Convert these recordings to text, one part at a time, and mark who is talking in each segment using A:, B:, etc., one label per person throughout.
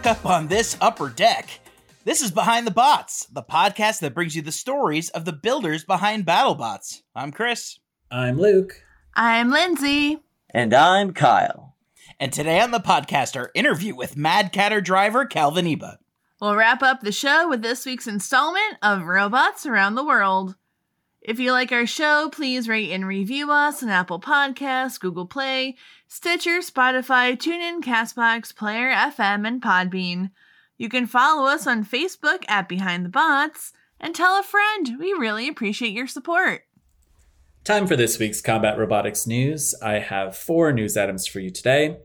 A: Still up on this upper deck? This is Behind the Bots, the podcast that brings you the stories of the builders behind BattleBots. I'm Chris,
B: I'm Luke.
C: I'm Lindsay.
D: And I'm Kyle.
A: and today on the podcast, our interview with Mad Catter driver Calvin Eba.
C: We'll wrap up the show with this week's installment of Robots Around the World. If you like our show, please rate and review us on Apple Podcasts, Google Play, Stitcher, Spotify, TuneIn, Castbox, Player FM, and Podbean. You can follow us on Facebook at Behind the Bots and tell a friend. We really appreciate your support.
B: Time for this week's combat robotics news. I have four news items for you today.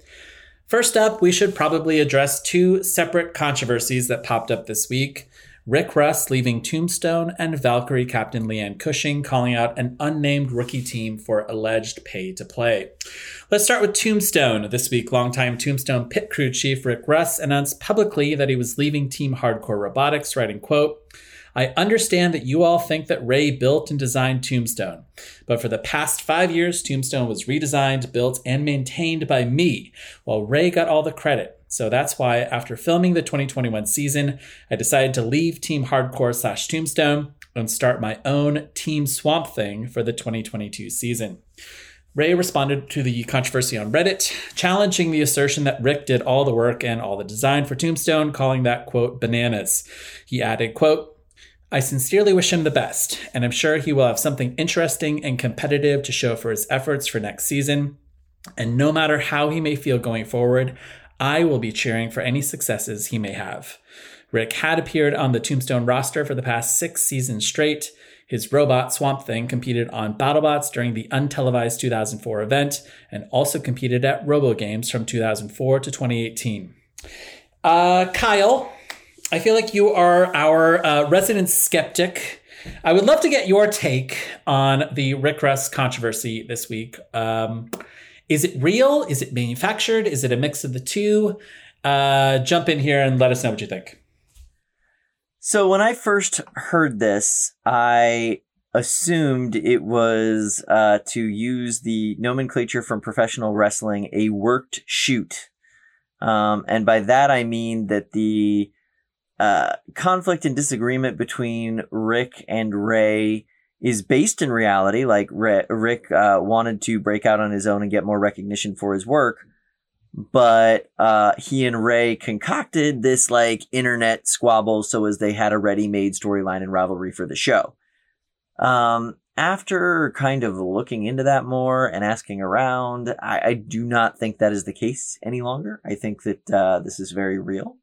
B: First up, we should probably address two separate controversies that popped up this week. Rick Russ leaving Tombstone and Valkyrie Captain Leanne Cushing calling out an unnamed rookie team for alleged pay to play. Let's start with Tombstone. This week, longtime Tombstone pit crew chief Rick Russ announced publicly that he was leaving Team Hardcore Robotics, writing, quote, I understand that you all think that Ray built and designed Tombstone, but for the past five years, Tombstone was redesigned, built, and maintained by me, while Ray got all the credit. So that's why, after filming the 2021 season, I decided to leave Team Hardcore slash Tombstone and start my own Team Swamp Thing for the 2022 season. Ray responded to the controversy on Reddit, challenging the assertion that Rick did all the work and all the design for Tombstone, calling that, quote, bananas. He added, quote, I sincerely wish him the best, and I'm sure he will have something interesting and competitive to show for his efforts for next season. And no matter how he may feel going forward, I will be cheering for any successes he may have. Rick had appeared on the Tombstone roster for the past six seasons straight. His robot Swamp Thing competed on BattleBots during the untelevised 2004 event and also competed at RoboGames from 2004 to 2018. Uh, Kyle, I feel like you are our uh, resident skeptic. I would love to get your take on the Rick Russ controversy this week. Um, is it real? Is it manufactured? Is it a mix of the two? Uh, jump in here and let us know what you think.
D: So when I first heard this, I assumed it was uh, to use the nomenclature from professional wrestling, a worked shoot. Um, and by that I mean that the uh, conflict and disagreement between Rick and Ray is based in reality. Like Rick, uh, wanted to break out on his own and get more recognition for his work, but uh, he and Ray concocted this like internet squabble so as they had a ready-made storyline and rivalry for the show. Um, after kind of looking into that more and asking around, I, I do not think that is the case any longer. I think that uh, this is very real,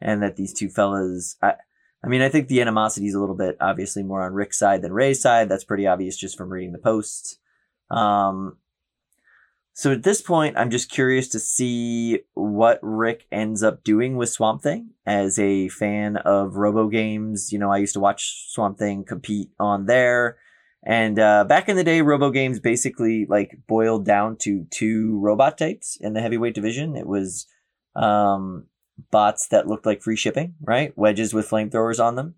D: and that these two fellas. I, I mean, I think the animosity is a little bit obviously more on Rick's side than Ray's side. That's pretty obvious just from reading the posts. Um, so at this point, I'm just curious to see what Rick ends up doing with Swamp Thing. As a fan of Robo games, you know, I used to watch Swamp Thing compete on there. And uh, back in the day, Robo games basically like boiled down to two robot types in the heavyweight division. It was um, bots that looked like free shipping, right? Wedges with flamethrowers on them,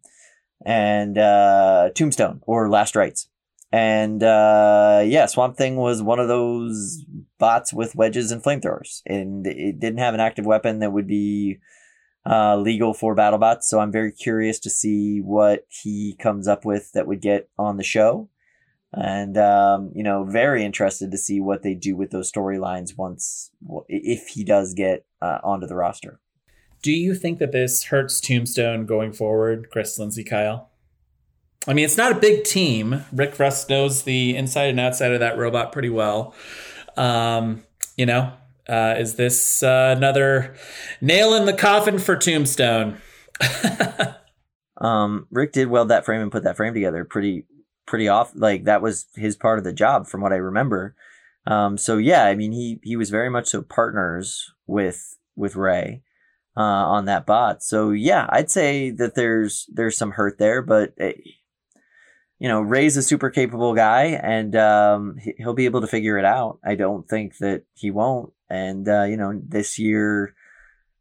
D: and uh, Tombstone or Last Rites. And uh, yeah, Swamp Thing was one of those bots with wedges and flamethrowers, and it didn't have an active weapon that would be uh, legal for BattleBots. So I'm very curious to see what he comes up with that would get on the show, and um, you know, very interested to see what they do with those storylines once if he does get uh, onto the roster.
B: Do you think that this hurts Tombstone going forward, Chris, Lindsay, Kyle? I mean, it's not a big team. Rick Russ knows the inside and outside of that robot pretty well. Um, you know, uh, is this uh, another nail in the coffin for Tombstone?
D: Um, Rick did weld that frame and put that frame together pretty, pretty off. Like that was his part of the job, from what I remember. Um, so yeah, I mean, he he was very much so partners with with Ray uh, on that bot. So yeah, I'd say that there's there's some hurt there, but eh, you know, Ray's a super capable guy, and um, he- he'll be able to figure it out. I don't think that he won't. And uh, you know, this year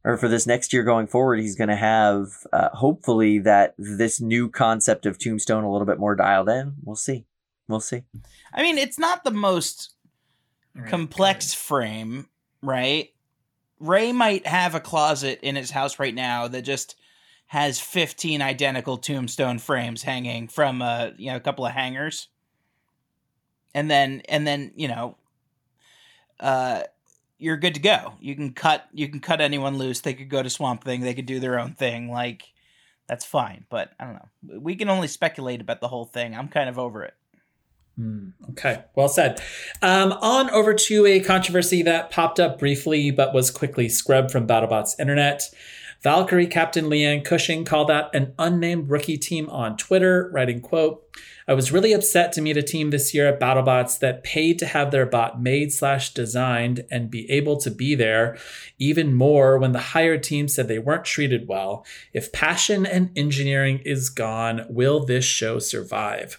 D: or for this next year going forward, he's going to have uh, hopefully that this new concept of Tombstone a little bit more dialed in. We'll see. We'll see.
A: I mean, it's not the most complex frame, right? Ray might have a closet in his house right now that just has 15 identical tombstone frames hanging from a you know a couple of hangers. And then and then, you know, uh you're good to go. You can cut you can cut anyone loose. They could go to Swamp Thing, they could do their own thing like that's fine, but I don't know. We can only speculate about the whole thing. I'm kind of over it.
B: Hmm, okay, well said. Um, on over to a controversy that popped up briefly but was quickly scrubbed from BattleBot's internet. Valkyrie captain Leanne Cushing called out an unnamed rookie team on Twitter, writing, quote, I was really upset to meet a team this year at BattleBots that paid to have their bot made slash designed and be able to be there, even more when the hired team said they weren't treated well. If passion and engineering is gone, will this show survive?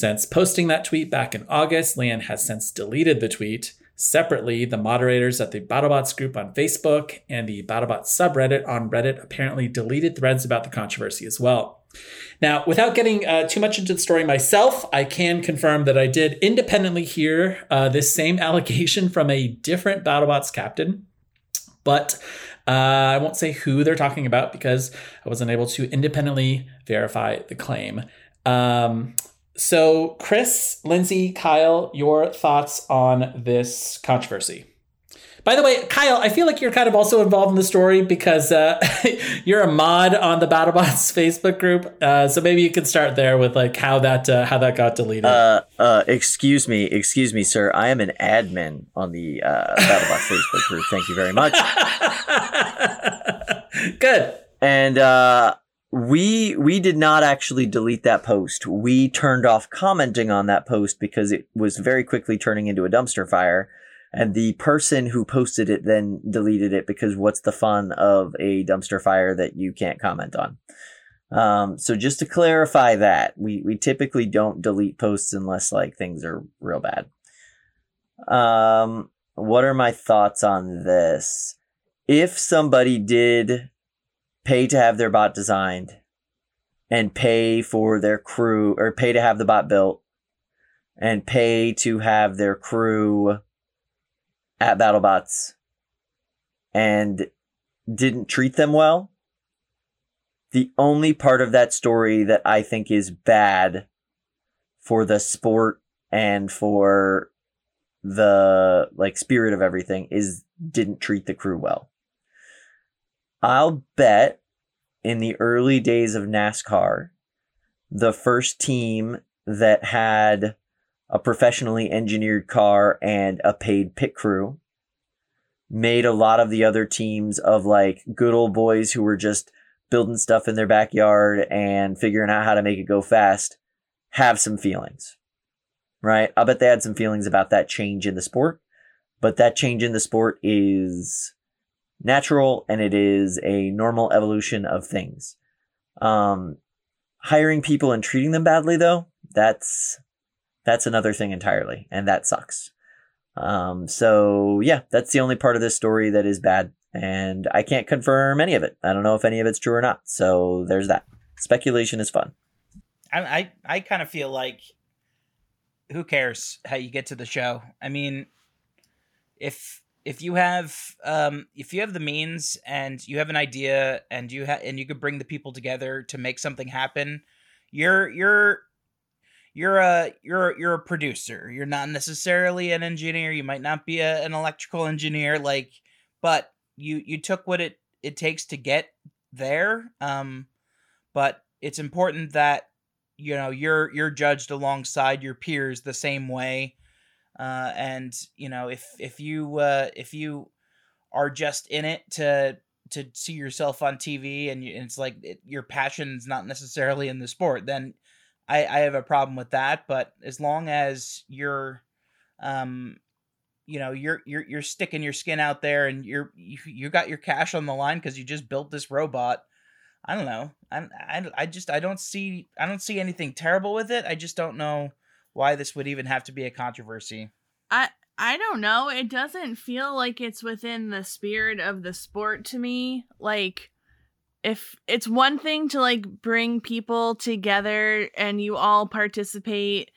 B: Since posting that tweet back in August, Leanne has since deleted the tweet. Separately, the moderators at the BattleBots group on Facebook and the BattleBots subreddit on Reddit apparently deleted threads about the controversy as well. Now, without getting uh, too much into the story myself, I can confirm that I did independently hear uh, this same allegation from a different BattleBots captain, but uh, I won't say who they're talking about because I wasn't able to independently verify the claim. Um, so, Chris, Lindsay, Kyle, your thoughts on this controversy? By the way, Kyle, I feel like you're kind of also involved in the story because uh, you're a mod on the BattleBots Facebook group. Uh, so maybe you can start there with like how that uh, how that got deleted.
D: Uh, uh, excuse me, excuse me, sir. I am an admin on the uh, BattleBots Facebook group. Thank you very much.
B: Good.
D: And uh, we we did not actually delete that post. We turned off commenting on that post because it was very quickly turning into a dumpster fire. And the person who posted it then deleted it because what's the fun of a dumpster fire that you can't comment on? Um, so just to clarify that, we, we typically don't delete posts unless like things are real bad. Um, what are my thoughts on this? If somebody did pay to have their bot designed and pay for their crew or pay to have the bot built and pay to have their crew at BattleBots and didn't treat them well. The only part of that story that I think is bad for the sport and for the like spirit of everything is didn't treat the crew well. I'll bet in the early days of NASCAR, the first team that had a professionally engineered car and a paid pit crew made a lot of the other teams of like good old boys who were just building stuff in their backyard and figuring out how to make it go fast have some feelings. Right? I bet they had some feelings about that change in the sport, but that change in the sport is natural and it is a normal evolution of things. Um, hiring people and treating them badly though, that's that's another thing entirely, and that sucks. Um, so yeah, that's the only part of this story that is bad, and I can't confirm any of it. I don't know if any of it's true or not. So there's that. Speculation is fun.
A: I I, I kind of feel like who cares how you get to the show? I mean, if if you have um if you have the means and you have an idea and you ha- and you could bring the people together to make something happen, you're you're you're a you're you're a producer. You're not necessarily an engineer. You might not be a, an electrical engineer like but you you took what it it takes to get there. Um but it's important that you know you're you're judged alongside your peers the same way uh, and you know if if you uh, if you are just in it to to see yourself on TV and, you, and it's like it, your passion's not necessarily in the sport then I, I have a problem with that but as long as you're um you know you're you're you're sticking your skin out there and you're you, you got your cash on the line because you just built this robot I don't know. I, I, I just I don't see I don't see anything terrible with it. I just don't know why this would even have to be a controversy.
C: I I don't know. It doesn't feel like it's within the spirit of the sport to me. Like if it's one thing to like bring people together and you all participate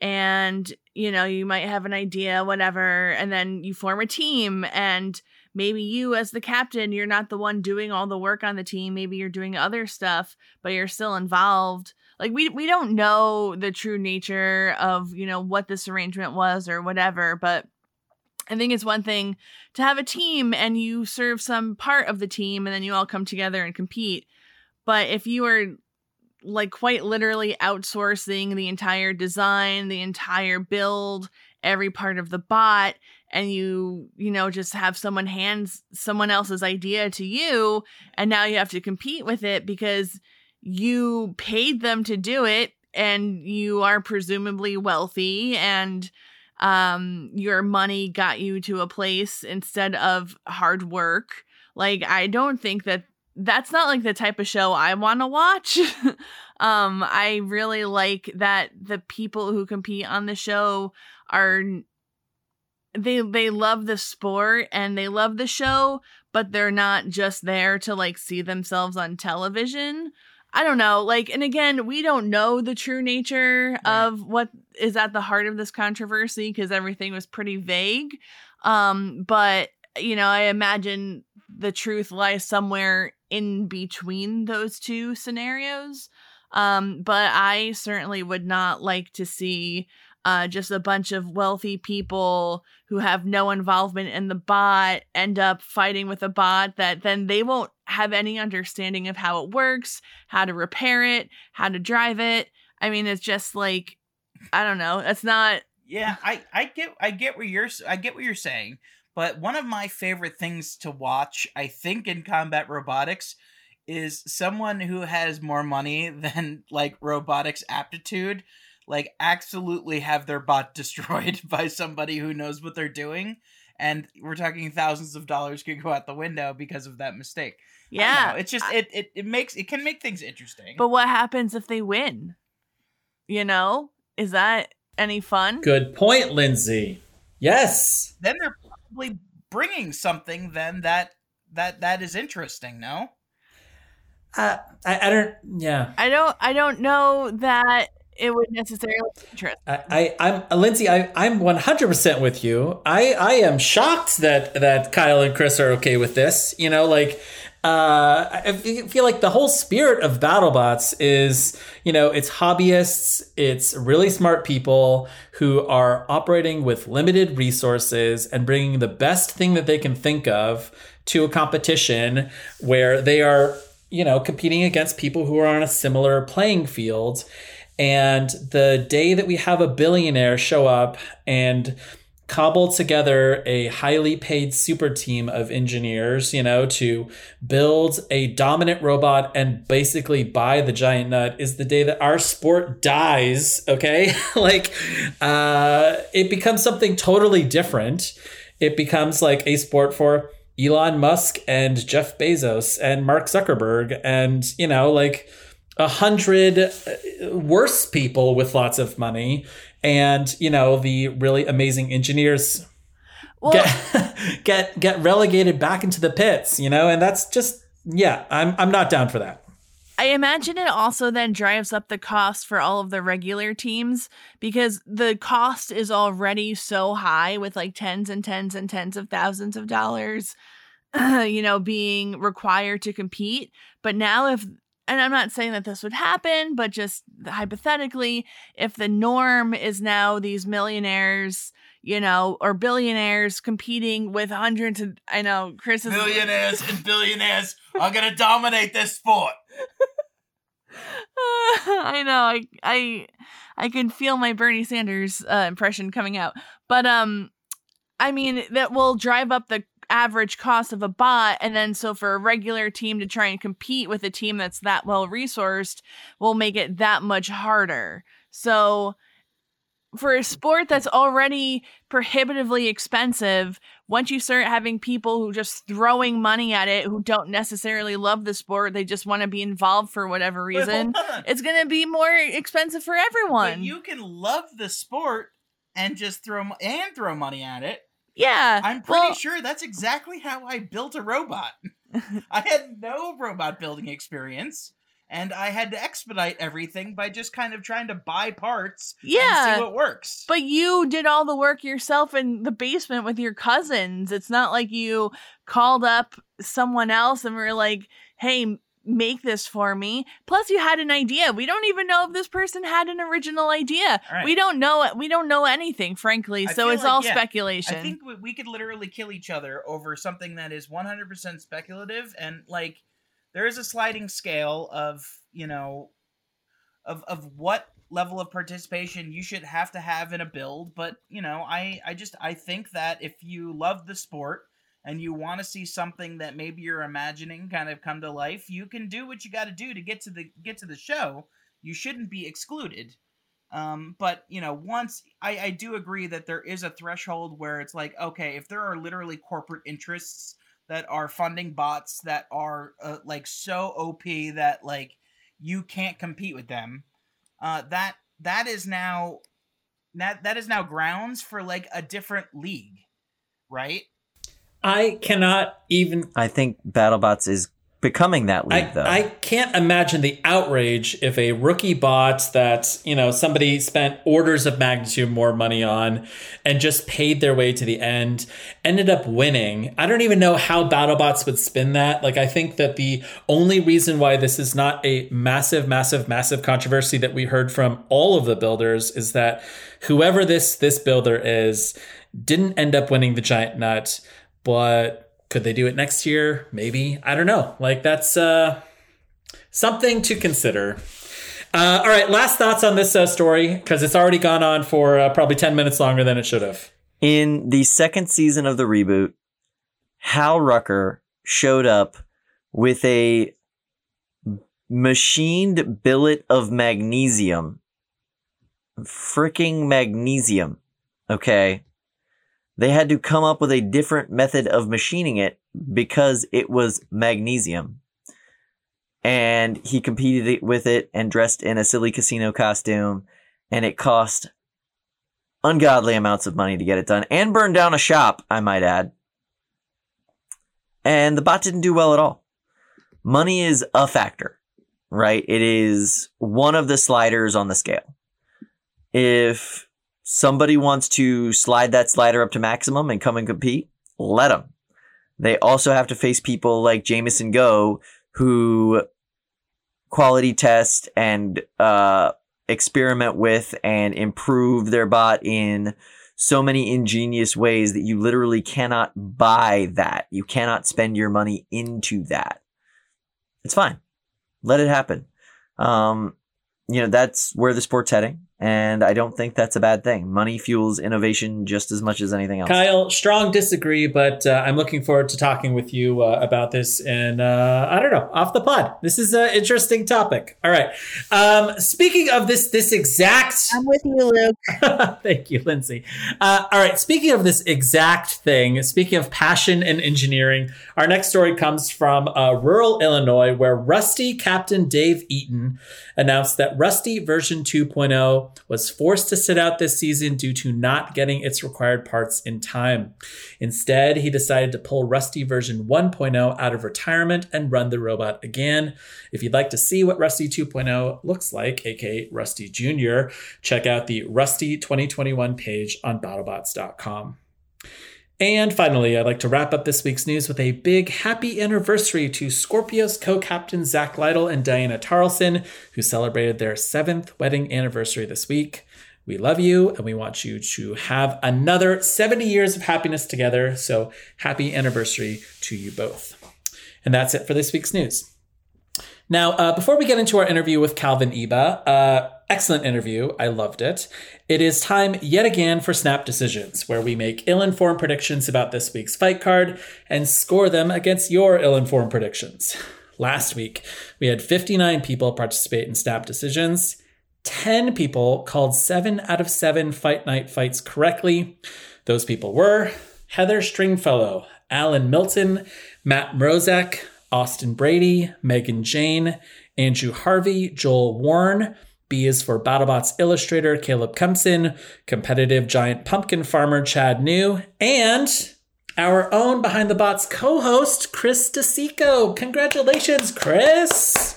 C: and you know you might have an idea whatever and then you form a team and maybe you as the captain you're not the one doing all the work on the team maybe you're doing other stuff but you're still involved like we we don't know the true nature of you know what this arrangement was or whatever but I think it's one thing to have a team and you serve some part of the team and then you all come together and compete. But if you are like quite literally outsourcing the entire design, the entire build, every part of the bot, and you, you know, just have someone hands someone else's idea to you, and now you have to compete with it because you paid them to do it and you are presumably wealthy and um your money got you to a place instead of hard work. Like i don't think that that's not like the type of show i want to watch. Um i really like that the people who compete on the show are they they love the sport and they love the show but they're not just there to like see themselves on television I don't know. Like, and again, we don't know the true nature
A: Right.
C: of what is at the heart of this controversy because everything was pretty vague. Um, but you know, I imagine the truth lies somewhere in between those two scenarios. Um, but I certainly would not like to see uh, just a bunch of wealthy people who have no involvement in the bot end up fighting with a bot that then they won't have any understanding of how it works, how to repair it, how to drive it. I mean, it's just like, I don't know. It's not.
A: Yeah, I I get I get what you're I get what you're saying, but one of my favorite things to watch, I think in combat robotics is someone who has more money than like robotics aptitude like absolutely have their bot destroyed by somebody who knows what they're doing and we're talking thousands of dollars could go out the window because of that mistake.
C: Yeah.
A: it's just
C: I-
A: it, it it makes it can make things interesting.
C: But what happens if they win? You know, is that any fun?
B: Good point, Lindsay. Yes.
A: then they're probably bringing something then that that that is interesting, no?
B: Uh, I, I don't. Yeah.
C: I don't. I don't know that it would necessarily be interesting.
B: I, I I'm uh, Lindsay. I I'm 100 percent with you. I I am shocked that that Kyle and Chris are okay with this. You know, like. Uh, I fe- feel like the whole spirit of BattleBots is, you know, it's hobbyists, it's really smart people who are operating with limited resources and bringing the best thing that they can think of to a competition where they are, you know, competing against people who are on a similar playing field. And the day that we have a billionaire show up and cobble together a highly paid super team of engineers, you know, to build a dominant robot and basically buy the giant nut is the day that our sport dies, okay? like uh it becomes something totally different. It becomes like a sport for Elon Musk and Jeff Bezos and Mark Zuckerberg and, you know, like a hundred uh, worse people with lots of money and you know the really amazing engineers
C: Well,
B: get get get relegated back into the pits you know and that's just yeah i'm i'm not down for that
C: I imagine it also then drives up the cost for all of the regular teams because the cost is already so high with like tens and tens and tens of thousands of dollars, you know, being required to compete. But now, if, and I'm not saying that this would happen, but just hypothetically, if the norm is now these millionaires, you know, or billionaires competing with hundreds of, I know Chris is
A: Millionaires and billionaires are gonna dominate this sport.
C: I know. I I I can feel my Bernie Sanders uh, impression coming out. But um I mean that will drive up the average cost of a bot and then so for a regular team to try and compete with a team that's that well resourced will make it that much harder. So for a sport that's already prohibitively expensive, once you start having people who just throwing money at it who don't necessarily love the sport, they just want to be involved for whatever reason, it's going to be more expensive for
A: But
C: everyone.
A: you can love the sport and just throw and throw money at it.
C: Yeah.
A: I'm pretty
C: well,
A: sure that's exactly how I built a robot. I had no robot building experience, and I had to expedite everything by just kind of trying to buy parts and
C: Yeah.
A: see what works.
C: But you did all the work yourself in the basement with your cousins. It's not like you called up someone else and were like, hey, make this for me. Plus you had an idea. We don't even know if this person had an original idea.
A: Right.
C: We don't know we don't know anything, frankly.
A: I
C: so it's
A: like,
C: all
A: yeah,
C: speculation.
A: I think we, we could literally kill each other over something that is 100% speculative and like there is a sliding scale of, you know, of of what level of participation you should have to have in a build, but you know, I I just I think that if you love the sport and you want to see something that maybe you're imagining kind of come to life, you can do what you got to do to get to the get to the show. You shouldn't be excluded. Um, but you know, once I, I do agree that there is a threshold where it's like, okay, if there are literally corporate interests that are funding bots that are uh, like so OP that like you can't compete with them, uh, that that is now that that is now grounds for like a different league, right?
B: I cannot even
D: I think BattleBots is becoming that league,
B: I,
D: though.
B: I can't imagine the outrage if a rookie bot that you know somebody spent orders of magnitude more money on and just paid their way to the end ended up winning. I don't even know how BattleBots would spin that. Like I think that the only reason why this is not a massive, massive, massive controversy that we heard from all of the builders is that whoever this this builder is didn't end up winning the giant nut, but could they do it next year? Maybe. I don't know. Like that's uh something to consider. Uh, all right, last thoughts on this uh, story because it's already gone on for uh, probably 10 minutes longer than it should have.
D: In the second season of the reboot, Hal Rucker showed up with a machined billet of magnesium. Freaking magnesium. Okay. They had to come up with a different method of machining it because it was magnesium. And he competed with it and dressed in a silly casino costume. And it cost ungodly amounts of money to get it done and burned down a shop, I might add. And the bot didn't do well at all. Money is a factor, right? It is one of the sliders on the scale. If somebody wants to slide that slider up to maximum and come and compete, let them. They also have to face people like Jamison Go who quality test and uh, experiment with and improve their bot in so many ingenious ways that you literally cannot buy that. You cannot spend your money into that. It's fine. Let it happen. Um, you know, that's where the sport's heading. And I don't think that's a bad thing. Money fuels innovation just as much as anything else.
B: Kyle, strong disagree, but uh, I'm looking forward to talking with you uh, about this. And uh, I don't know, off the pod. This is an interesting topic. All right. Um, speaking of this, this exact.
C: I'm with you, Luke.
B: Thank you, Lindsay. Uh, all right. Speaking of this exact thing, speaking of passion and engineering, our next story comes from uh, rural Illinois, where Rusty Captain Dave Eaton announced that Rusty version 2.0 was forced to sit out this season due to not getting its required parts in time. Instead, he decided to pull Rusty version 1.0 out of retirement and run the robot again. If you'd like to see what Rusty 2.0 looks like, aka Rusty Jr., check out the Rusty 2021 page on battlebots.com. And finally, I'd like to wrap up this week's news with a big happy anniversary to Skorpios co captain Zach Lytle and Diana Tarleson, who celebrated their seventh wedding anniversary this week. We love you and we want you to have another 70 years of happiness together. So happy anniversary to you both. And that's it for this week's news. Now, uh, before we get into our interview with Calvin Eba, uh, excellent interview. I loved it. It is time yet again for Snap Decisions, where we make ill informed predictions about this week's fight card and score them against your ill informed predictions. Last week, we had 59 people participate in Snap Decisions. 10 people called 7 out of 7 Fight Night fights correctly. Those people were Heather Stringfellow, Alan Milton, Matt Mrozek, Austin Brady, Megan Jane, Andrew Harvey, Joel Warren. B is for BattleBots illustrator Caleb Kempson, competitive giant pumpkin farmer Chad New, and our own Behind the Bots co host Chris DeSico. Congratulations, Chris!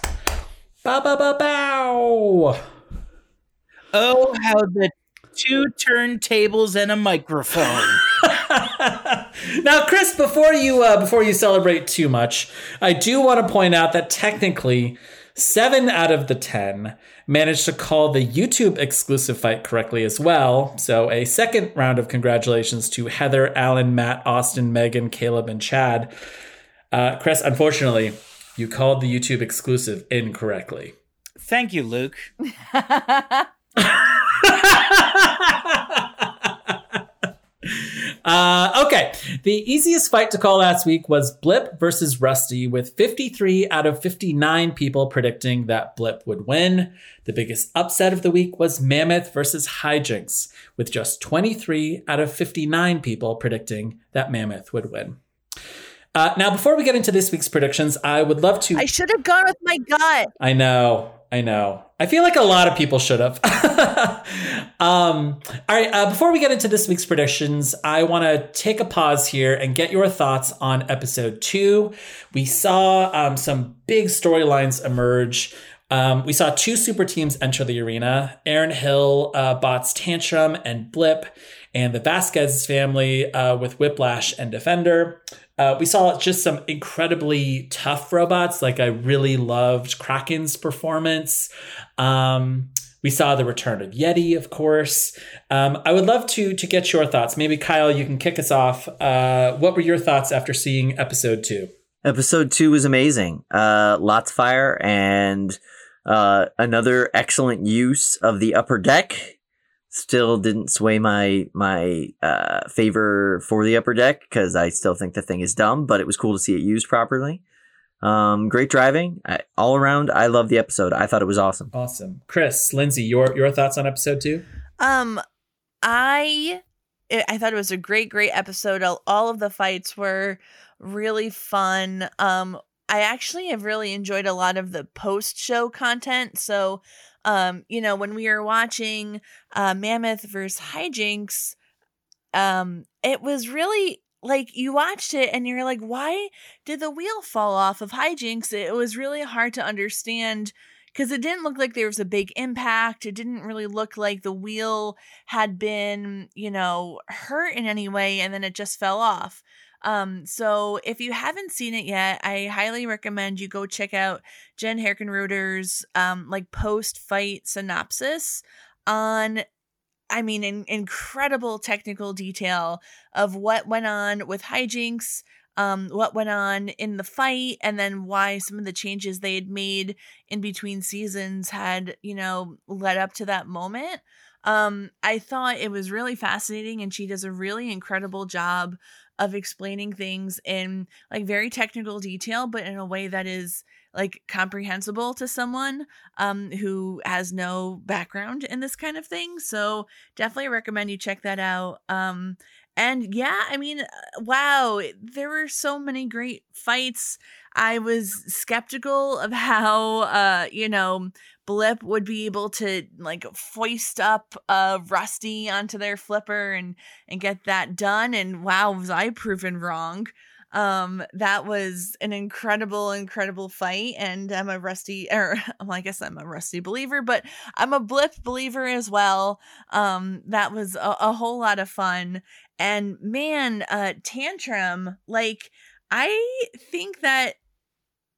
B: Bow, bow, bow, bow!
A: Oh, how the two turntables and a microphone.
B: now, Chris, before you uh, before you celebrate too much, I do want to point out that technically, seven out of the ten managed to call the YouTube exclusive fight correctly as well. So, a second round of congratulations to Heather, Alan, Matt, Austin, Megan, Caleb, and Chad. Uh, Chris, unfortunately, you called the YouTube exclusive incorrectly.
A: Thank you, Luke.
B: Uh, okay. The easiest fight to call last week was Blip versus Rusty, with 53 out of 59 people predicting that Blip would win. The biggest upset of the week was Mammoth versus Hijinks, with just 23 out of 59 people predicting that Mammoth would win. Uh, now, before we get into this week's predictions, I would love to.
C: I should have gone with my gut.
B: I know. I know. I feel like a lot of people should have. um, all right. Uh, before we get into this week's predictions, I want to take a pause here and get your thoughts on episode two. We saw um, some big storylines emerge. Um, we saw two super teams enter the arena Aaron Hill, uh, Bots Tantrum, and Blip, and the Vasquez family uh, with Whiplash and Defender. Uh, we saw just some incredibly tough robots. Like I really loved Kraken's performance. Um, we saw the return of Yeti, of course. Um, I would love to to get your thoughts. Maybe Kyle, you can kick us off. Uh, what were your thoughts after seeing episode two?
D: Episode two was amazing. Uh, lots of fire and uh, another excellent use of the upper deck. Still didn't sway my my uh, favor for the upper deck because I still think the thing is dumb, but it was cool to see it used properly. Um, great driving I, all around. I love the episode. I thought it was awesome.
B: Awesome, Chris, Lindsay, your your thoughts on episode two?
C: Um, I I thought it was a great, great episode. All, all of the fights were really fun. Um, I actually have really enjoyed a lot of the post show content. So, um, you know, when we were watching uh, Mammoth versus Hijinks, um, it was really like you watched it and you're like, why did the wheel fall off of Hijinks? It was really hard to understand because it didn't look like there was a big impact. It didn't really look like the wheel had been, you know, hurt in any way, and then it just fell off. Um, so if you haven't seen it yet, I highly recommend you go check out Jen Herchenroeder's um like post fight synopsis on I mean, in incredible technical detail of what went on with hijinks, um, what went on in the fight, and then why some of the changes they had made in between seasons had, you know, led up to that moment. Um, I thought it was really fascinating, and she does a really incredible job of explaining things in like very technical detail, but in a way that is like comprehensible to someone um who has no background in this kind of thing. So definitely recommend you check that out. Um and yeah i mean uh, wow there were so many great fights. I was skeptical of how uh you know blip would be able to like foist up uh rusty onto their flipper and and get that done and wow was i proven wrong. Um that was an incredible incredible fight and i'm a rusty or well i guess i'm a rusty believer but i'm a blip believer as well. Um that was a, a whole lot of fun. And man uh tantrum like i think that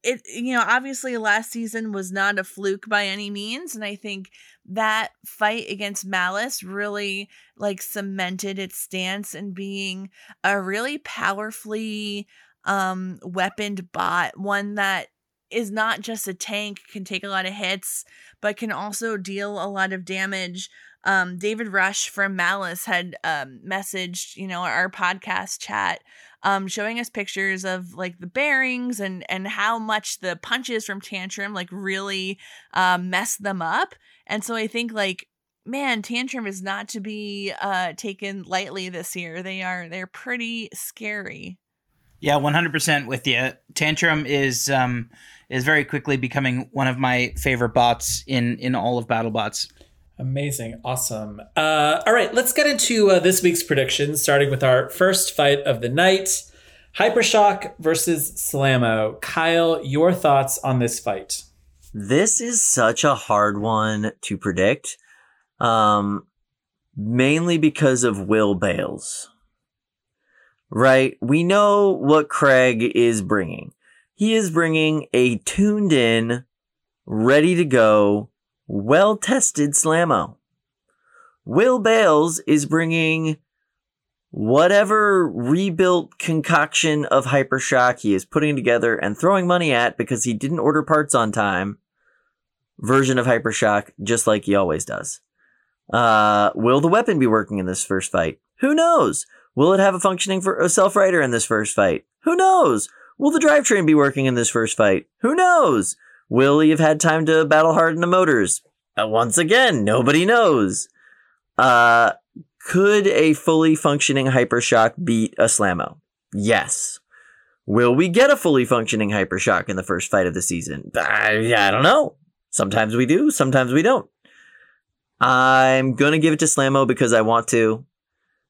C: it you know obviously last season was not a fluke by any means and i think that fight against malice really like cemented its stance in being a really powerfully um weaponed bot one that is not just a tank, can take a lot of hits, but can also deal a lot of damage. Um, David Rush from Malice had um, messaged, you know, our podcast chat, um, showing us pictures of like the bearings and and how much the punches from Tantrum like really um, mess them up. And so I think like man, Tantrum is not to be uh, taken lightly this year. They are they're pretty scary.
A: Yeah, one hundred percent with you. Tantrum is um is very quickly becoming one of my favorite bots in in all of BattleBots.
B: Amazing. Awesome. Uh, all right, let's get into uh, this week's predictions, starting with our first fight of the night Hypershock versus Slammo. Kyle, your thoughts on this fight?
D: This is such a hard one to predict, um, mainly because of Will Bales. Right? We know what Craig is bringing. He is bringing a tuned in, ready to go, well tested Slammo. Will Bales is bringing whatever rebuilt concoction of Hypershock he is putting together and throwing money at because he didn't order parts on time version of Hypershock, just like he always does. Uh, will the weapon be working in this first fight? Who knows? Will it have a functioning for a self righter in this first fight? Who knows? Will the drivetrain be working in this first fight? Who knows? Will he have had time to battle harden the motors? Uh, once again, nobody knows. Uh, could a fully functioning Hypershock beat a Slammo? Yes. Will we get a fully functioning Hypershock in the first fight of the season? I, I don't know. Sometimes we do, sometimes we don't. I'm gonna give it to Slammo because I want to,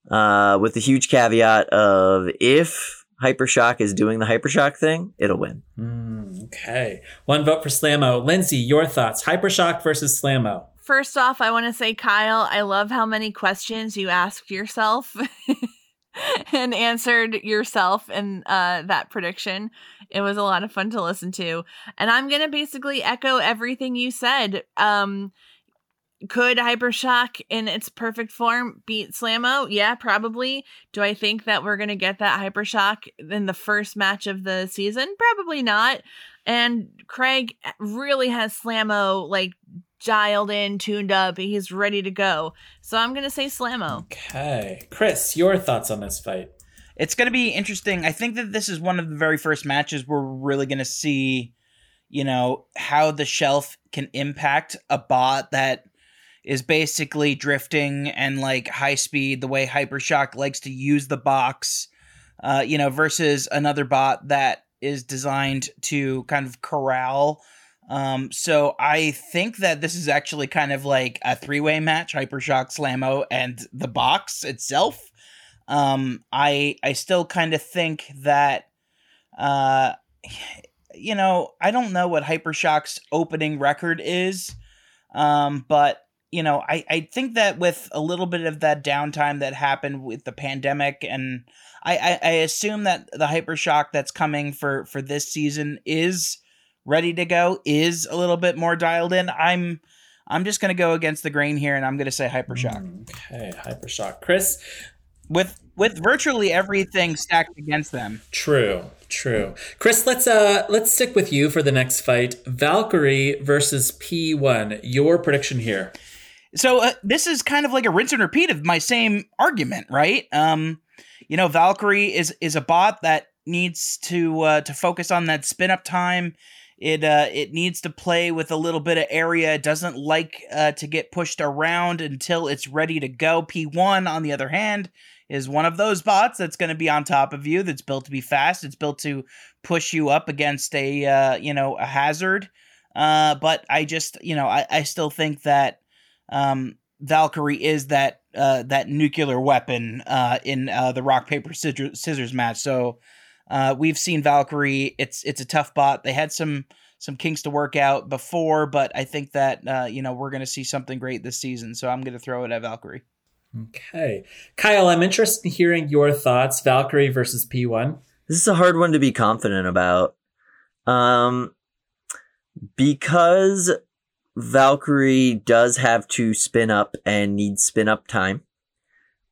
D: uh, with the huge caveat of if Hypershock is doing the Hypershock thing, it'll win.
B: Mm, okay. One vote for Slammo. Lindsay, your thoughts. Hypershock versus Slammo.
C: First off, I want to say, Kyle, I love how many questions you asked yourself and answered yourself in uh, that prediction. It was a lot of fun to listen to. And I'm going to basically echo everything you said. Um, could Hypershock in its perfect form beat Slammo? Yeah, probably. Do I think that we're going to get that Hypershock in the first match of the season? Probably not. And Craig really has Slammo like dialed in, tuned up. He's ready to go. So I'm going to say Slammo.
B: Okay. Chris, your thoughts on this fight?
A: It's going to be interesting. I think that this is one of the very first matches we're really going to see, you know, how the shelf can impact a bot that is basically drifting and like high speed the way Hypershock likes to use the box, uh, you know, versus another bot that is designed to kind of corral. Um, so I think that this is actually kind of like a three way match: Hypershock, Slammo, and the box itself. Um, I I still kind of think that, uh, you know, I don't know what Hypershock's opening record is, um, but you know, I, I think that with a little bit of that downtime that happened with the pandemic, and I, I, I assume that the hypershock that's coming for for this season is ready to go, is a little bit more dialed in. I'm I'm just gonna go against the grain here, and I'm gonna say hypershock
B: Okay, Hypershock. Chris,
A: with with virtually everything stacked against them.
B: True, true. Chris, let's uh let's stick with you for the next fight. Valkyrie versus P1. Your prediction here.
A: So uh, this is kind of like a rinse and repeat of my same argument, right? Um, you know, Valkyrie is is a bot that needs to uh, to focus on that spin up time. It uh, it needs to play with a little bit of area. It doesn't like uh, to get pushed around until it's ready to go. P1, on the other hand, is one of those bots that's going to be on top of you. That's built to be fast. It's built to push you up against a uh, you know a hazard. Uh, but I just you know I, I still think that um, Valkyrie is that uh, that nuclear weapon uh, in uh, the rock paper scissors, scissors match. So uh, we've seen Valkyrie. It's it's a tough bot. They had some some kinks to work out before, but I think that uh, you know we're going to see something great this season. So I'm going to throw it at Valkyrie.
B: Okay. Kyle, I'm interested in hearing your thoughts. Valkyrie versus P1.
D: This is a hard one to be confident about. Um, because Valkyrie does have to spin up and needs spin up time.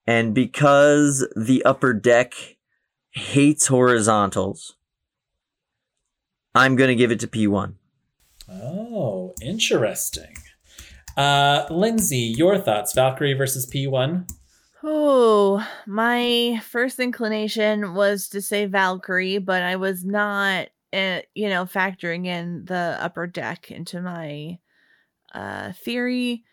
D: And because the upper deck hates horizontals, I'm gonna give it to P1.
B: Oh, interesting. Uh, Lindsay, your thoughts? Valkyrie versus P1.
C: Oh, my first inclination was to say Valkyrie, but I was not, uh, you know, factoring in the upper deck into my uh, theory.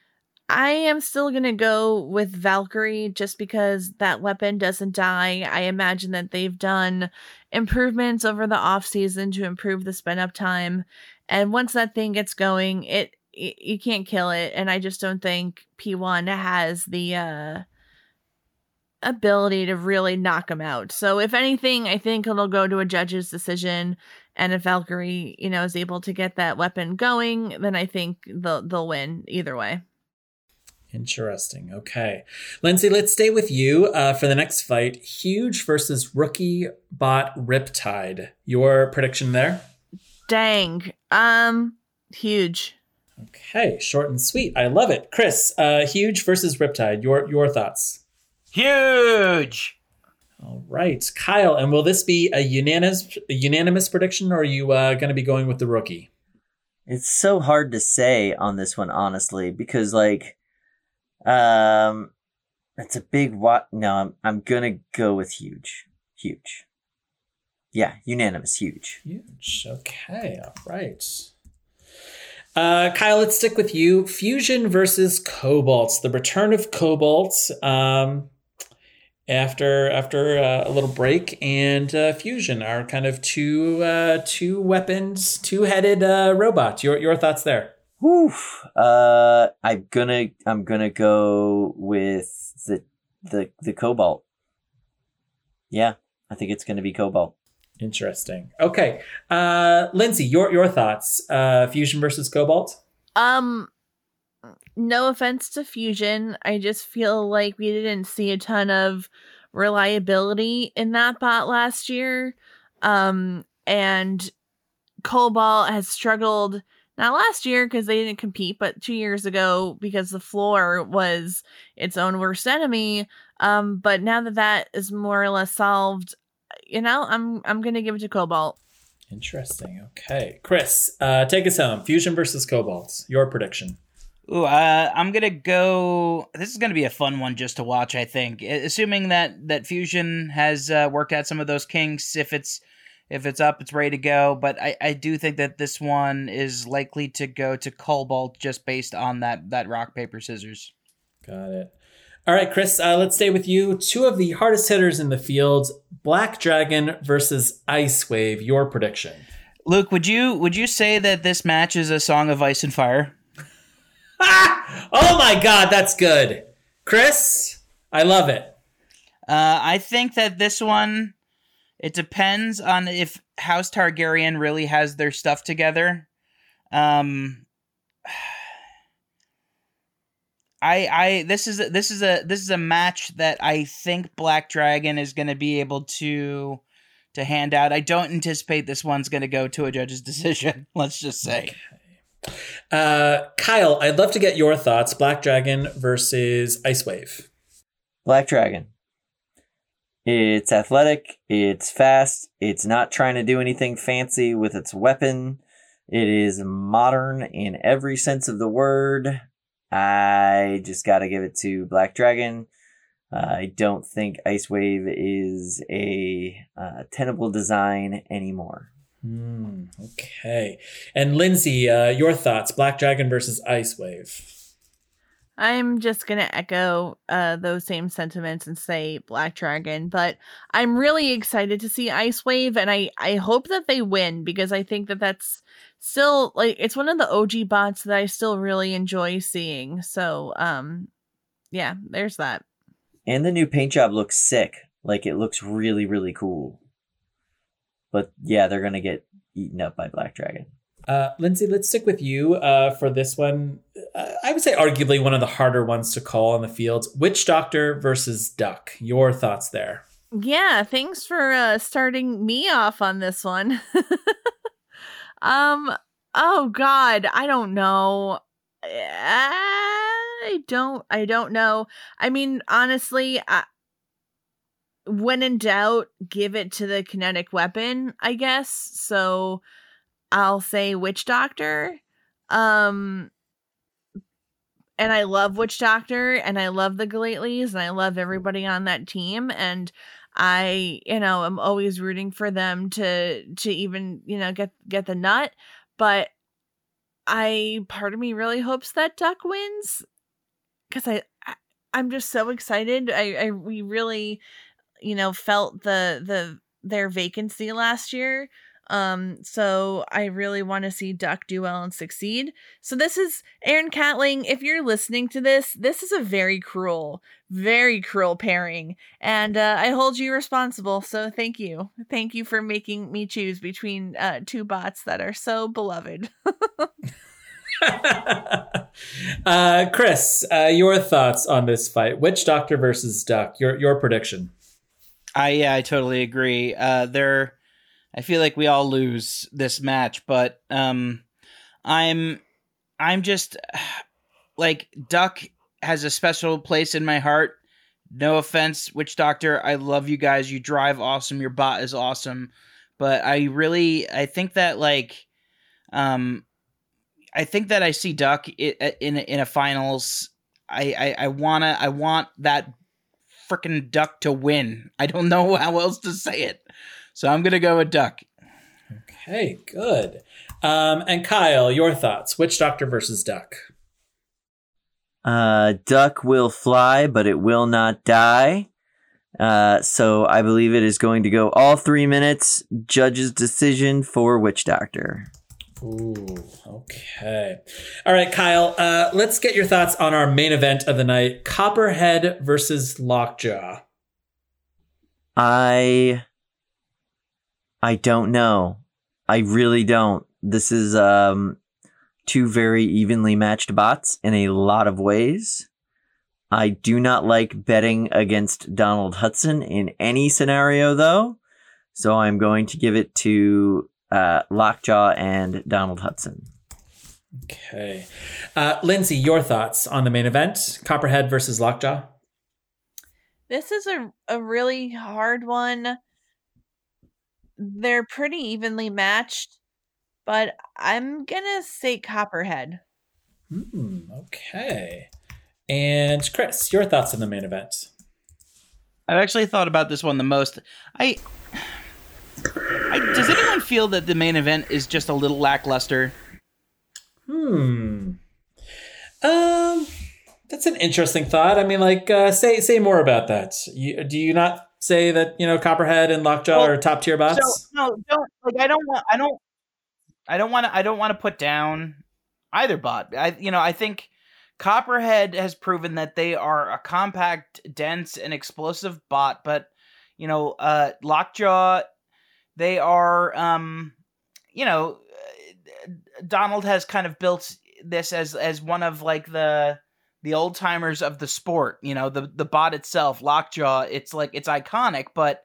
C: I am still going to go with Valkyrie just because that weapon doesn't die. I imagine that they've done improvements over the off season to improve the spin up time. And once that thing gets going, it, it you can't kill it. And I just don't think P1 has the uh ability to really knock him out. So if anything, I think it'll go to a judge's decision. And if Valkyrie, you know, is able to get that weapon going, then I think they'll they'll win either way.
B: Interesting. Okay. Lindsay, let's stay with you uh, for the next fight. Huge versus rookie bot Riptide. Your prediction there?
C: Dang. Um huge.
B: Okay, short and sweet. I love it. Chris, uh, huge versus Riptide. Your your thoughts?
A: Huge.
B: All right, Kyle. And will this be a unanimous a unanimous prediction, or are you uh, going to be going with the rookie?
D: It's so hard to say on this one, honestly, because like, um, it's a big what? No, I'm I'm gonna go with huge, huge. Yeah, unanimous, huge.
B: Huge. Okay. All right. Uh, Kyle, let's stick with you. Fusion versus Cobalt. The return of Cobalt. Um, after after uh, a little break, and uh, Fusion are kind of two uh, two weapons, two headed uh, robots. Your your thoughts there?
D: Whew. Uh, I'm gonna I'm gonna go with the the the cobalt. Yeah, I think it's gonna be cobalt.
B: Interesting. Okay, uh, Lindsay, your your thoughts? Uh, Fusion versus Cobalt.
C: Um no offense to Fusion, I just feel like we didn't see a ton of reliability in that bot last year. Um and Cobalt has struggled not last year because they didn't compete, but two years ago because the floor was its own worst enemy. Um, but now that that is more or less solved, you know, I'm I'm gonna give it to Cobalt.
B: Interesting. Okay, Chris, uh, take us home. Fusion versus Cobalt. Your prediction.
A: Ooh, uh, I'm gonna go. This is gonna be a fun one just to watch. I think, assuming that that Fusion has uh, worked out some of those kinks. If it's if it's up, it's ready to go. But I, I do think that this one is likely to go to Cobalt just based on that that rock paper scissors.
B: Got it. All right, Chris, uh, let's stay with you. Two of the hardest hitters in the field Black Dragon versus Ice Wave. Your prediction.
A: Luke, would you would you say that this match is a song of ice and fire?
B: Oh my God, that's good. Chris, I love it.
A: Uh, I think that this one, it depends on if House Targaryen really has their stuff together. Um, I I this is this is a this is a match that I think Black Dragon is going to be able to to hand out. I don't anticipate this one's going to go to a judge's decision. Let's just say.
B: Uh, Kyle, I'd love to get your thoughts. Black Dragon versus Ice Wave.
D: Black Dragon. It's athletic, it's fast, it's not trying to do anything fancy with its weapon. It is modern in every sense of the word. I just got to give it to Black Dragon. Uh, I don't think Ice Wave is a uh, tenable design anymore.
B: Hmm, okay. And Lindsay, uh, your thoughts. Black Dragon versus Ice Wave.
C: I'm just gonna echo uh, those same sentiments and say Black Dragon, but I'm really excited to see Ice Wave, and I I hope that they win because I think that that's still like it's one of the OG bots that I still really enjoy seeing. So um, yeah, there's that.
D: And the new paint job looks sick. Like it looks really, really cool. But yeah, they're gonna get eaten up by Black Dragon.
B: Uh, Lindsay, let's stick with you uh, for this one. Uh, I would say arguably one of the harder ones to call on the field. Witch Doctor versus Duck. Your thoughts there?
C: Yeah, thanks for uh, starting me off on this one. um, oh God, I don't know. I don't. I don't know. I mean, honestly, I, when in doubt, give it to the kinetic weapon. I guess so. I'll say Witch Doctor. Um and I love Witch Doctor and I love the Gellatlys and I love everybody on that team and I, you know, I'm always rooting for them to to even, you know, get get the nut, but I part of me really hopes that Duck wins cuz I, I I'm just so excited. I I we really you know felt the the their vacancy last year um, so I really want to see Duck do well and succeed. So this is Aaron Catling. If you're listening to this, this is a very cruel, very cruel pairing, and uh, I hold you responsible. So thank you, thank you for making me choose between uh, two bots that are so beloved.
B: uh, Chris, uh, your thoughts on this fight? Witch Doctor versus Duck. Your your prediction.
A: I yeah, I totally agree. Uh, they're I feel like we all lose this match, but um, I'm I'm just like Duck has a special place in my heart. No offense, Witch Doctor. I love you guys. You drive awesome. Your bot is awesome. But I really I think that like um I think that I see Duck in in, in a finals. I, I I wanna I want that freaking Duck to win. I don't know how else to say it. So I'm gonna go with Duck.
B: Okay, good. Um, and Kyle, your thoughts? Witch Doctor versus Duck?
D: Uh, duck will fly, but it will not die. Uh, so I believe it is going to go all three minutes. Judge's decision for Witch Doctor.
B: Ooh, okay. All right, Kyle, uh, let's get your thoughts on our main event of the night Copperhead versus Lockjaw.
D: I I don't know. I really don't. This is um two very evenly matched bots in a lot of ways. I do not like betting against Donald Hudson in any scenario though. So I'm going to give it to uh, Lockjaw and Donald Hudson.
B: Okay. Uh, Lindsay, your thoughts on the main event Copperhead versus Lockjaw?
C: This is a, a really hard one. They're pretty evenly matched, but I'm gonna say Copperhead.
B: Hmm, okay. And Chris, your thoughts on the main event?
A: I've actually thought about this one the most. I, I does anyone feel that the main event is just a little lackluster?
B: Hmm. Um, that's an interesting thought. I mean, like, uh, say say more about that. You, do you not say that you know Copperhead and Lockjaw
A: Well,
B: are top tier bots?
A: So no, don't like. I don't want. I don't. I don't want to. I don't want to put down either bot. I you know I think Copperhead has proven that they are a compact, dense, and explosive bot. But you know, uh, Lockjaw, they are. Um, you know, Donald has kind of built this as as one of like the the old timers of the sport. You know, the the bot itself, Lockjaw. It's like it's iconic, but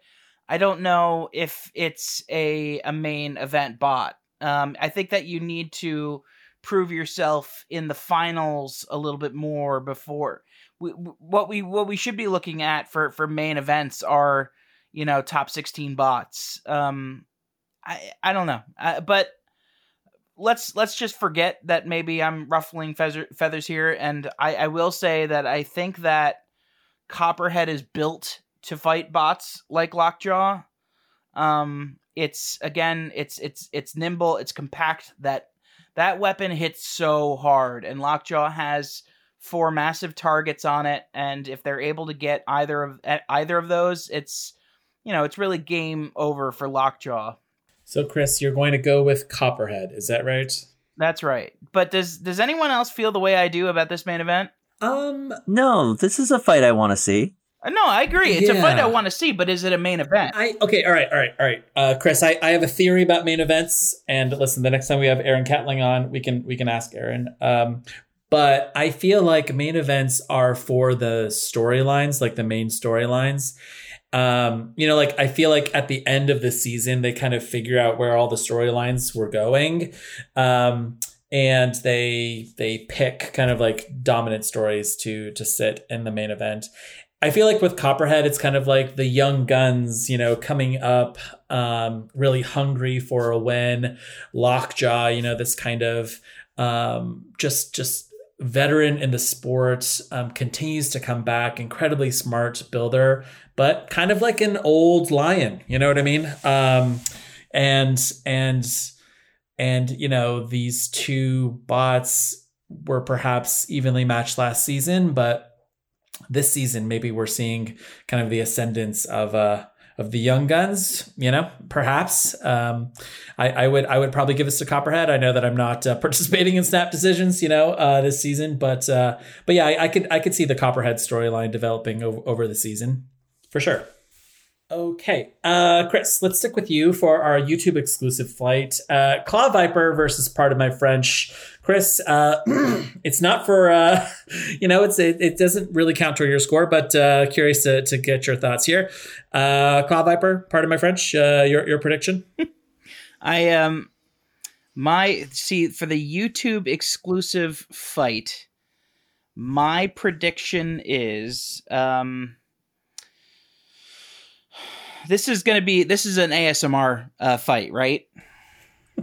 A: I don't know if it's a a main event bot. Um, I think that you need to prove yourself in the finals a little bit more before we, what we what we should be looking at for for main events are you know top 16 bots. Um i i don't know. Uh, but let's let's just forget that maybe i'm ruffling feather, feathers here. And i i will say that i think that copperhead is built to fight bots like lockjaw. Um it's again it's it's it's nimble it's compact that that weapon hits so hard. And lockjaw has four massive targets on it. And if they're able to get either of either of those it's you know it's really game over for lockjaw
B: So, Chris, you're going to go with Copperhead. Is that right?
A: that's right but does does anyone else feel the way i do about this main event
B: Um,
D: No, this is a fight I want to see.
A: Uh, no i agree it's a fight i want to see but is it a main event
B: I okay, all right, all right, all right. Uh, Chris, I, I have a theory about main events, and listen, the next time we have Aaron Catling on, we can we can ask Aaron. Um, but I feel like main events are for the storylines, like the main storylines. Um, you know, like I feel like at the end of the season, they kind of figure out where all the storylines were going. Um, and they they pick kind of like dominant stories to to sit in the main event. I feel like with Copperhead, it's kind of like the young guns, you know, coming up, um, really hungry for a win. Lockjaw, you know, this kind of um, just just veteran in the sport, um, continues to come back. Incredibly smart builder, but kind of like an old lion. You know what I mean? Um, and and and you know these two bots were perhaps evenly matched last season, but this season maybe we're seeing kind of the ascendance of uh of the young guns you know perhaps um i i would i would probably give this to copperhead i know that i'm not uh, participating in snap decisions you know uh this season but uh but yeah i, I could i could see the copperhead storyline developing over, over the season for sure Okay, uh, Chris, let's stick with you for our YouTube exclusive flight. Uh, Claw Viper versus Pardon My French. Chris, uh, it's not for, uh, you know, it's it, it doesn't really count toward your score, but uh, curious to, to get your thoughts here. Uh, Claw Viper, Pardon My French, uh, your, your prediction?
A: I um my see for the YouTube exclusive fight, my prediction is um this is gonna be this is an ASMR uh, fight, right?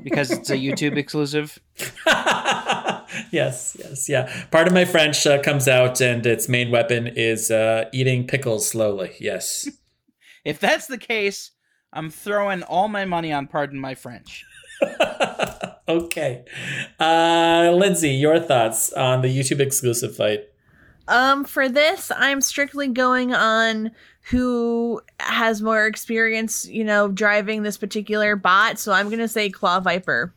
A: Because it's a YouTube exclusive.
B: yes, yes, yeah. Pardon My French uh, comes out and its main weapon is uh, eating pickles slowly. Yes.
A: If that's the case, I'm throwing all my money on pardon my French.
B: okay. Uh, Lindsay, your thoughts on the YouTube exclusive fight?
C: Um, for this, I'm strictly going on who has more experience, you know, driving this particular bot. So I'm gonna say Claw Viper.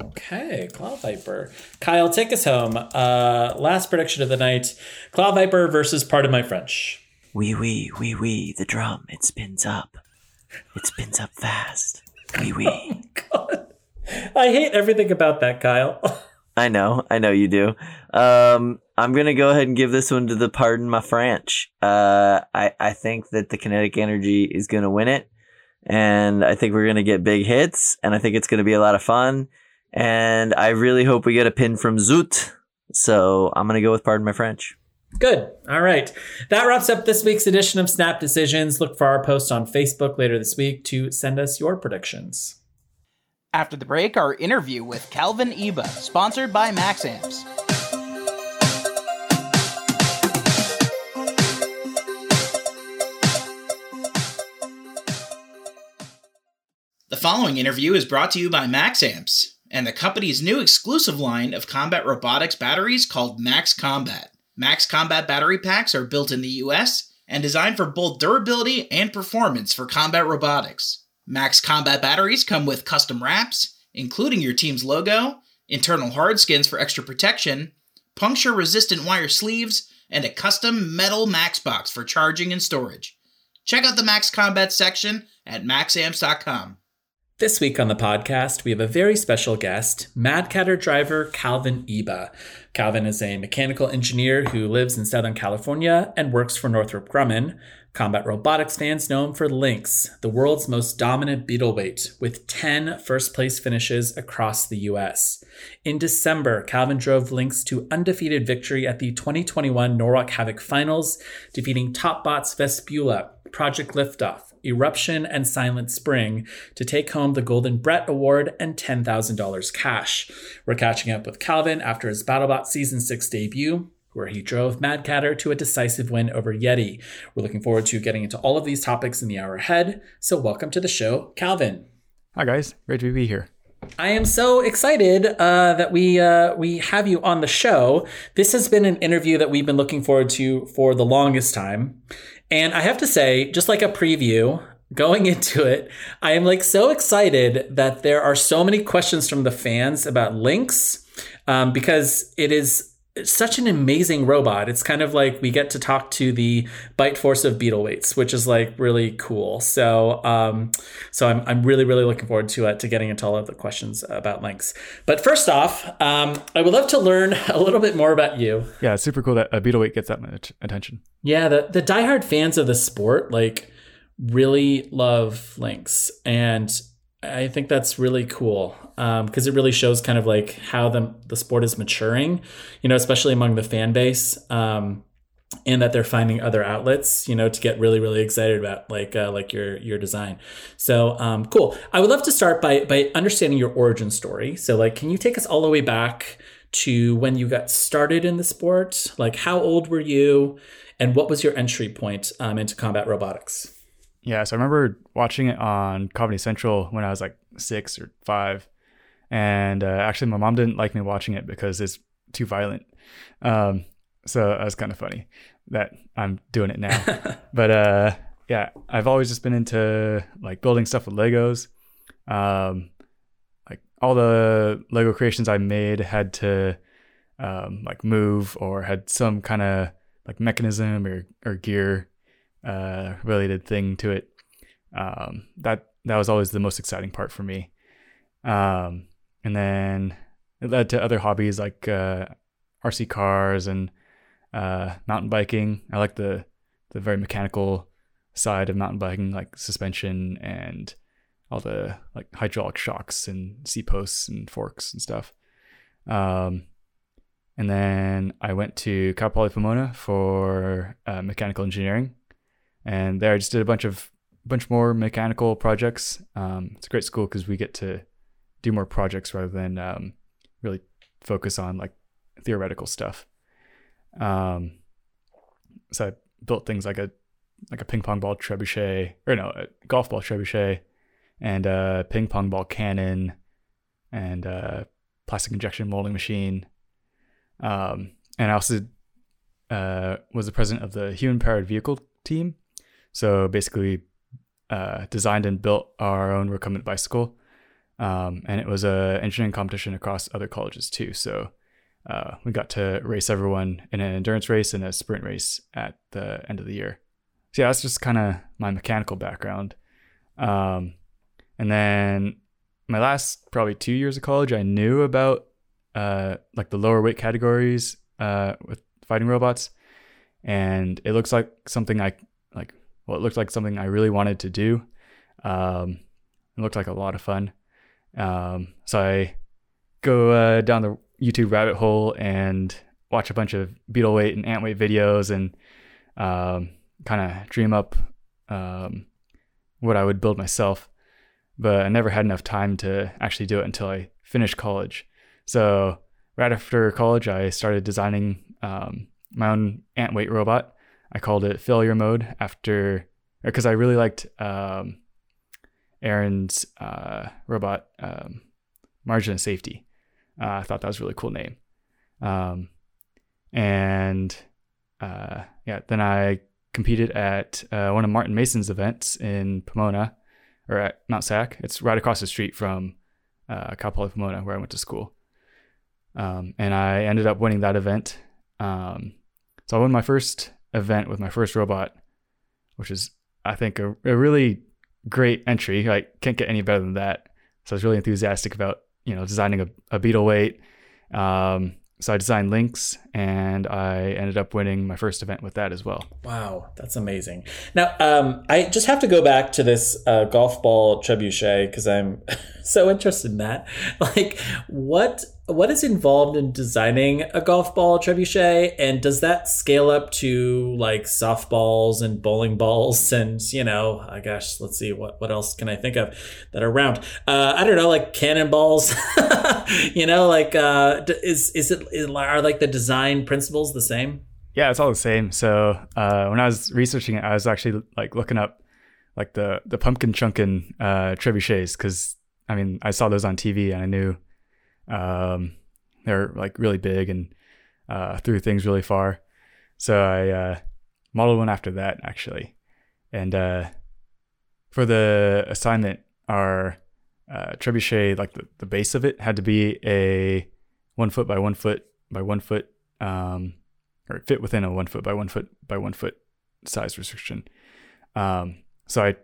B: Okay, Claw Viper. Kyle, take us home. Uh, last prediction of the night Claw Viper versus Pardon My French.
D: Wee wee, wee wee, the drum, it spins up. It spins up fast. Wee wee.
B: Oh, God. I hate everything about that, Kyle.
D: I know, I know you do. Um, I'm gonna go ahead and give this one to the pardon my French. Uh, I I think that the kinetic energy is gonna win it, and I think we're gonna get big hits, and I think it's gonna be a lot of fun, and I really hope we get a pin from Zoot. So I'm gonna go with pardon my French.
B: Good. All right. That wraps up this week's edition of Snap Decisions. Look for our post on Facebook later this week to send us your predictions.
A: After the break, our interview with Calvin Eba, sponsored by Max following interview is brought to you by Max Amps and the company's new exclusive line of combat robotics batteries called Max Combat. Max Combat battery packs are built in the US and designed for both durability and performance for combat robotics. Max Combat batteries come with custom wraps, including your team's logo, internal hard skins for extra protection, puncture resistant wire sleeves, and a custom metal Max box for charging and storage. Check out the Max Combat section at maxamps.com.
B: This week on the podcast, we have a very special guest, Madcatter driver Calvin Eba. Calvin is a mechanical engineer who lives in Southern California and works for Northrop Grumman. Combat robotics fans know him for Lynx, the world's most dominant beetleweight, with 10 first place finishes across the US. In December, Calvin drove Lynx to undefeated victory at the 2021 Norwalk Havoc Finals, defeating Topbots Vespula, Project Liftoff, Eruption, and Silent Spring to take home the Golden Brett Award and $10,000 cash. We're catching up with Calvin after his BattleBot Season 6 debut, where he drove Madcatter to a decisive win over Yeti. We're looking forward to getting into all of these topics in the hour ahead, so welcome to the show, Calvin.
E: Hi guys, great to be here.
B: I am so excited uh, that we uh, we have you on the show. This has been an interview that we've been looking forward to for the longest time, and I have to say, just like a preview, going into it, I am like so excited that there are so many questions from the fans about Lynx um, because it is such an amazing robot. It's kind of like we get to talk to the bite force of Beetleweights, which is like really cool. So, um, so I'm, I'm really, really looking forward to uh, to getting into all of the questions about Lynx. But first off, um, I would love to learn a little bit more about you.
E: Yeah, it's super cool that a Beetleweight gets that much attention.
B: Yeah, the the diehard fans of the sport like really love Lynx, and I think that's really cool because it really shows kind of like how the the sport is maturing, you know, especially among the fan base, um, and that they're finding other outlets, you know, to get really really excited about like uh, like your your design. So um, cool. I would love to start by by understanding your origin story. So like, can you take us all the way back to when you got started in the sport? Like, how old were you, and what was your entry point um, into combat robotics?
E: Yeah, so I remember watching it on Comedy Central when I was like six or five, and uh, actually my mom didn't like me watching it because it's too violent. Um, so that was kind of funny that I'm doing it now. but uh, yeah, I've always just been into like building stuff with Legos. Um, like all the Lego creations I made had to um, like move or had some kind of like mechanism or, or gear uh, related thing to it. Um, that that was always the most exciting part for me. Um, and then it led to other hobbies like uh, RC cars and uh, mountain biking. I like the the very mechanical side of mountain biking, like suspension and all the like hydraulic shocks and seat posts and forks and stuff. Um, and then I went to Cal Poly Pomona for uh, mechanical engineering, and there I just did a bunch of bunch more mechanical projects. Um, it's a great school because we get to do more projects rather than um, really focus on like theoretical stuff. Um, so I built things like a like a ping pong ball trebuchet, or no, a golf ball trebuchet, and a ping pong ball cannon, and a plastic injection molding machine. Um, and I also uh, was the president of the human powered vehicle team. So basically, uh, designed and built our own recumbent bicycle, um, and it was a engineering competition across other colleges too. So uh, we got to race everyone in an endurance race and a sprint race at the end of the year. So yeah, that's just kind of my mechanical background. Um, and then my last probably two years of college, I knew about uh, like the lower weight categories uh, with fighting robots, and it looks like something I like. Well, it looked like something I really wanted to do. Um, it looked like a lot of fun. Um, so I go uh, down the YouTube rabbit hole and watch a bunch of beetle weight and ant weight videos and um, kind of dream up um, what I would build myself. But I never had enough time to actually do it until I finished college. So right after college, I started designing um, my own ant weight robot. I called it Failure Mode after, because I really liked um, Aaron's uh, robot, um, Margin of Safety. Uh, I thought that was a really cool name. Um, and uh, yeah, then I competed at uh, one of Martin Mason's events in Pomona, or at Mount Sac. It's right across the street from uh, Cal Poly Pomona, where I went to school. Um, and I ended up winning that event. Um, so I won my first event with my first robot, which is, I think, a, a really great entry. Like, can't get any better than that. So I was really enthusiastic about, you know, designing a, a beetle weight. Um, so I designed Lynx, and I ended up winning my first event with that as well.
B: Wow, that's amazing. Now, um, I just have to go back to this uh, golf ball trebuchet because I'm so interested in that. Like, what what is involved in designing a golf ball trebuchet, and does that scale up to like softballs and bowling balls and you know, I gosh, let's see what what else can I think of that are round? Uh, I don't know, like cannonballs. you know, like uh, is is it is, are like the design principles the same?
E: Yeah, it's all the same. So uh, when I was researching it, I was actually like looking up like the the pumpkin chunkin uh, trebuchets because I mean I saw those on TV and I knew um, they're like really big and uh, threw things really far. So I uh, modeled one after that actually, and uh, for the assignment, our uh, trebuchet, like the, the base of it, had to be a one foot by one foot by one foot, um, or fit within a one foot by one foot by one foot size restriction. Um, so I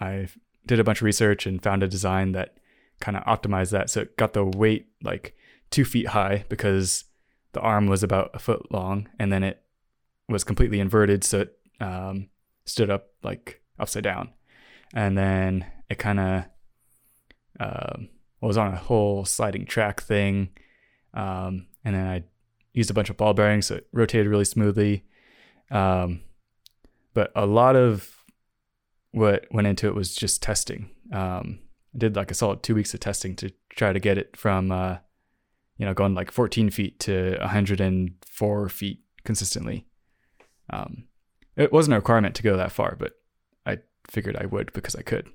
E: I did a bunch of research and found a design that kind of optimized that. So it got the weight like two feet high because the arm was about a foot long, and then it was completely inverted, so it um, stood up like upside down, and then it kind of um, was on a whole sliding track thing, um, and then I used a bunch of ball bearings, so it rotated really smoothly. Um, but a lot of what went into it was just testing. Um, I did like a solid two weeks of testing to try to get it from, uh, you know, going like 14 feet to 104 feet consistently. Um, it wasn't a requirement to go that far, but I figured I would because I could.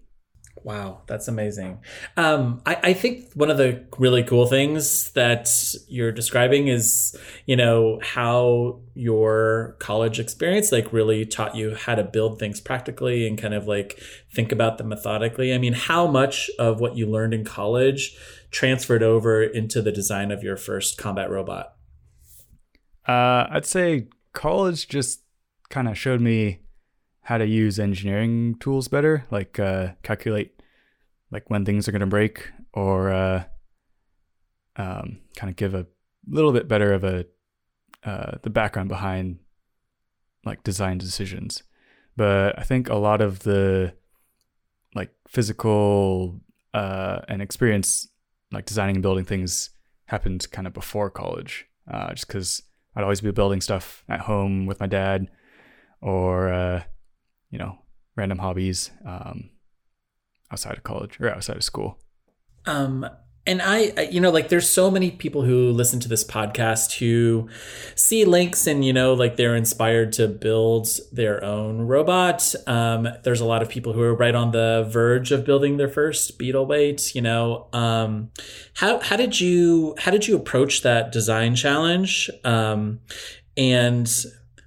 B: Wow, that's amazing. Um, I, I think one of the really cool things that you're describing is, you know, how your college experience like really taught you how to build things practically and kind of like think about them methodically. I mean, how much of what you learned in college transferred over into the design of your first combat robot?
E: Uh, I'd say college just kind of showed me how to use engineering tools better, like uh, calculate like when things are going to break, or uh, um, kind of give a little bit better of a uh, the background behind like design decisions. But I think a lot of the like physical uh, and experience like designing and building things happened kind of before college, uh, just because I'd always be building stuff at home with my dad, or uh, you know, random hobbies um, outside of college or outside of school.
B: Um, and I, you know, like there's so many people who listen to this podcast who see Lynx and, you know, like they're inspired to build their own robot. Um, there's a lot of people who are right on the verge of building their first beetle weight, you know. Um, how, how did you, how did you approach that design challenge? Um, and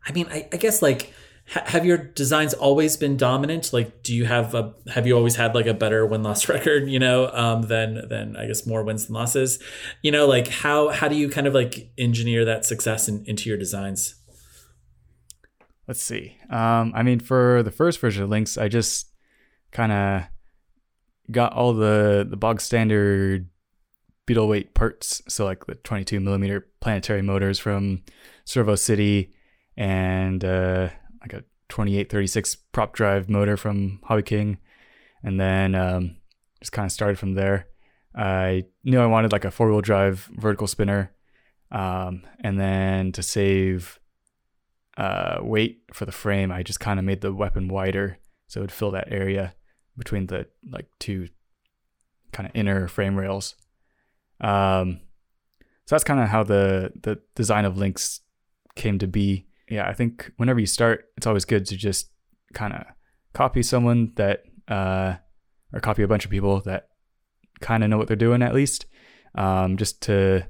B: I mean, I, I guess like, ha- have your designs always been dominant? Like, do you have a have you always had like a better win loss record? You know, um, than than I guess more wins than losses. You know, like how how do you kind of like engineer that success in, into your designs?
E: Let's see. Um, I mean, for the first version of Lynx, I just kind of got all the the bog standard beetle weight parts. So like the 22 millimeter planetary motors from Servo City, and uh, 2836 prop drive motor from Hobby King, and then um, just kind of started from there. I knew I wanted like a four wheel drive vertical spinner, um, and then to save uh, weight for the frame, I just kind of made the weapon wider so it would fill that area between the like two kind of inner frame rails. Um, so that's kind of how the the design of Lynx came to be. Yeah, I think whenever you start, it's always good to just kind of copy someone that uh, or copy a bunch of people that kind of know what they're doing at least, um, just to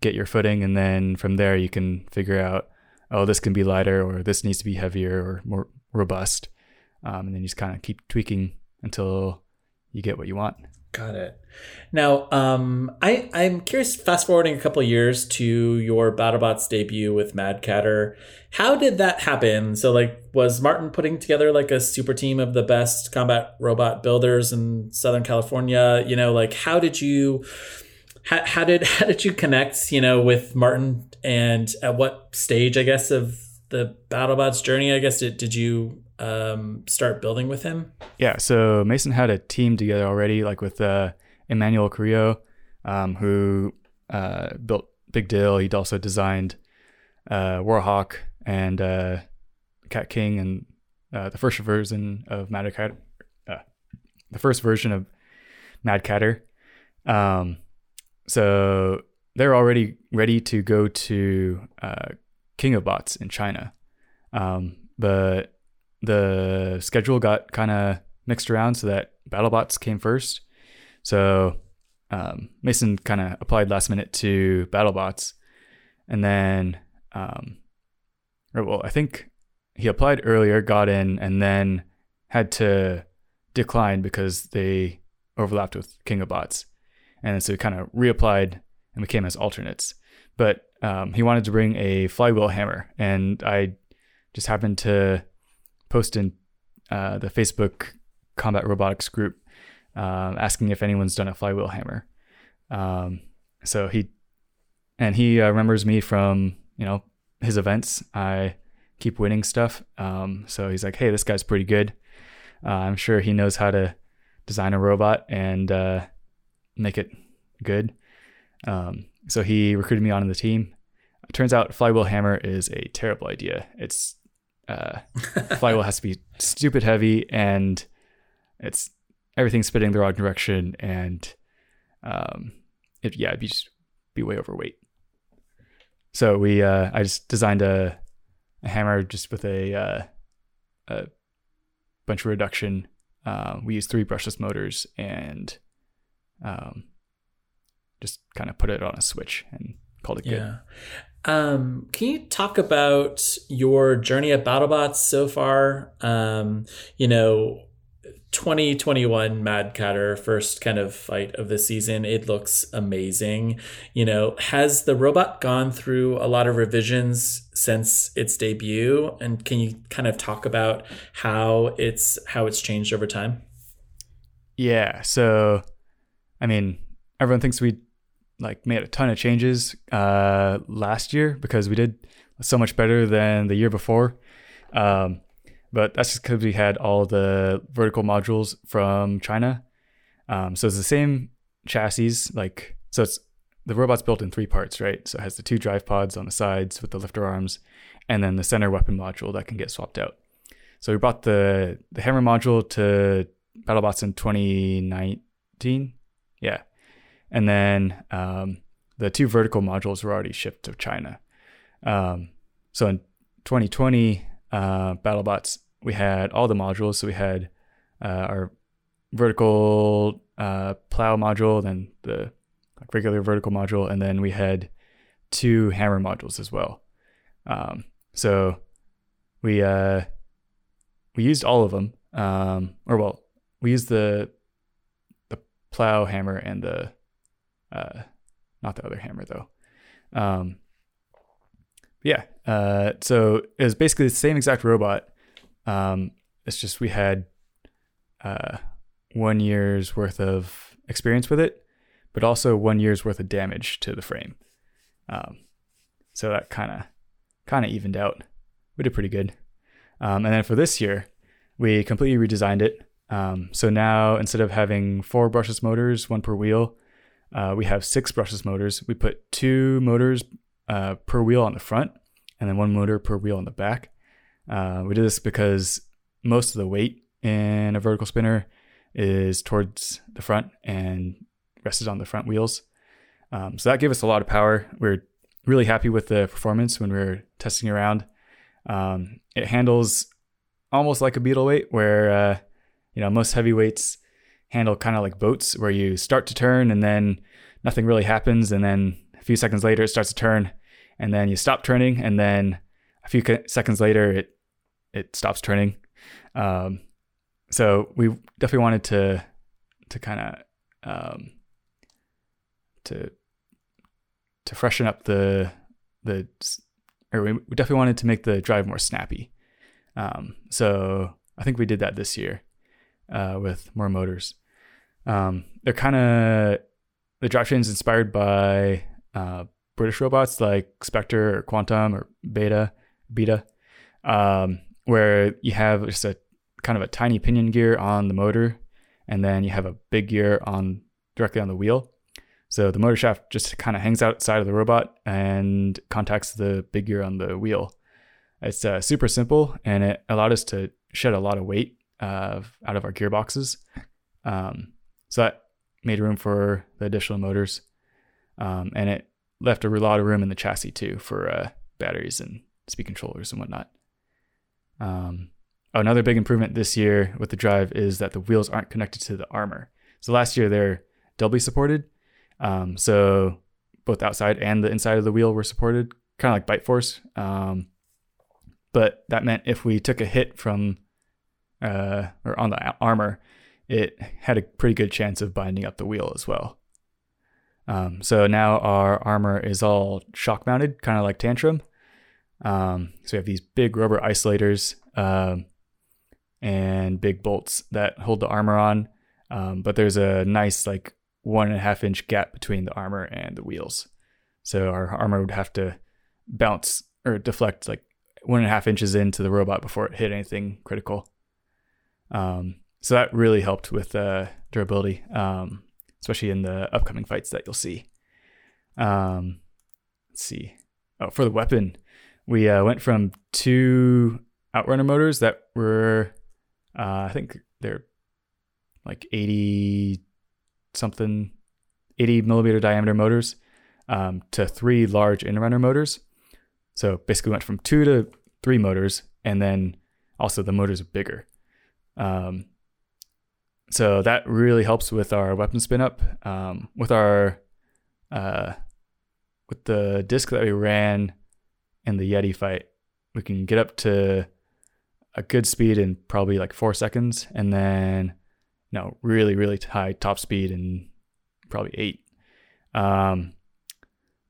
E: get your footing, and then from there you can figure out, oh, this can be lighter, or this needs to be heavier or more robust, um, and then you just kind of keep tweaking until you get what you want.
B: Got it. Now, um, I I'm curious. Fast forwarding a couple years to your BattleBots debut with Mad Catter, how did that happen? So, like, was Martin putting together like a super team of the best combat robot builders in Southern California? You know, like, how did you? How, how did how did you connect? You know, with Martin, and at what stage, I guess, of the BattleBots journey? I guess did did you um, start building with him?
E: Yeah, so Mason had a team together already, like with uh, Emmanuel Carrillo, um, who uh, built Big Dill. He'd also designed uh, Warhawk and uh, Cat King and uh, the first version of Mad Cat, uh, the first version of Mad Catter. Um, so they're already ready to go to uh, King of Bots in China, um, but the schedule got kind of mixed around so that BattleBots came first. So um, Mason kind of applied last minute to BattleBots, and then, um, well, I think he applied earlier, got in, and then had to decline because they overlapped with King of Bots, and so he kind of reapplied and became as alternates. But um, he wanted to bring a flywheel hammer, and I just happened to post in uh, the Facebook Combat Robotics group um, asking if anyone's done a flywheel hammer. Um, so he and he uh, remembers me from you know his events. I keep winning stuff. Um, so he's like, "Hey, this guy's pretty good. Uh, I'm sure he knows how to design a robot." And uh, make it good. Um, so he recruited me onto the team. It turns out flywheel hammer is a terrible idea. It's uh, flywheel has to be stupid heavy and it's everything's spinning the wrong direction and um, it yeah it'd be just be way overweight. So we uh, I just designed a, a hammer just with a uh, a bunch of reduction. Uh, we used three brushless motors and um, just kind of put it on a switch and called it good.
B: Um, can you talk about your journey at BattleBots so far? Um, you know, 2021 Mad Catter first kind of fight of the season. It looks amazing. You know, has the robot gone through a lot of revisions since its debut? And can you kind of talk about how it's how it's changed over time?
E: Yeah. So, I mean, everyone thinks we like made a ton of changes uh, last year because we did so much better than the year before. Um, but that's just because we had all the vertical modules from China. Um, so it's the same chassis, like so it's the robot's built in three parts, right? So it has the two drive pods on the sides with the lifter arms, and then the center weapon module that can get swapped out. So we brought the the hammer module to BattleBots in 2019, yeah, and then um, the two vertical modules were already shipped to China. Um, so in 2020, uh, BattleBots, we had all the modules. So we had uh, our vertical uh, plow module, then the regular vertical module, and then we had two hammer modules as well. Um, so we uh, we used all of them, um, or well, we used the the plow hammer and the uh, not the other hammer though. Um, yeah. Uh, so it was basically the same exact robot. Um, it's just we had uh, one year's worth of experience with it, but also one year's worth of damage to the frame. Um, so that kind of kind of evened out. We did pretty good. Um, and then for this year, we completely redesigned it. Um, so now instead of having four brushless motors, one per wheel, uh, we have six brushless motors. We put two motors uh, per wheel on the front and then one motor per wheel on the back. Uh, we did this because most of the weight in a vertical spinner is towards the front and rested on the front wheels. Um, so that gave us a lot of power. We are really happy with the performance when we were testing around. Um, it handles almost like a beetle weight, where uh, you know most heavyweights handle kind of like boats, where you start to turn and then nothing really happens, and then a few seconds later it starts to turn, and then you stop turning, and then a few seconds later it it stops turning. Um, so we definitely wanted to to kind of um, to to freshen up the the or we definitely wanted to make the drive more snappy. Um, so I think we did that this year uh, with more motors. Um, they're kind of the drivetrain is inspired by uh, British robots like Spectre or Quantum or Beta, Beta, um, where you have just a kind of a tiny pinion gear on the motor, and then you have a big gear on directly on the wheel. So the motor shaft just kind of hangs outside of the robot and contacts the big gear on the wheel. It's uh, super simple, and it allowed us to shed a lot of weight uh, out of our gearboxes. Um, so that made room for the additional motors, um, and it left a lot of room in the chassis too for uh, batteries and speed controllers and whatnot. Um, another big improvement this year with the drive is that the wheels aren't connected to the armor. So last year they're doubly supported. Um, so both outside and the inside of the wheel were supported, kind of like bite force. Um, but that meant if we took a hit from uh, or on the armor, it had a pretty good chance of binding up the wheel as well. Um, so now our armor is all shock mounted, kind of like Tantrum. Um, so we have these big rubber isolators um, and big bolts that hold the armor on. Um, but there's a nice like one and a half inch gap between the armor and the wheels. So our armor would have to bounce or deflect like one and a half inches into the robot before it hit anything critical. Um, so that really helped with uh, durability, um, especially in the upcoming fights that you'll see. Um, let's see. Oh, for the weapon, we uh, went from two Outrunner motors that were, uh, I think they're like 80 something, 80 millimeter diameter motors, um, to three large Inrunner motors. So basically went from two to three motors, and then also the motors are bigger. Um, so that really helps with our weapon spin up. Um, with our uh, with the disc that we ran in the Yeti fight, we can get up to a good speed in probably like four seconds, and then you know really really high top speed in probably eight. Um,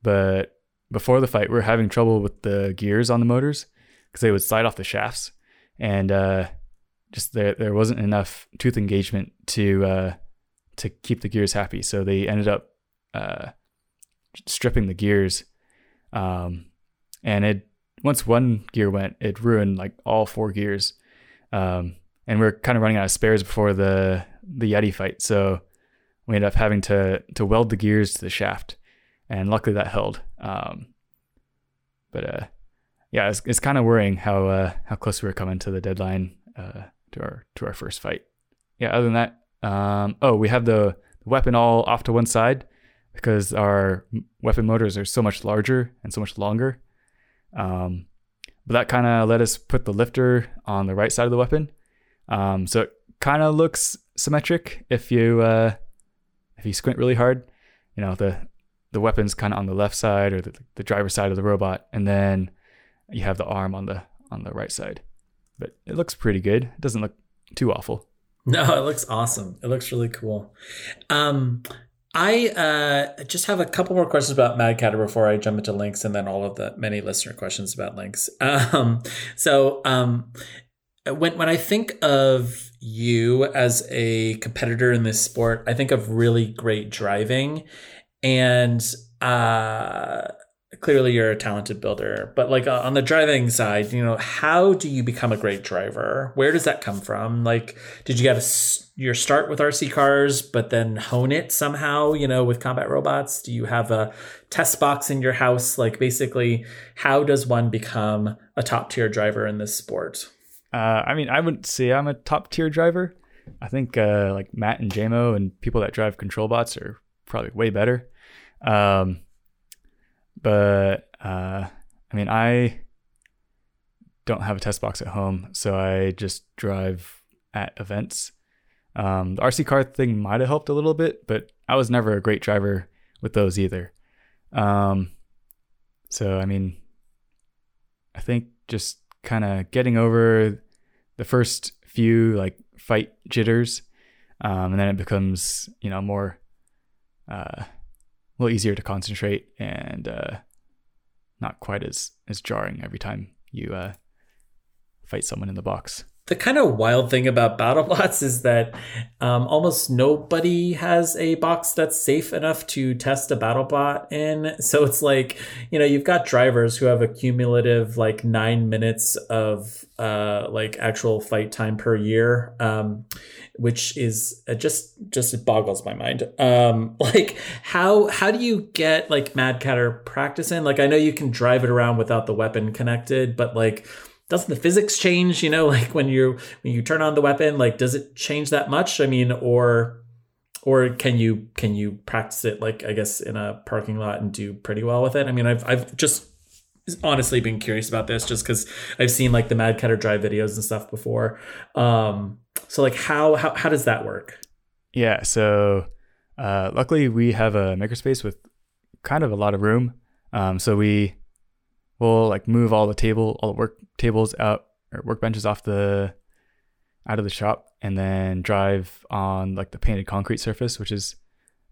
E: but before the fight, we are having trouble with the gears on the motors because they would slide off the shafts, and uh, just there there wasn't enough tooth engagement to uh, to keep the gears happy. So they ended up uh, stripping the gears, um, and it once one gear went, it ruined like all four gears. Um, and we are kind of running out of spares before the the Yeti fight, so we ended up having to to weld the gears to the shaft, and luckily that held. Um, but uh, yeah, it's, it's kind of worrying how uh, how close we were coming to the deadline uh, to our to our first fight. Yeah, other than that, um, oh, we have the weapon all off to one side because our weapon motors are so much larger and so much longer. Um, but that kind of let us put the lifter on the right side of the weapon, um, so it kind of looks symmetric if you uh, if you squint really hard. You know the the weapon's kind of on the left side or the, the driver's side of the robot, and then you have the arm on the on the right side. But it looks pretty good. It doesn't look too awful.
B: No, it looks awesome. It looks really cool. Um, I uh, just have a couple more questions about Mad Catter before I jump into Lynx, and then all of the many listener questions about Lynx. Um, so, um, when when I think of you as a competitor in this sport, I think of really great driving, and uh, clearly you're a talented builder. But like uh, on the driving side, you know, how do you become a great driver? Where does that come from? Like, did you get a your start with RC cars, but then hone it somehow? You know, with combat robots, do you have a test box in your house? Like, basically, how does one become a top tier driver in this sport?
E: Uh, I mean, I wouldn't say I'm a top tier driver. I think uh, like Matt and JMO and people that drive control bots are probably way better. Um, but uh, I mean, I don't have a test box at home, so I just drive at events. Um, the RC car thing might have helped a little bit, but I was never a great driver with those either. Um, so I mean, I think just kind of getting over the first few like fight jitters, um, and then it becomes you know more uh, a little easier to concentrate and uh, not quite as as jarring every time you uh, fight someone in the box.
B: The kind of wild thing about BattleBots is that um, almost nobody has a box that's safe enough to test a BattleBot in. So it's like, you know, you've got drivers who have a cumulative like nine minutes of uh, like actual fight time per year, um, which is uh, just just it boggles my mind. Um, like how how do you get like Mad Catter practice in? Like I know you can drive it around without the weapon connected, but like doesn't the physics change you know like when you when you turn on the weapon like does it change that much i mean or or can you can you practice it like i guess in a parking lot and do pretty well with it i mean i've i've just honestly been curious about this just because i've seen like the Mad Catter drive videos and stuff before um so like how how, how does that work
E: Yeah, so uh, luckily we have a makerspace with kind of a lot of room. Um, so we will like move all the table, all the work tables out or workbenches off the out of the shop, and then drive on like the painted concrete surface, which is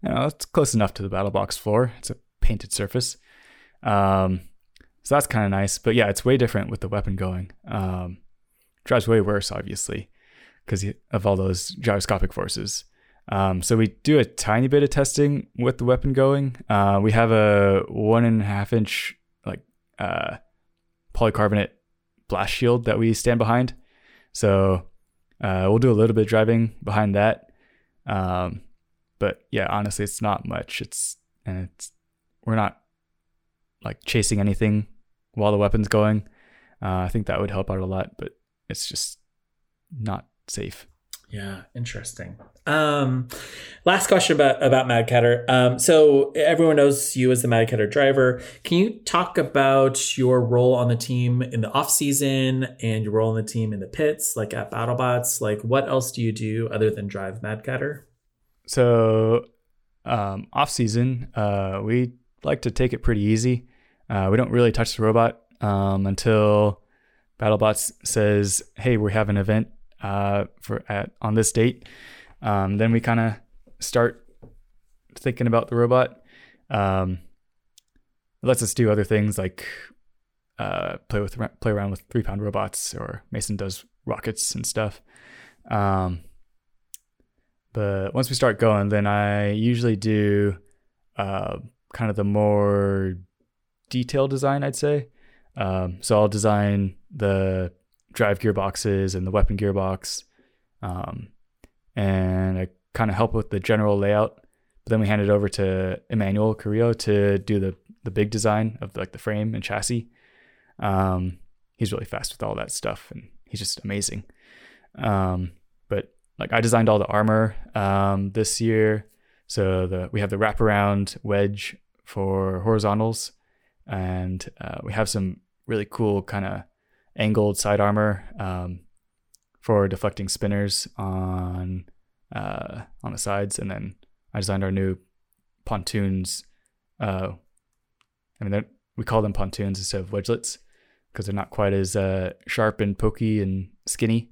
E: you know it's close enough to the battle box floor. It's a painted surface, um, so that's kind of nice. But yeah, it's way different with the weapon going. Um, drives way worse, obviously, because of all those gyroscopic forces. Um, so we do a tiny bit of testing with the weapon going. Uh, we have a one and a half inch like uh, polycarbonate blast shield that we stand behind. So uh, we'll do a little bit of driving behind that. Um, but yeah, honestly, it's not much. It's and it's we're not like chasing anything while the weapon's going. Uh, I think that would help out a lot, but it's just not safe.
B: Yeah, interesting. Um, last question about about Mad Catter. Um, so everyone knows you as the Mad Catter driver. Can you talk about your role on the team in the off season and your role on the team in the pits, like at BattleBots? Like, what else do you do other than drive Mad Catter?
E: So, um, off season, uh, we like to take it pretty easy. Uh, we don't really touch the robot um, until BattleBots says, "Hey, we have an event uh, for at on this date." Um, then we kind of start thinking about the robot. Um, it lets us do other things like uh, play with play around with three pound robots, or Mason does rockets and stuff. Um, but once we start going, then I usually do uh, kind of the more detailed design, I'd say. Um, so I'll design the drive gearboxes and the weapon gearbox, um, and I kind of help with the general layout. But then we hand it over to Emmanuel Carrillo to do the the big design of like the frame and chassis. Um, he's really fast with all that stuff, and he's just amazing. Um, but like I designed all the armor um, this year. So the we have the wraparound wedge for horizontals, and uh, we have some really cool kind of angled side armor um, for deflecting spinners on uh, on the sides, and then I designed our new pontoons. Uh, I mean, we call them pontoons instead of wedgelets because they're not quite as uh, sharp and pokey and skinny.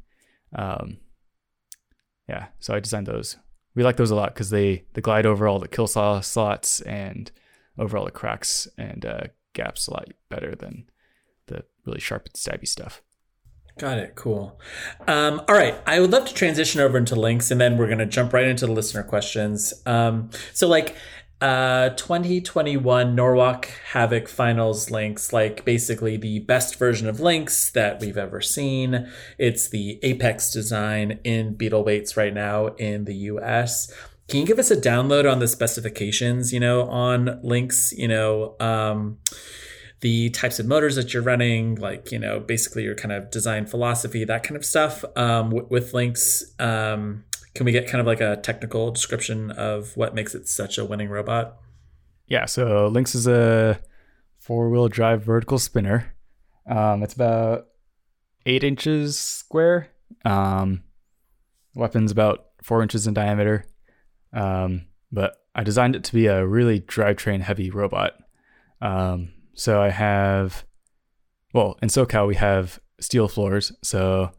E: Um, yeah, so I designed those. We like those a lot because they they glide over all the kill saw slots and over all the cracks and uh, gaps a lot better than really sharp and stabby stuff.
B: Got it. Cool. Um, all right. I would love to transition over into Lynx and then we're going to jump right into the listener questions. Um, so, like, uh, 2021 Norwalk Havoc Finals Lynx, like basically the best version of Lynx that we've ever seen. It's the Apex design in Beetle weights right now in the US. Can you give us a download on the specifications, you know, on Lynx, you know, um, the types of motors that you're running, like you know, basically your kind of design philosophy, that kind of stuff. Um, w- with Lynx, um, can we get kind of like a technical description of what makes it such a winning robot?
E: Yeah, so Lynx is a four wheel drive vertical spinner. Um, it's about eight inches square. Um, weapon's about four inches in diameter. Um, but I designed it to be a really drivetrain heavy robot. Um, so I have, well, in SoCal, we have steel floors. So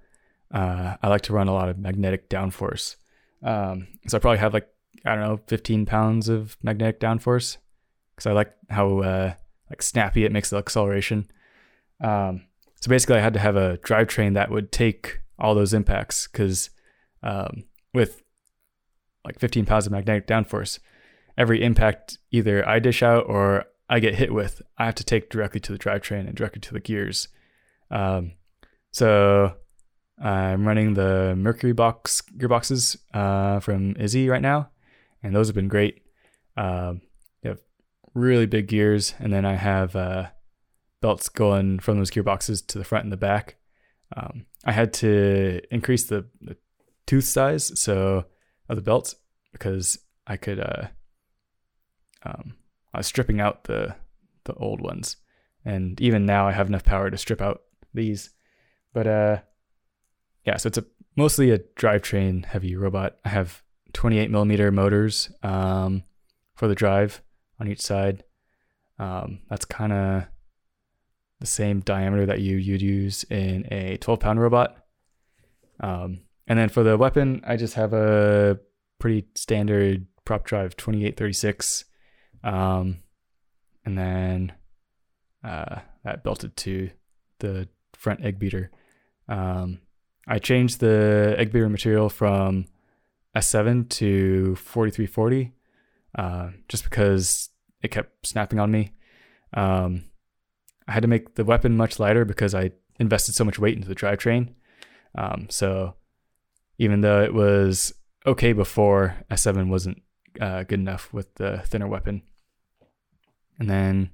E: uh, I like to run a lot of magnetic downforce. Um, so I probably have like, I don't know, 15 pounds of magnetic downforce because I like how uh, like snappy it makes the acceleration. Um, so basically, I had to have a drivetrain that would take all those impacts because um, with like 15 pounds of magnetic downforce, every impact either I dish out or I get hit with, I have to take directly to the drivetrain and directly to the gears. Um, so I'm running the Mercury box gearboxes uh, from Izzy right now, and those have been great. Um, they have really big gears, and then I have uh, belts going from those gearboxes to the front and the back. Um, I had to increase the, the tooth size so of the belts because I could. Uh, um, I was stripping out the the old ones, and even now I have enough power to strip out these. But uh, yeah, so it's a mostly a drivetrain heavy robot. I have 28 millimeter motors um, for the drive on each side. Um, that's kind of the same diameter that you you'd use in a 12 pound robot. Um, and then for the weapon, I just have a pretty standard prop drive 2836. Um, and then uh, that belted to the front egg beater. Um, I changed the egg beater material from S7 to 4340 uh, just because it kept snapping on me. Um, I had to make the weapon much lighter because I invested so much weight into the drivetrain. Um, so even though it was okay before, S7 wasn't uh, good enough with the thinner weapon. And then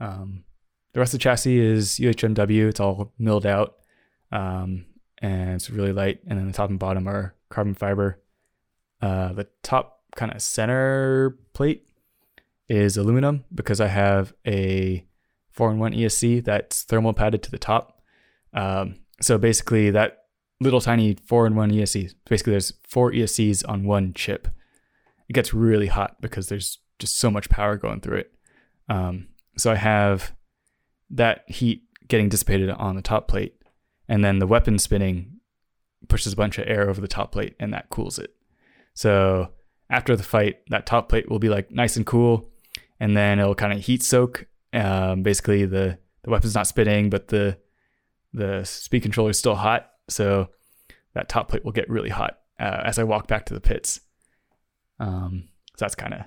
E: um, the rest of the chassis is UHMW. It's all milled out, um, and it's really light. And then the top and bottom are carbon fiber. Uh, the top kind of center plate is aluminum because I have a four-in-one ESC that's thermal padded to the top. Um, so basically, that little tiny four-in-one ESC. Basically, there's four ESCs on one chip. It gets really hot because there's just so much power going through it. Um, so I have that heat getting dissipated on the top plate, and then the weapon spinning pushes a bunch of air over the top plate, and that cools it. So after the fight, that top plate will be like nice and cool, and then it'll kind of heat soak. Um, basically, the the weapon's not spinning, but the the speed controller is still hot, so that top plate will get really hot uh, as I walk back to the pits. Um, so that's kind of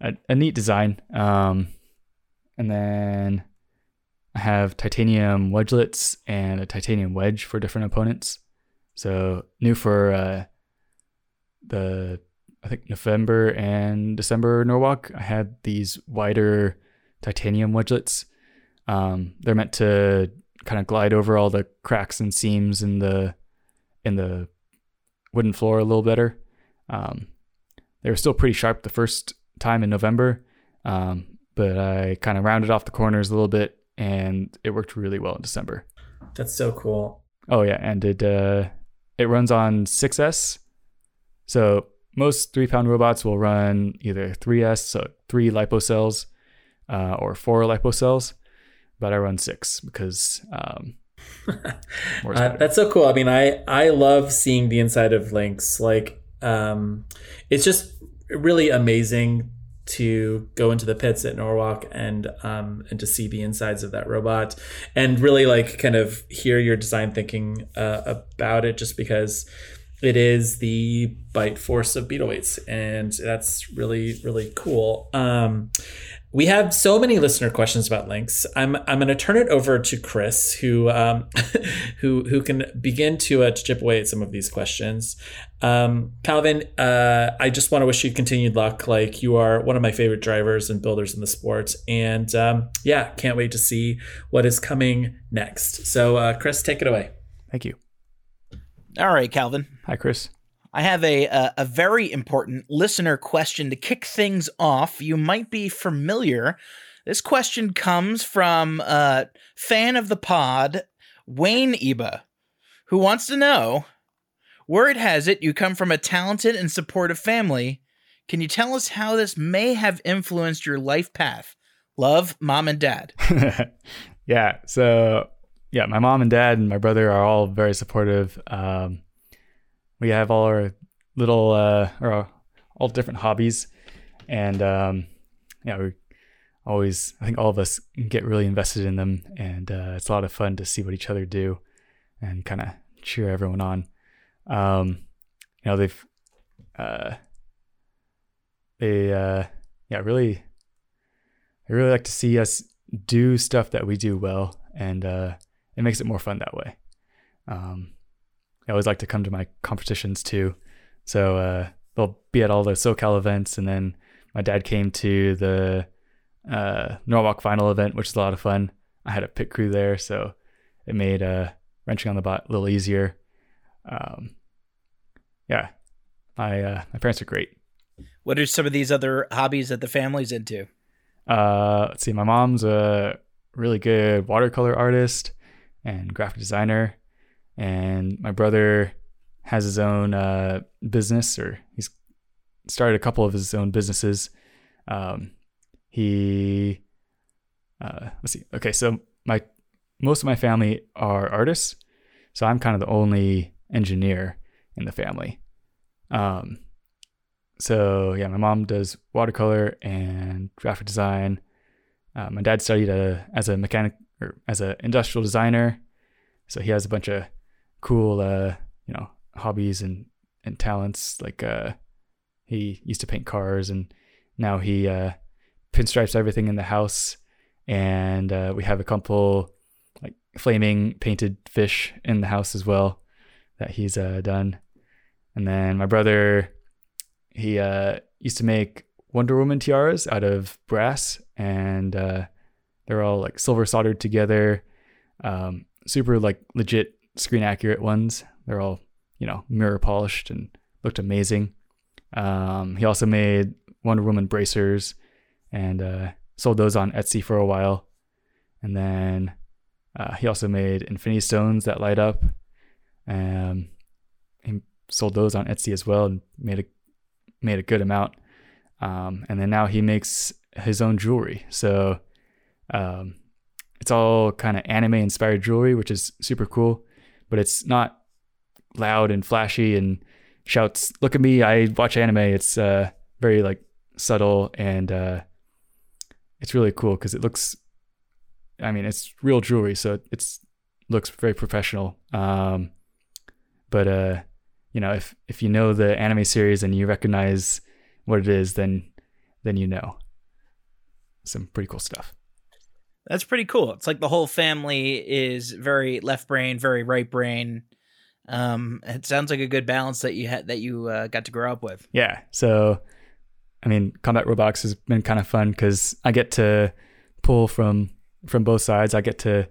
E: a, a neat design. Um, and then I have titanium wedgelets and a titanium wedge for different opponents. So new for uh, the I think November and December Norwalk, I had these wider titanium wedgelets. Um, they're meant to kind of glide over all the cracks and seams in the in the wooden floor a little better. Um, they were still pretty sharp the first time in November, um, but I kind of rounded off the corners a little bit, and it worked really well in December.
B: That's so cool.
E: Oh yeah, and it uh, it runs on 6S. So most three pound robots will run either 3S, so three lipo cells, uh, or four lipo cells, but I run six because um,
B: Uh, that's so cool. I mean, I I love seeing the inside of Lynx. Like, um, it's just really amazing to go into the pits at Norwalk and um, and to see the insides of that robot and really like kind of hear your design thinking uh, about it. Just because it is the bite force of beetle weights, and that's really really cool. Um, we have so many listener questions about Lynx. I'm I'm going to turn it over to Chris, who um, who who can begin to uh, to chip away at some of these questions. Um, Calvin, uh, I just want to wish you continued luck. Like you are one of my favorite drivers and builders in the sport, and um, yeah, can't wait to see what is coming next. So, uh, Chris, take it away.
E: Thank you.
A: All right, Calvin.
E: Hi, Chris.
A: I have a, a a very important listener question to kick things off. You might be familiar. This question comes from a fan of the pod, Wayne Eba, who wants to know: Word has it you come from a talented and supportive family. Can you tell us how this may have influenced your life path? Love, mom and dad.
E: yeah. So yeah, my mom and dad and my brother are all very supportive. Um, we have all our little uh, or all different hobbies, and um, yeah, we always I think all of us get really invested in them, and uh, it's a lot of fun to see what each other do, and kind of cheer everyone on. Um, you know, they've uh, they uh, yeah really I really like to see us do stuff that we do well, and uh, it makes it more fun that way. Um, I always like to come to my competitions too, so uh, they'll be at all the SoCal events, and then my dad came to the uh, Norwalk final event, which is a lot of fun. I had a pit crew there, so it made uh, wrenching on the bot a little easier. Um, yeah, my uh, my parents are great.
A: What are some of these other hobbies that the family's into?
E: Uh, let's see. My mom's a really good watercolor artist and graphic designer, and my brother has his own uh, business, or he's started a couple of his own businesses. Um, he, uh, let's see. Okay, so my most of my family are artists, so I'm kind of the only engineer in the family. Um, so yeah, my mom does watercolor and graphic design. Uh, my dad studied uh as a mechanic or as an industrial designer, so he has a bunch of cool, uh, you know, hobbies and and talents. Like uh, he used to paint cars, and now he uh, pinstripes everything in the house. And uh, we have a couple like flaming painted fish in the house as well that he's uh, done. And then my brother he uh used to make Wonder Woman tiaras out of brass, and uh, they're all like silver soldered together, um, super like legit screen accurate ones. They're all you know mirror polished and looked amazing. Um, he also made Wonder Woman bracers and uh, sold those on Etsy for a while. And then uh, he also made Infinity Stones that light up. Um, he sold those on Etsy as well and made a made a good amount. Um, and then now he makes his own jewelry. So um, it's all kind of anime inspired jewelry, which is super cool. But it's not loud and flashy and shouts, "Look at me! I watch anime." It's uh, very like subtle and uh, it's really cool because it looks. I mean, it's real jewelry, so it's looks very professional. Um, but uh, you know, if if you know the anime series and you recognize what it is, then then you know some pretty cool stuff.
A: That's pretty cool. It's like the whole family is very left brain, very right brain. Um, it sounds like a good balance that you had that you uh, got to grow up with.
E: Yeah. So, I mean, combat robotics has been kind of fun because I get to pull from from both sides. I get to,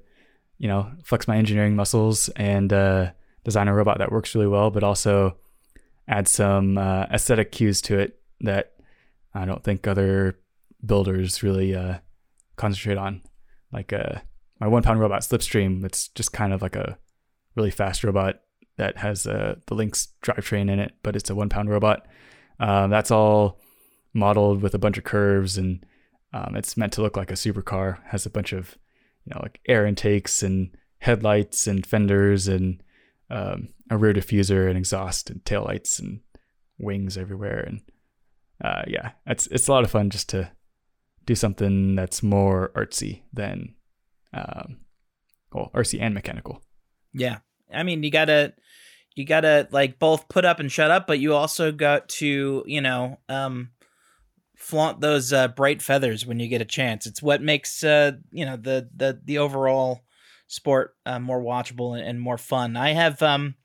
E: you know, flex my engineering muscles and uh, design a robot that works really well, but also add some uh, aesthetic cues to it that I don't think other builders really uh, concentrate on. Like a my one pound robot Slipstream, it's just kind of like a really fast robot that has uh, the Lynx drivetrain in it, but it's a one pound robot. Um, that's all modeled with a bunch of curves, and um, it's meant to look like a supercar. Has a bunch of you know like air intakes and headlights and fenders and um, a rear diffuser and exhaust and taillights and wings everywhere. And uh, yeah, it's it's a lot of fun just to do something that's more artsy than um, well artsy and mechanical.
A: Yeah. I mean, you gotta, you gotta like both put up and shut up, but you also got to, you know, um, flaunt those uh, bright feathers when you get a chance. It's what makes, uh, you know, the the the overall sport uh, more watchable and, and more fun. I have, um,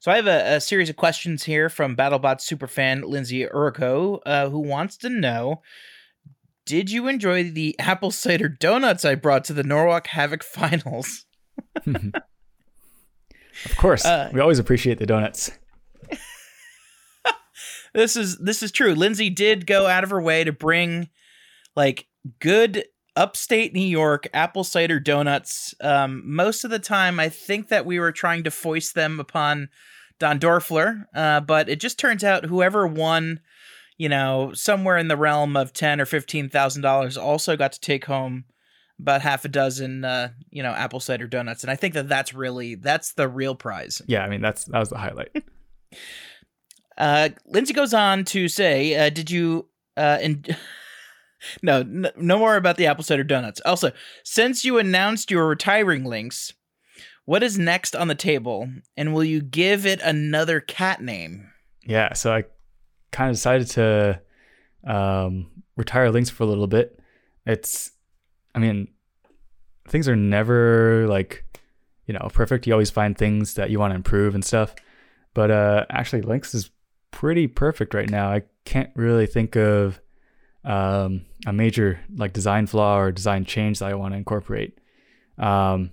A: so I have a, a series of questions here from BattleBot superfan Lindsay Urko, uh, who wants to know. Did you enjoy the apple cider donuts I brought to the Norwalk Havoc finals?
E: Of course,
A: Uh,
E: we always appreciate the donuts.
A: this is this is true. Lindsay did go out of her way to bring like good upstate New York apple cider donuts. Um, most of the time, I think that we were trying to foist them upon Don Dorfler, uh, but it just turns out whoever won, you know, somewhere in the realm of ten or fifteen thousand dollars, also got to take home about half a dozen, uh, you know, apple cider donuts. And I think that that's really that's the real prize.
E: Yeah, I mean that's that was the highlight.
A: Uh, Lindsay goes on to say, uh, "Did you uh, in- no, n- no more about the apple cider donuts. Also, since you announced you were retiring Lynx, what is next on the table, and will you give it another cat name?
E: yeah, so I kind of decided to um, retire Lynx for a little bit. It's, I mean, things are never like, you know, perfect. You always find things that you want to improve and stuff. But uh, actually, Lynx is pretty perfect right now. I can't really think of um, a major like design flaw or design change that I want to incorporate. Um,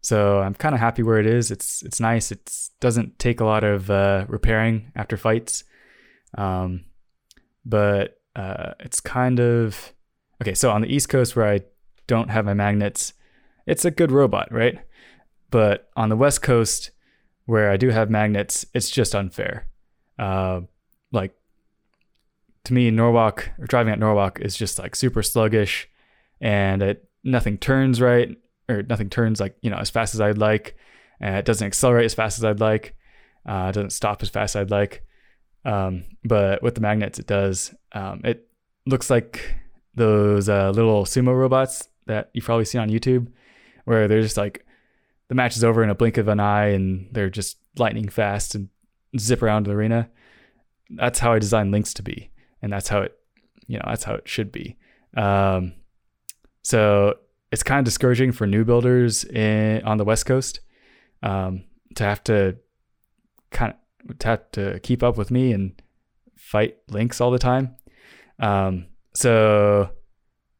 E: so I'm kind of happy where it is. It's it's nice. It doesn't take a lot of uh, repairing after fights, um, but uh, it's kind of okay. So on the East Coast where I don't have my magnets, it's a good robot, right? But on the West Coast where I do have magnets, it's just unfair. Uh, like to me, Norwalk or driving at Norwalk is just like super sluggish, and it nothing turns right or nothing turns like you know as fast as I'd like. And it doesn't accelerate as fast as I'd like. Uh, it doesn't stop as fast as I'd like. Um, but with the magnets, it does. Um, it looks like those uh, little sumo robots that you've probably seen on YouTube, where they're just like the match is over in a blink of an eye, and they're just lightning fast and zip around the arena. That's how I designed Lynx to be, and that's how it, you know, that's how it should be. Um, so it's kind of discouraging for new builders in, on the West Coast um, to have to kind of have to keep up with me and fight Lynx all the time. Um, so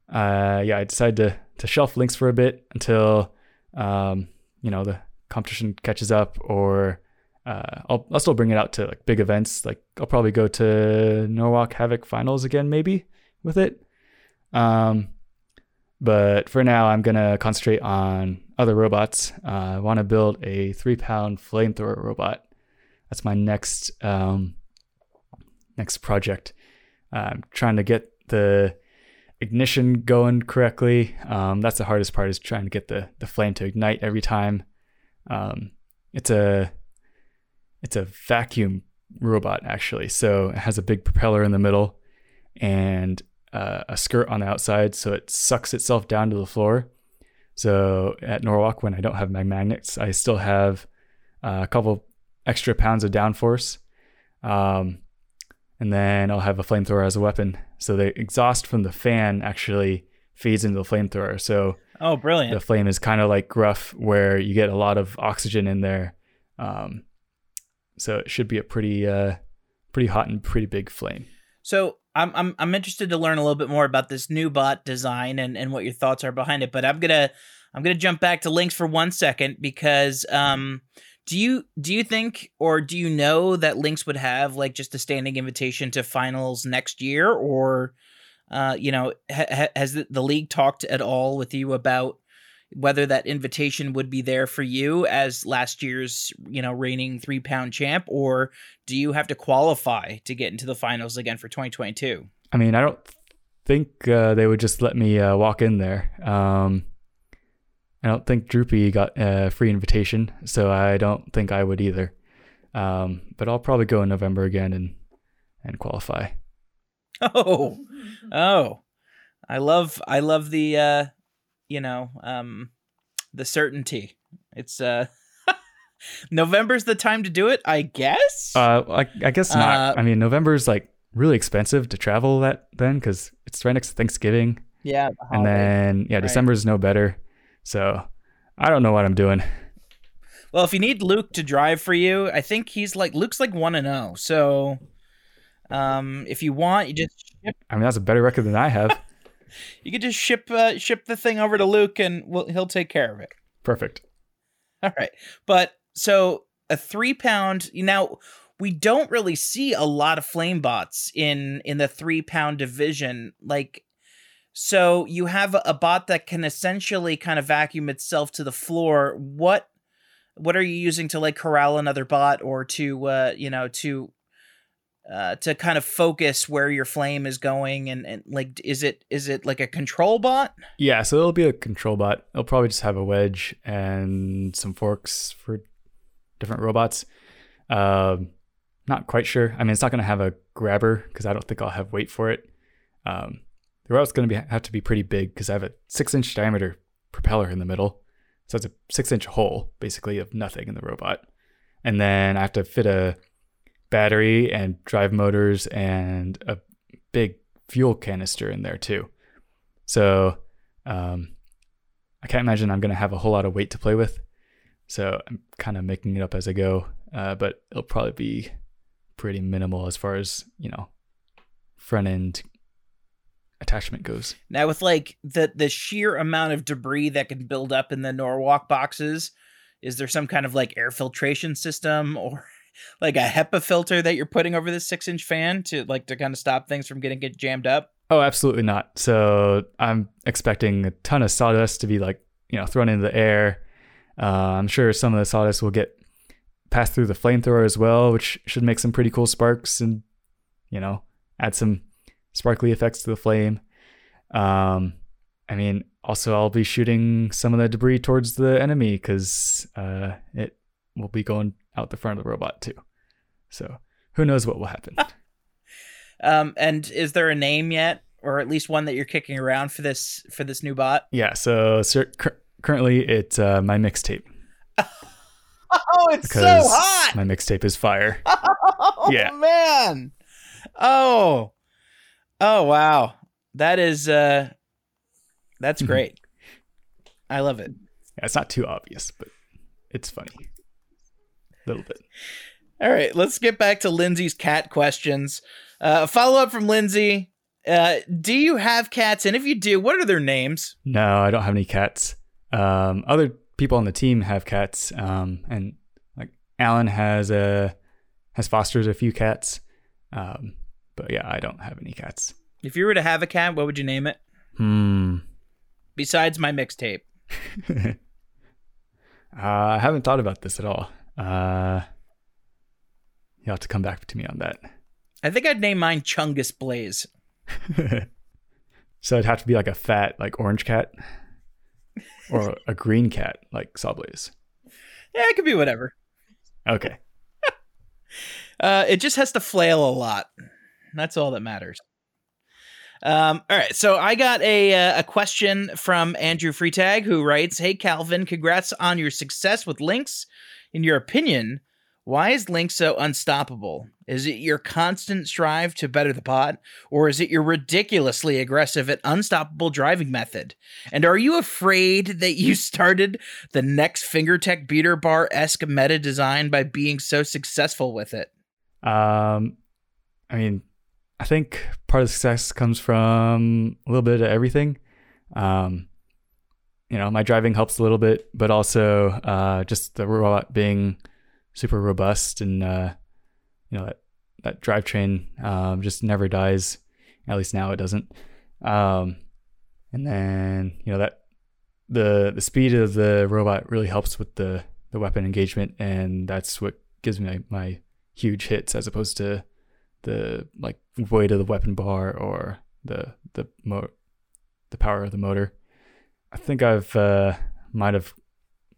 E: uh, yeah, I decided to to shelf Lynx for a bit until um, you know the competition catches up, or uh, I'll I'll still bring it out to like big events. Like I'll probably go to Norwalk Havoc finals again, maybe with it. Um, but for now, I'm gonna concentrate on other robots. Uh, I want to build a three pound flamethrower robot. That's my next um, next project. Trying to get the ignition going correctly. Um, that's the hardest part is trying to get the the flame to ignite every time. Um, it's a it's a vacuum robot actually, so it has a big propeller in the middle and uh, a skirt on the outside, so it sucks itself down to the floor. So at Norwalk, when I don't have my magnets, I still have uh, a couple extra pounds of downforce. Um, and then I'll have a flamethrower as a weapon. So the exhaust from the fan actually feeds into the flamethrower. So
A: Oh, brilliant.
E: the flame is kind of like gruff, where you get a lot of oxygen in there. Um, so it should be a pretty, uh, pretty hot and pretty big flame.
A: So I'm I'm I'm interested to learn a little bit more about this new bot design and, and what your thoughts are behind it. But I'm gonna I'm gonna jump back to Lynx for one second because um do you do you think or do you know that Lynx would have like just a standing invitation to finals next year? Or uh you know ha- ha- has the, the league talked at all with you about whether that invitation would be there for you as last year's you know reigning three pound champ? Or do you have to qualify to get into the finals again for 2022
E: I mean, I don't think uh, they would just let me uh, walk in there. Um, I don't think Droopy got a free invitation, so I don't think I would either. Um, but I'll probably go in November again and and qualify.
A: oh oh i love i love the uh you know um the certainty it's uh november's the time to do it i guess
E: Uh, I, I guess not.
A: Uh,
E: I mean, November's like really expensive to travel that then because it's right next to Thanksgiving,
A: yeah
E: and then yeah,
A: right.
E: December's no better. So I don't know what I'm doing.
A: well if you need luke to drive for you i think he's like luke's like 1 and 0 so um if you want you just ship
E: I mean, that's a better record than I have.
A: you could just ship uh, ship the thing over to luke and we'll, he'll take care of it
E: Perfect.
A: All right. But so a three pound now we don't really see a lot of flame bots in in the three pound division. Like so you have a bot that can essentially kind of vacuum itself to the floor. What what are you using to like corral another bot or to uh you know to uh to kind of focus where your flame is going and, and like is it is it like a control bot?
E: Yeah, so it'll be a control bot. It'll probably just have a wedge and some forks for different robots. Um, not quite sure. I mean, it's not going to have a grabber because I don't think I'll have weight for it. Um, the robot's going to have to be pretty big because I have a six inch diameter propeller in the middle, so it's a six inch hole basically of nothing in the robot, and then I have to fit a battery and drive motors and a big fuel canister in there too. So um, I can't imagine I'm going to have a whole lot of weight to play with. So I'm kind of making it up as I go, uh, but it'll probably be pretty minimal as far as you know front end attachment goes.
A: Now with like the the sheer amount of debris that can build up in the Norwalk boxes, is there some kind of like air filtration system or like a HEPA filter that you're putting over this six inch fan to like to kind of stop things from getting get jammed up?
E: Oh, absolutely not. So I'm expecting a ton of sawdust to be like you know thrown into the air. Uh, I'm sure some of the sawdust will get passed through the flamethrower as well, which should make some pretty cool sparks and you know add some sparkly effects to the flame. Um, I mean, also I'll be shooting some of the debris towards the enemy because uh, it will be going out the front of the robot too. So who knows what will happen?
A: Um, and is there a name yet, or at least one that you're kicking around for this for this new bot?
E: yeah. So cur- currently it's uh, my mixtape
A: Oh, it's so hot!
E: my mixtape is fire.
A: Oh
E: Yeah.
A: man. Oh. Oh wow. That is uh that's great. I love it.
E: Yeah, it's not too obvious, but it's funny. A little bit.
A: All right, let's get back to Lindsay's cat questions. Uh, follow up from Lindsay. Uh, do you have cats? And if you do, what are their names?
E: No, I don't have any cats. Um, other people on the team have cats, um, and like Alan has a has fostered a few cats. Um, but yeah, I don't have any cats.
A: If you were to have a cat, what would you name it?
E: Hmm.
A: Besides my mixtape.
E: uh, I haven't thought about this at all. Uh, you'll have to come back to me on that.
A: I think I'd name mine Chungus Blaze.
E: so it'd have to be like a fat, like orange cat, or a green cat, like Sawblaze.
A: Yeah, it could be whatever.
E: Okay.
A: Uh, it just has to flail a lot. That's all that matters. Um, all right, so I got a uh, a question from Andrew Freetag who writes, "Hey Calvin, congrats on your success with Lynx. In your opinion, why is Lynx so unstoppable? Is it your constant strive to better the pod, or is it your ridiculously aggressive and unstoppable driving method? And are you afraid that you started the next FingerTech beater bar esque meta design by being so successful with it?"
E: Um, I mean, I think part of success comes from a little bit of everything. Um, you know, my driving helps a little bit, but also uh, just the robot being super robust and uh, you know that that drivetrain um, just never dies. At least now it doesn't. Um, and then you know that the the speed of the robot really helps with the the weapon engagement, and that's what gives me my, my huge hits as opposed to the like weight of the weapon bar or the the mo- the power of the motor. I think I've uh, might have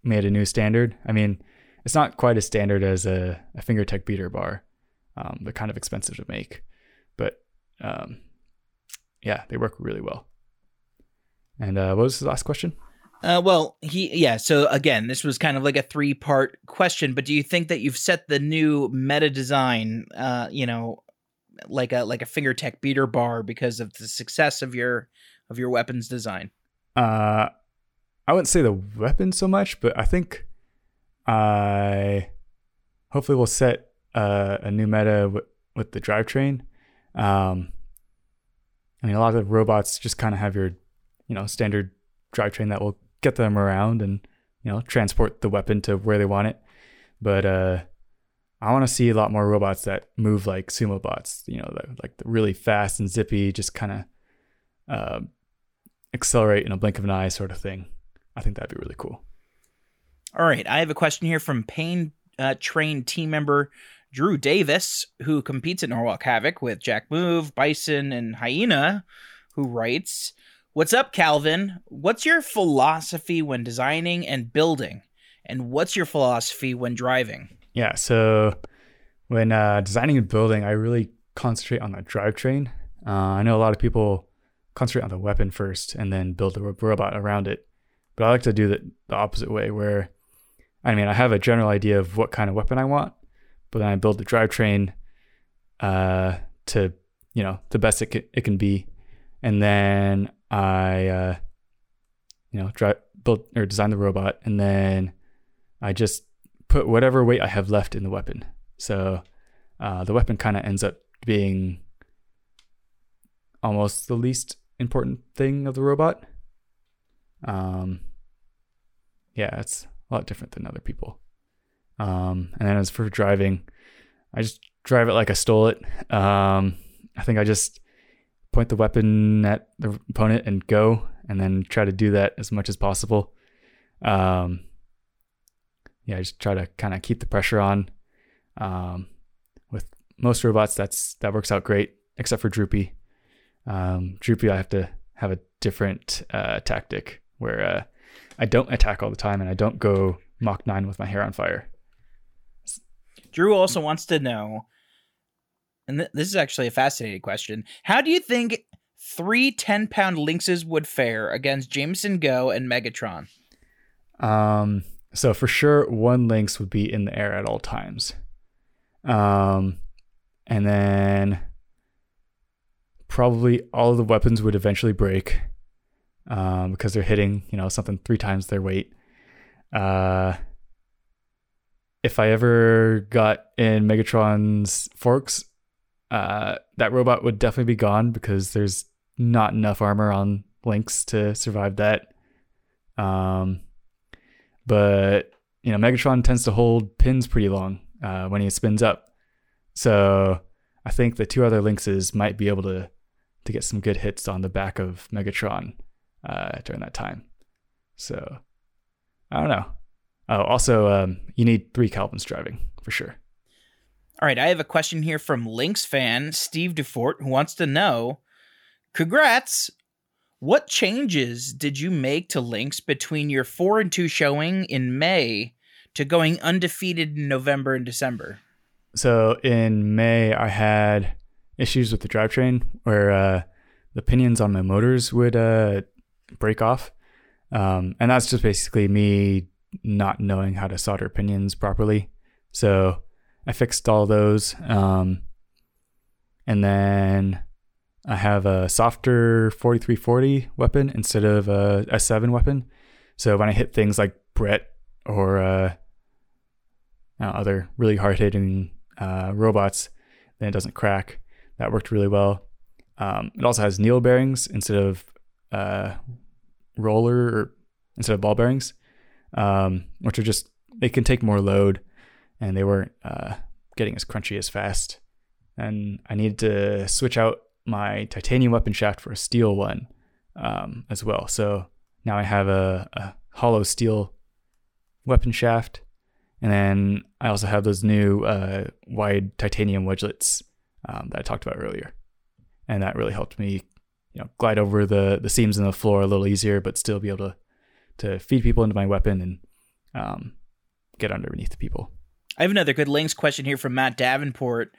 E: made a new standard. I mean, it's not quite as standard as a, a FingerTech beater bar. Um, they're kind of expensive to make, but um, yeah, they work really well. And uh, what was the last question?
A: Uh, well, he yeah. So again, this was kind of like a three part question. But do you think that you've set the new meta design, uh, you know, like a like a FingerTech beater bar because of the success of your of your weapons design?
E: Uh, I wouldn't say the weapon so much, but I think I hopefully will set uh, a new meta w- with the drivetrain. Um, I mean, a lot of the robots just kind of have your, you know, standard drivetrain that will get them around and you know transport the weapon to where they want it. But uh, I want to see a lot more robots that move like sumo bots. You know, like really fast and zippy, just kind of uh, accelerate in a blink of an eye sort of thing. I think that'd be really cool.
A: All right, I have a question here from Pain uh, Train team member Drew Davis, who competes at Norwalk Havoc with Jack Move, Bison, and Hyena, who writes, "What's up, Calvin? What's your philosophy when designing and building, and what's your philosophy when driving?"
E: Yeah, so when uh, designing and building, I really concentrate on the drivetrain. Uh, I know a lot of people concentrate on the weapon first and then build the robot around it, but I like to do the, the opposite way, where I mean, I have a general idea of what kind of weapon I want, but then I build the drivetrain uh, to you know the best it, c- it can be, and then I uh, you know drive build or design the robot, and then I just put whatever weight I have left in the weapon. So uh, the weapon kind of ends up being almost the least important thing of the robot. Um, yeah, it's a lot different than other people. Um, and then as for driving, I just drive it like I stole it. Um, I think I just point the weapon at the opponent and go, and then try to do that as much as possible. Um, yeah, I just try to kind of keep the pressure on. Um, with most robots, that's that works out great, except for Droopy. Um, Droopy, I have to have a different uh, tactic where uh, I don't attack all the time and I don't go Mach 9 with my hair on fire.
A: Drew also wants to know, and th- this is actually a fascinating question. How do you think three 10 pound lynxes would fare against Jamison Go and Megatron?
E: Um, so for sure, one lynx would be in the air at all times. Um, and then probably all of the weapons would eventually break um, because they're hitting, you know, something three times their weight. Uh, if I ever got in Megatron's forks, uh, that robot would definitely be gone because there's not enough armor on Lynx to survive that. Um, but you know, Megatron tends to hold pins pretty long uh, when he spins up, so I think the two other Lynxes might be able to to get some good hits on the back of Megatron uh, during that time. So I don't know. Oh, also, um, you need three Calvins driving for sure.
A: All right, I have a question here from Lynx fan Steve Dufort who wants to know Congrats! What changes did you make to Lynx between your 4 and 2 showing in May to going undefeated in November and December?
E: So in May, I had issues with the drivetrain where uh, the pinions on my motors would uh, break off. Um, and that's just basically me not knowing how to solder pinions properly. So I fixed all those. Um, and then I have a softer 4340 weapon instead of a S7 weapon. So when I hit things like Brett or uh, other really hard hitting uh, robots, then it doesn't crack. That worked really well. Um, it also has needle bearings instead of uh, roller or instead of ball bearings, um, which are just they can take more load, and they weren't uh, getting as crunchy as fast. And I needed to switch out my titanium weapon shaft for a steel one um, as well. So now I have a, a hollow steel weapon shaft, and then I also have those new uh, wide titanium wedgelets um, that I talked about earlier, and that really helped me, you know, glide over the the seams in the floor a little easier, but still be able to to feed people into my weapon and um, get underneath the people.
A: I have another good Lynx question here from Matt Davenport,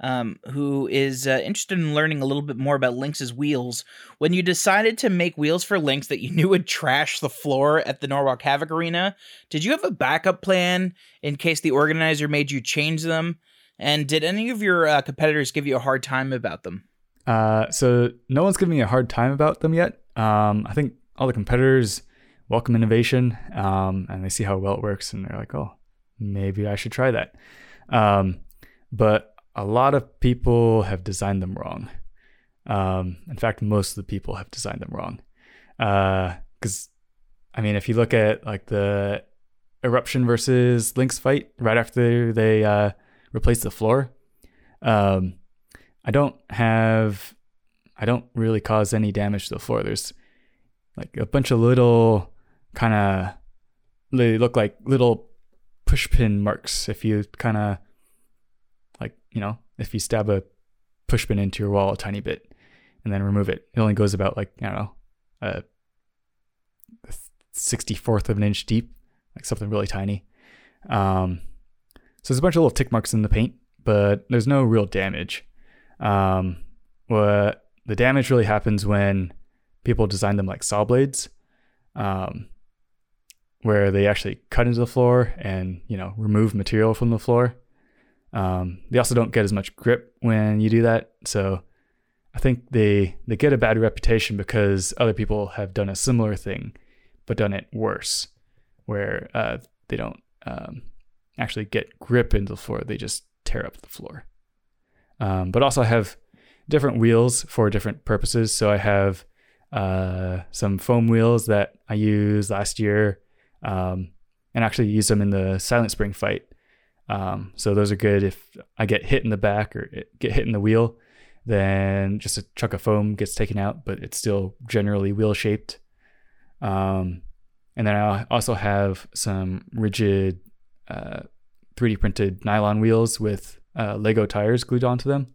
A: um, who is uh, interested in learning a little bit more about Lynx's wheels. When you decided to make wheels for Lynx that you knew would trash the floor at the Norwalk Havoc Arena, did you have a backup plan in case the organizer made you change them? And did any of your uh, competitors give you a hard time about them?
E: Uh, so no one's giving me a hard time about them yet. Um, I think all the competitors welcome innovation, um, and they see how well it works, and they're like, "Oh, maybe I should try that." Um, but a lot of people have designed them wrong. Um, in fact, most of the people have designed them wrong. Because, I mean, if you look at like the eruption versus Lynx fight right after they uh, replaced the floor, um, I don't have, I don't really cause any damage to the floor. There's like a bunch of little kind of, they look like little pushpin marks if you kind of you know if you stab a pushpin into your wall a tiny bit and then remove it it only goes about like i don't know a 64th of an inch deep like something really tiny um so there's a bunch of little tick marks in the paint but there's no real damage um what the damage really happens when people design them like saw blades um where they actually cut into the floor and you know remove material from the floor. Um, they also don't get as much grip when you do that, so I think they they get a bad reputation because other people have done a similar thing, but done it worse, where uh, they don't um, actually get grip into the floor; they just tear up the floor. Um, but also I have different wheels for different purposes. So I have uh, some foam wheels that I used last year um, and actually used them in the Silent Spring fight. Um, so those are good if I get hit in the back or get hit in the wheel, then just a chunk of foam gets taken out, but it's still generally wheel shaped. Um, and then I also have some rigid uh, 3D printed nylon wheels with uh, Lego tires glued onto them.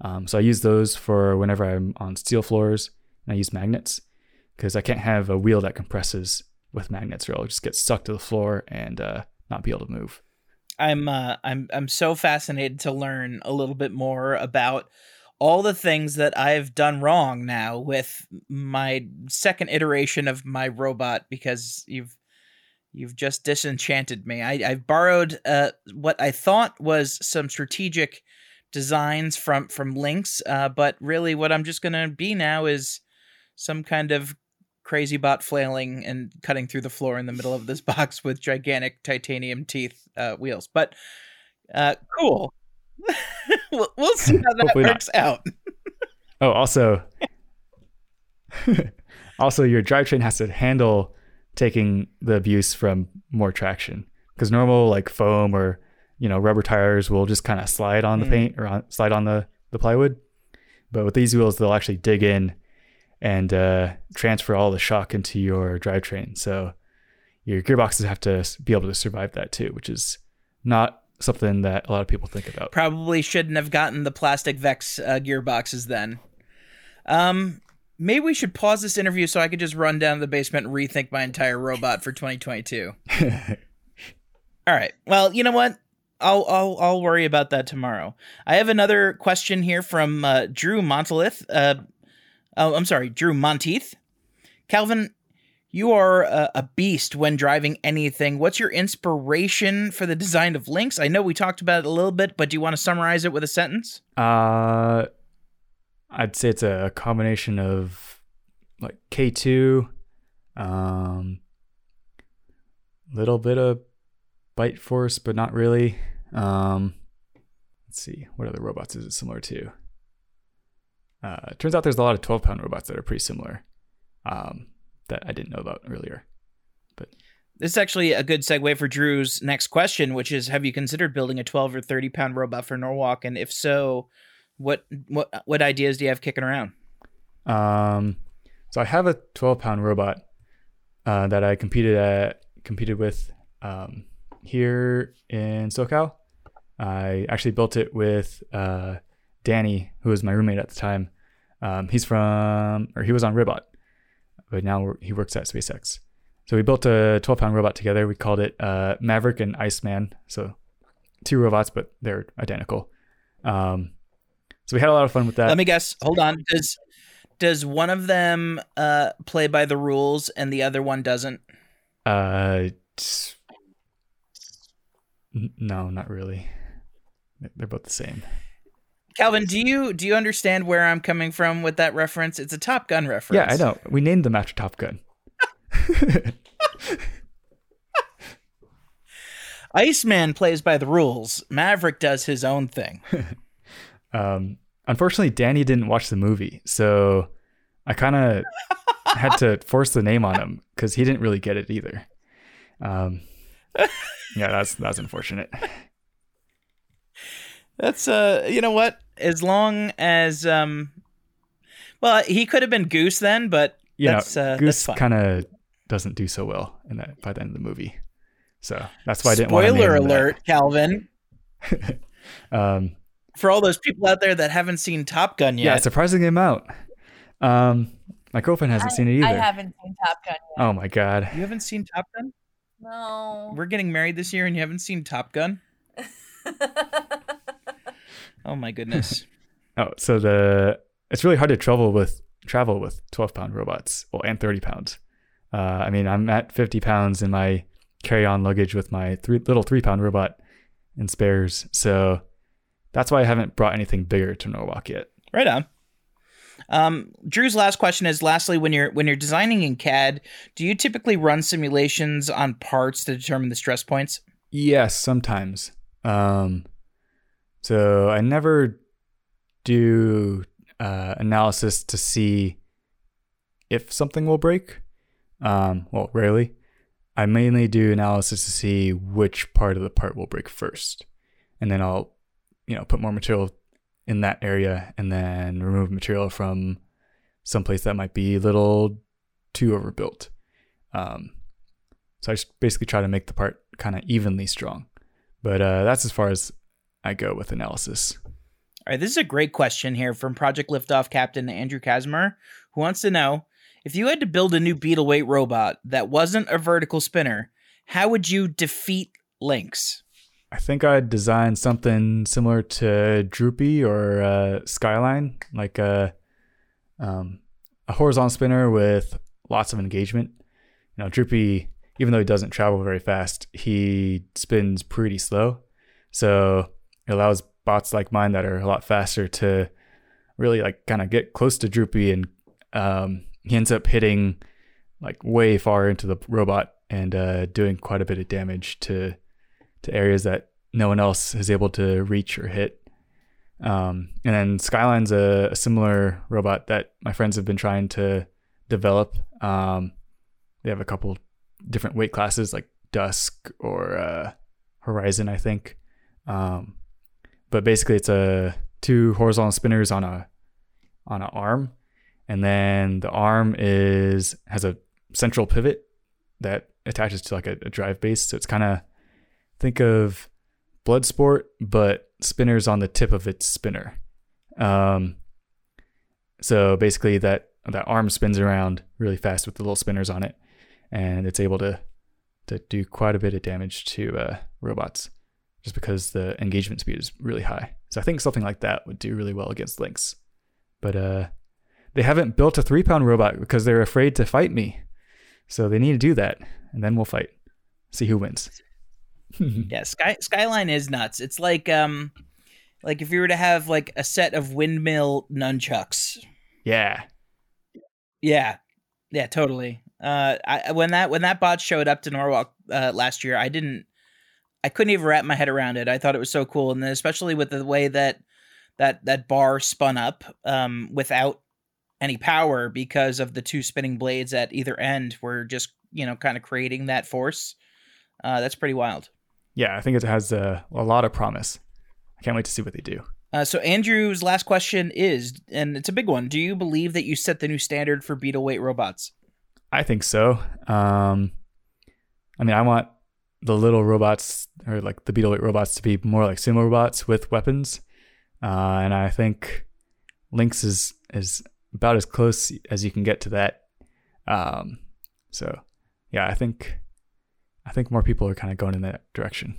E: Um, so I use those for whenever I'm on steel floors and I use magnets because I can't have a wheel that compresses with magnets or it'll just get stuck to the floor and uh, not be able to move.
A: I'm uh, I'm I'm so fascinated to learn a little bit more about all the things that I've done wrong now with my second iteration of my robot because you've you've just disenchanted me. I, I've borrowed uh, what I thought was some strategic designs from from Lynx, uh, but really what I'm just gonna be now is some kind of crazy bot flailing and cutting through the floor in the middle of this box with gigantic titanium teeth uh, wheels. But uh, cool. we'll, we'll see how that
E: Hopefully not.
A: works out.
E: Oh, also, also your drivetrain has to handle taking the abuse from more traction because normal like foam or you know rubber tires will just kind of slide on the paint or on, slide on the the plywood, but with these wheels they'll actually dig in and uh, transfer all the shock into your drivetrain. So your gearboxes have to be able to survive that too, which is not something that a lot of people think about.
A: Probably shouldn't have gotten the plastic Vex uh, gearboxes then. Um, maybe we should pause this interview so I could just run down to the basement and rethink my entire robot for 2022. All right. Well, you know what? I'll I'll I'll worry about that tomorrow. I have another question here from uh, Drew Montalith. Uh, oh, I'm sorry, Drew Monteith. Calvin, you are a, a beast when driving anything. What's your inspiration for the design of Lynx? I know we talked about it a little bit, but do you want to summarize it with a sentence?
E: Uh, I'd say it's a combination of like K two, um, little bit of bite force, but not really. Um, let's see, what other robots is it similar to? Uh, it turns out there's a lot of 12 pound robots that are pretty similar, um, that I didn't know about earlier.
A: But This is actually a good segue for Drew's next question, which is: Have you considered building a 12 or 30 pound robot for Norwalk? And if so, what what what ideas do you have kicking around?
E: Um, so I have a 12 pound robot uh, that I competed at competed with um, here in SoCal. I actually built it with uh, Danny, who was my roommate at the time. Um, he's from, or he was on Ribbot, but now we're- he works at SpaceX. So we built a 12 pound robot together. We called it uh, Maverick and Iceman. So two robots, but they're identical. Um, so we had a lot of fun with that.
A: Let me guess. Hold on. Does does one of them uh, play by the rules and the other one doesn't?
E: Uh, t- no, not really. They're both the same.
A: Calvin, do you do you understand where I'm coming from with that reference? It's a Top Gun reference.
E: Yeah, I know. We named them after Top Gun.
A: Iceman plays by the rules. Maverick does his own thing.
E: Um, unfortunately, Danny didn't watch the movie, so I kind of had to force the name on him because he didn't really get it either. Um, yeah, that's that's unfortunate.
A: That's uh, you know what? As long as um, well, he could have been Goose then, but
E: yeah,
A: that's uh,
E: Goose
A: fine.
E: kind of doesn't do so well in that by the end of the movie, so that's why I didn't want to
A: Spoiler
E: name him that.
A: alert, Calvin.
E: Um,
A: For all those people out there that haven't seen Top Gun yet,
E: yeah,
A: yet,
E: surprising amount. Um, my girlfriend hasn't seen it either.
C: I haven't seen Top Gun yet.
E: Oh my god.
A: you haven't seen Top Gun.
C: No.
A: We're getting married this year, and you haven't seen Top Gun. Oh my goodness.
E: Oh, so the it's really hard to travel with travel with 12 pound robots, well, and 30 pounds. Uh, I mean, I'm at 50 pounds in my carry-on luggage with my three little three pound robot and spares. So that's why I haven't brought anything bigger to Norwalk yet.
A: Right on. Um, Drew's last question is: Lastly, when you're when you're designing in CAD, do you typically run simulations on parts to determine the stress points?
E: Yes, sometimes. Um, so I never do uh, analysis to see if something will break. Um, well, rarely. I mainly do analysis to see which part of the part will break first, and then I'll, you know, put more material in that area, and then remove material from someplace that might be a little too overbuilt. Um, so I just basically try to make the part kind of evenly strong. But uh, that's as far as I go with analysis.
A: All right, this is a great question here from Project Liftoff Captain Andrew Kazmer, who wants to know if you had to build a new beetle weight robot that wasn't a vertical spinner, how would you defeat Lynx?
E: I think I'd design something similar to Droopy or uh, Skyline, like a um, a horizontal spinner with lots of engagement. You know, Droopy, even though he doesn't travel very fast, he spins pretty slow, so it allows bots like mine that are a lot faster to really like kind of get close to Droopy, and um, he ends up hitting like way far into the robot and uh, doing quite a bit of damage to to areas that no one else is able to reach or hit. Um, and then Skyline's a, a similar robot that my friends have been trying to develop. Um, they have a couple different weight classes like Dusk or uh, Horizon, I think. Um, but basically, it's a two horizontal spinners on a on an arm, and then the arm is has a central pivot that attaches to like a, a drive base. So it's kind of think of Bloodsport, but spinners on the tip of its spinner. Um, so basically, that that arm spins around really fast with the little spinners on it, and it's able to to do quite a bit of damage to uh, robots, just because the engagement speed is really high. So I think something like that would do really well against Lynx. But uh, they haven't built a three pound robot because they're afraid to fight me. So they need to do that, and then we'll fight. See who wins.
A: Yeah, Sky Skyline is nuts. It's like um like if you were to have like a set of windmill nunchucks.
E: yeah.
A: Yeah. Yeah, totally. Uh I when that when that bot showed up to Norwalk uh last year, I didn't I couldn't even wrap my head around it. I thought it was so cool and then especially with the way that that that bar spun up um without any power because of the two spinning blades at either end were just, you know, kind of creating that force. Uh that's pretty wild.
E: Yeah, I think it has a, a lot of promise. I can't wait to see what they do.
A: Uh, so Andrew's last question is, and it's a big one. Do you believe that you set the new standard for beetle weight robots?
E: I think so. Um, I mean, I want the little robots or like the beetle robots to be more like sumo robots with weapons, uh, and I think Lynx is is about as close as you can get to that. Um, so yeah, I think I think more people are kind of going in that direction.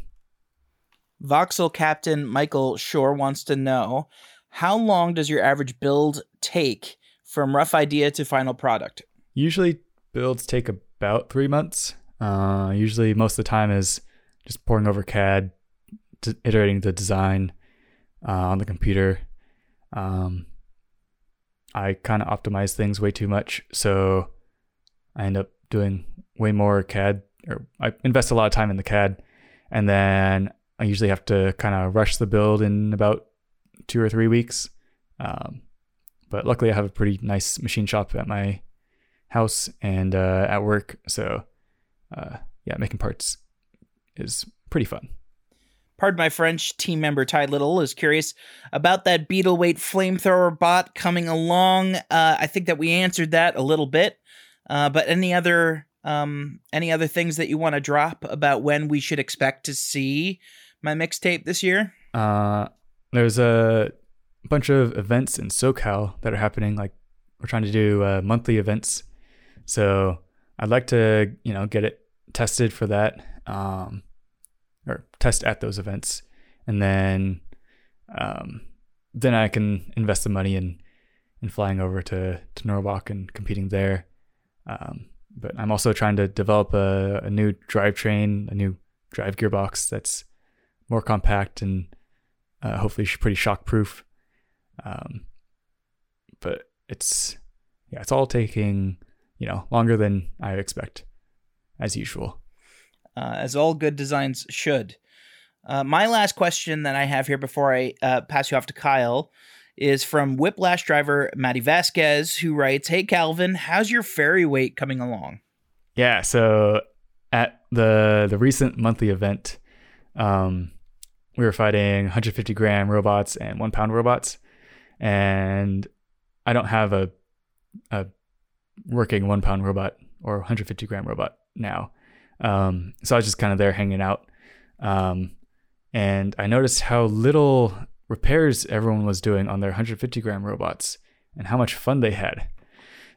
A: Voxel Captain Michael Shore wants to know how long does your average build take from rough idea to final product?
E: Usually builds take about three months. Uh, usually most of the time is just pouring over CAD, d- iterating the design uh, on the computer. Um, I kind of optimize things way too much, so I end up doing way more CAD, or I invest a lot of time in the CAD, and then I usually have to kind of rush the build in about two or three weeks. Um, but luckily, I have a pretty nice machine shop at my house and uh, at work, so uh, yeah, making parts is pretty fun.
A: Pardon my French, team member Ty Little is curious about that beetle weight flamethrower bot coming along. Uh, I think that we answered that a little bit, uh, but any other um, any other things that you want to drop about when we should expect to see my mixtape this year?
E: Uh, there's a bunch of events in SoCal that are happening. Like we're trying to do uh, monthly events, so I'd like to you know get it tested for that, um, or test at those events, and then um, then I can invest the money in in flying over to to Norwalk and competing there. Um, but I'm also trying to develop a, a new drivetrain, a new drive gearbox that's more compact and uh, hopefully pretty shock proof. Um, but it's yeah, it's all taking you know longer than I expect, as usual.
A: uh, as all good designs should. Uh, my last question that I have here before I uh, pass you off to Kyle is from Whiplash driver Matty Vasquez, who writes, "Hey Calvin, how's your fairy weight coming along?"
E: Yeah, so at the the recent monthly event, um, we were fighting 150 gram robots and one pound robots, and I don't have a a working one pound robot or 150 gram robot now, um, so I was just kind of there hanging out, um, and I noticed how little repairs everyone was doing on their 150 gram robots and how much fun they had.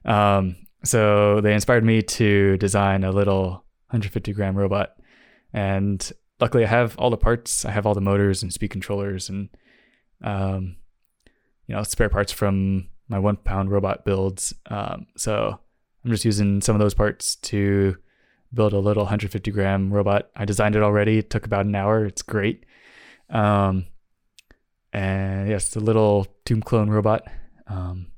E: Um, so they inspired me to design a little 150 gram robot. And luckily, I have all the parts. I have all the motors and speed controllers and, um, you know, spare parts from my one pound robot builds. Um, so I'm just using some of those parts to build a little 150 gram robot. I designed it already. It took about an hour. It's great. Um, and yes, it's a little Tomb clone robot. Um,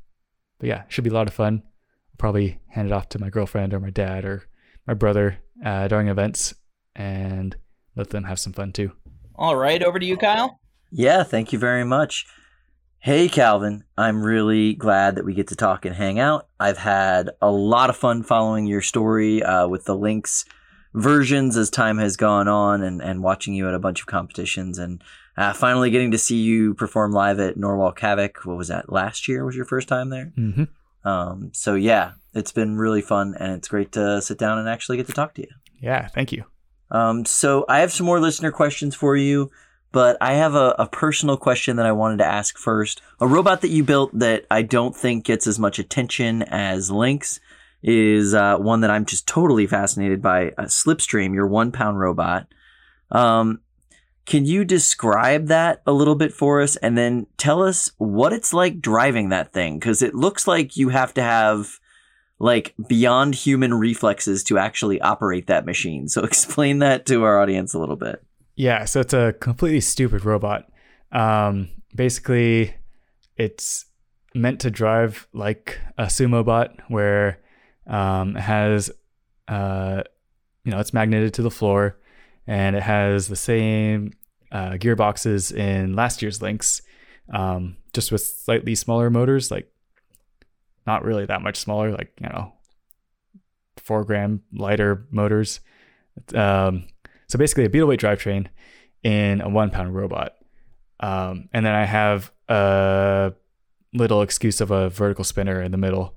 E: but yeah, should be a lot of fun. I'll probably hand it off to my girlfriend or my dad or my brother uh, during events and let them have some fun too.
A: All right, over to you, Kyle.
D: Yeah, thank you very much. Hey, Calvin. I'm really glad that we get to talk and hang out. I've had a lot of fun following your story uh, with the Lynx versions as time has gone on and, and watching you at a bunch of competitions and uh, finally getting to see you perform live at Norwalk Havoc. What was that? Last year was your first time there?
E: hmm
D: Um, so, yeah, it's been really fun and it's great to sit down and actually get to talk to you.
E: Yeah, thank you.
D: Um, so I have some more listener questions for you, but I have a, a personal question that I wanted to ask first. A robot that you built that I don't think gets as much attention as Lynx is uh, one that I'm just totally fascinated by. Uh, Slipstream, your one pound robot. Um, can you describe that a little bit for us and then tell us what it's like driving that thing? Because it looks like you have to have like beyond human reflexes to actually operate that machine. So explain that to our audience a little bit.
E: Yeah, so it's a completely stupid robot. Um, basically, it's meant to drive like a sumo bot, where um, it has, uh, you know, it's magneted to the floor, and it has the same uh, gearboxes in last year's Lynx, um, just with slightly smaller motors, like not really that much smaller, like you know, four gram lighter motors. Um, so basically, a beetle weight drivetrain in a one pound robot. Um, and then I have a little excuse of a vertical spinner in the middle.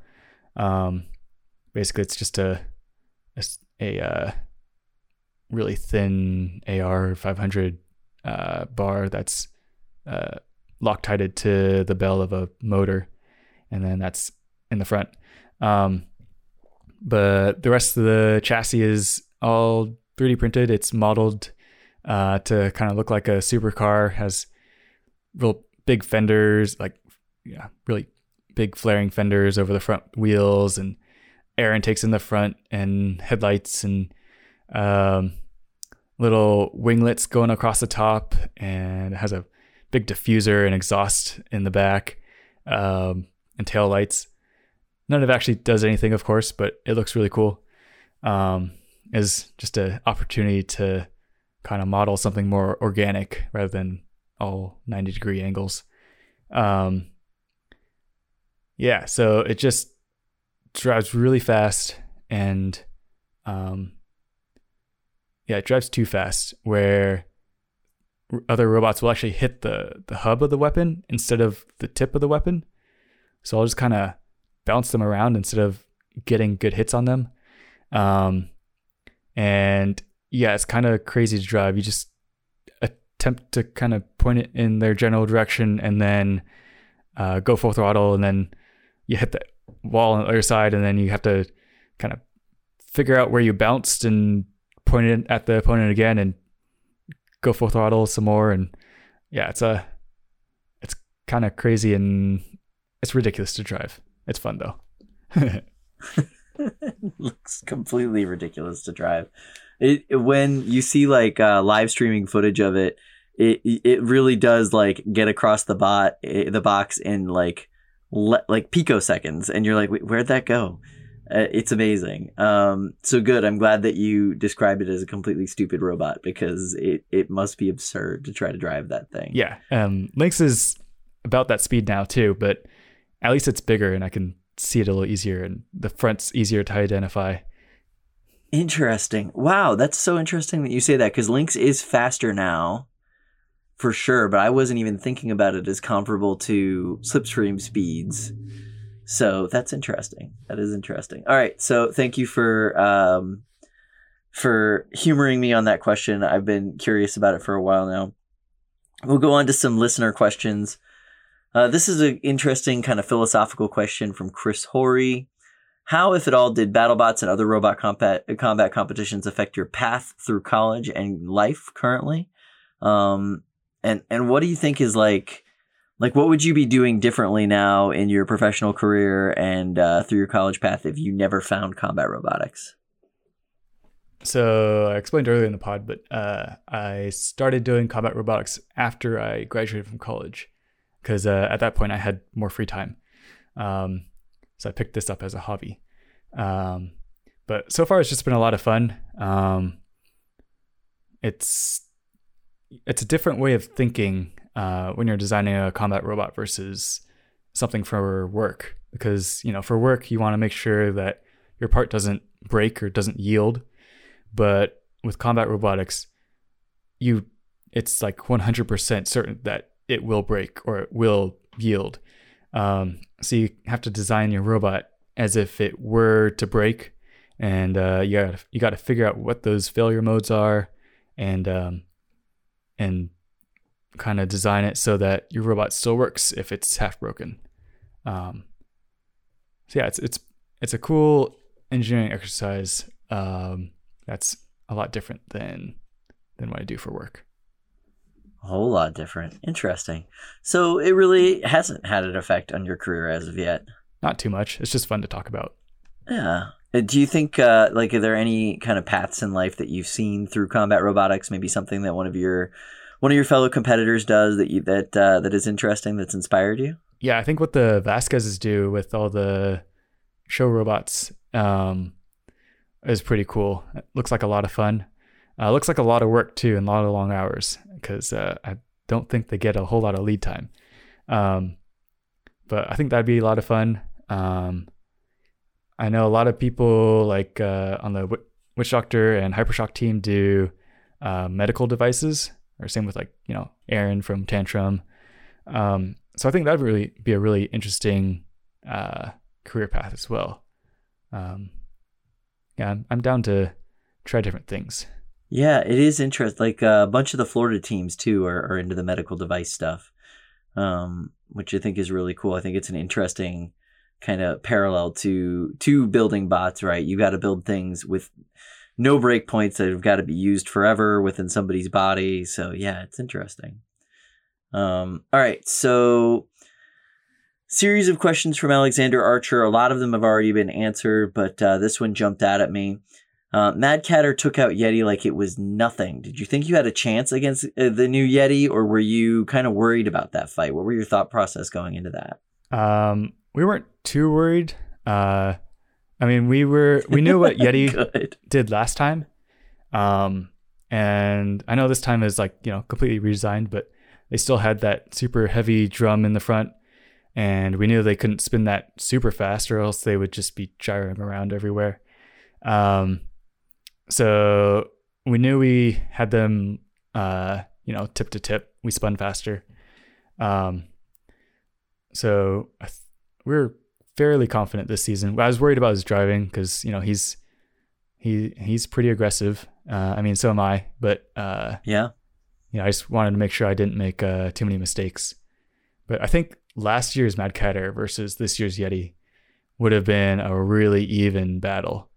E: Um, basically, it's just a uh, really thin AR 500 uh, bar that's uh, loctited to the bell of a motor, and then that's in the front. Um, but the rest of the chassis is all 3D printed. It's modeled uh, to kind of look like a supercar. Has real big fenders, like yeah, really big flaring fenders over the front wheels, and air intakes in the front, and headlights, and um, little winglets going across the top, and it has a big diffuser and exhaust in the back, um, and tail lights. None of it actually does anything, of course, but it looks really cool. Um, is just an opportunity to kind of model something more organic rather than all 90 degree angles. Um, yeah, so it just drives really fast and um, yeah, it drives too fast where other robots will actually hit the, the hub of the weapon instead of the tip of the weapon. So I'll just kind of bounce them around instead of getting good hits on them. Um, and yeah, it's kind of crazy to drive. You just attempt to kind of point it in their general direction and then uh, go full throttle, and then you hit the wall on the other side, and then you have to kind of figure out where you bounced and point it at the opponent again and go full throttle some more. And yeah, it's a it's kind of crazy and it's ridiculous to drive. It's fun though.
D: looks completely ridiculous to drive. It when you see like uh, live streaming footage of it, it it really does like get across the bot eh, the box in like le- like picoseconds, and you're like, Wait, where'd that go? Uh, it's amazing. Um, so good. I'm glad that you described it as a completely stupid robot because it it must be absurd to try to drive that thing.
E: Yeah. Um, Lynx is about that speed now too, but at least it's bigger and I can see it a little easier and the front's easier to identify.
D: Interesting. Wow, that's so interesting that you say that because Lynx is faster now, for sure. But I wasn't even thinking about it as comparable to Slipstream speeds. So that's interesting. That is interesting. All right. So thank you for um, for humoring me on that question. I've been curious about it for a while now. We'll go on to some listener questions. Uh, this is an interesting kind of philosophical question from Chris Horry. How, if at all, did BattleBots and other robot combat combat competitions affect your path through college and life currently? Um, and and what do you think is like, like what would you be doing differently now in your professional career and uh, through your college path if you never found combat robotics?
E: So I explained earlier in the pod, but uh, I started doing combat robotics after I graduated from college because uh, at that point I had more free time. Um, so I picked this up as a hobby. Um, but so far it's just been a lot of fun. Um, it's it's a different way of thinking uh, when you're designing a combat robot versus something for work because you know for work you want to make sure that your part doesn't break or doesn't yield but with combat robotics you it's like 100% certain that it will break or it will yield um, so you have to design your robot as if it were to break and uh, you got you got to figure out what those failure modes are and um, and kind of design it so that your robot still works if it's half broken. Um, so yeah, it's it's it's a cool engineering exercise. Um, that's a lot different than than what I do for work.
D: A whole lot different. Interesting. So it really hasn't had an effect on your career as of yet.
E: Not too much. It's just fun to talk about.
D: Yeah. Uh, Do you think, uh, like, are there any kind of paths in life that you've seen through combat robotics? Maybe something that one of your one of your fellow competitors does that you that uh, that is interesting, that's inspired you?
E: Yeah, I think what the Vasquez's do with all the show robots um, is pretty cool. It looks like a lot of fun. Uh, looks like a lot of work too, and a lot of long hours because uh, I don't think they get a whole lot of lead time. Um, but I think that'd be a lot of fun. Um, I know a lot of people like uh, on the Witch Doctor and Hypershock team do uh, medical devices, or same with like you know Aaron from Tantrum. Um, so I think that'd really be a really interesting uh, career path as well. Um, yeah, I'm, I'm down to try different things.
D: Yeah, it is interesting. Like uh, a bunch of the Florida teams too are, are into the medical device stuff, um, which I think is really cool. I think it's an interesting kind of parallel to to building bots. Right, you got to build things with no breakpoints that have got to be used forever within somebody's body. So yeah, it's interesting. Um, all right, so series of questions from Alexander Archer. A lot of them have already been answered, but uh, this one jumped out at me. Uh, Mad Catter took out Yeti like it was nothing. Did you think you had a chance against uh, the new Yeti, or were you kind of worried about that fight? What were your thought process going into that?
E: Um, we weren't too worried. Uh, I mean, we were we knew what Yeti did last time, um, and I know this time is like you know completely redesigned, but they still had that super heavy drum in the front, and we knew they couldn't spin that super fast, or else they would just be gyring around everywhere. Um, so we knew we had them, uh, you know, tip to tip. We spun faster. Um, so I th- we we're fairly confident this season. I was worried about his driving because you know he's he he's pretty aggressive. Uh, I mean, so am I. But uh,
D: Yeah.
E: you know, I just wanted to make sure I didn't make uh, too many mistakes. But I think last year's Mad Catter versus this year's Yeti would have been a really even battle.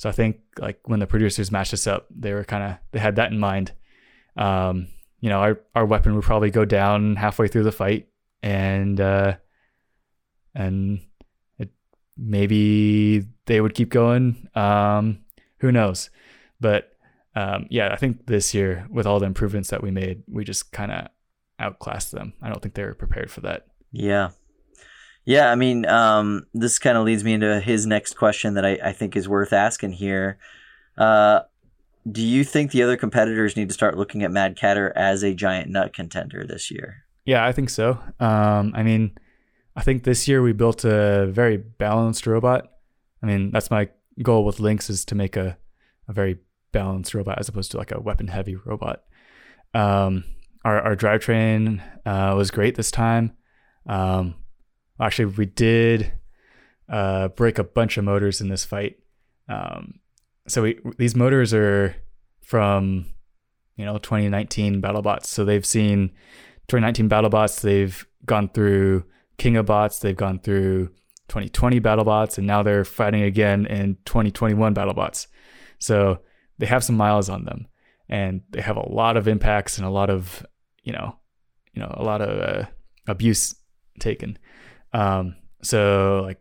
E: So I think like when the producers matched us up, they were kind of they had that in mind. Um, you know, our our weapon would probably go down halfway through the fight, and uh, and it maybe they would keep going. Um, who knows? But um, yeah, I think this year with all the improvements that we made, we just kind of outclassed them. I don't think they were prepared for that.
D: Yeah. Yeah, I mean, um, this kind of leads me into his next question that I, I think is worth asking here. Uh, do you think the other competitors need to start looking at Mad Catter as a giant nut contender this year?
E: Yeah, I think so. Um, I mean, I think this year we built a very balanced robot. I mean, that's my goal with Lynx is to make a, a very balanced robot as opposed to like a weapon heavy robot. Um, our, our drivetrain uh, was great this time. Um, actually, we did uh, break a bunch of motors in this fight. Um, so we, these motors are from you know 2019 BattleBots. So they've seen 2019 BattleBots. They've gone through King of Bots. They've gone through 2020 BattleBots, and now they're fighting again in 2021 BattleBots. So they have some miles on them, and they have a lot of impacts and a lot of you know, you know, a lot of uh, abuse taken. Um, so like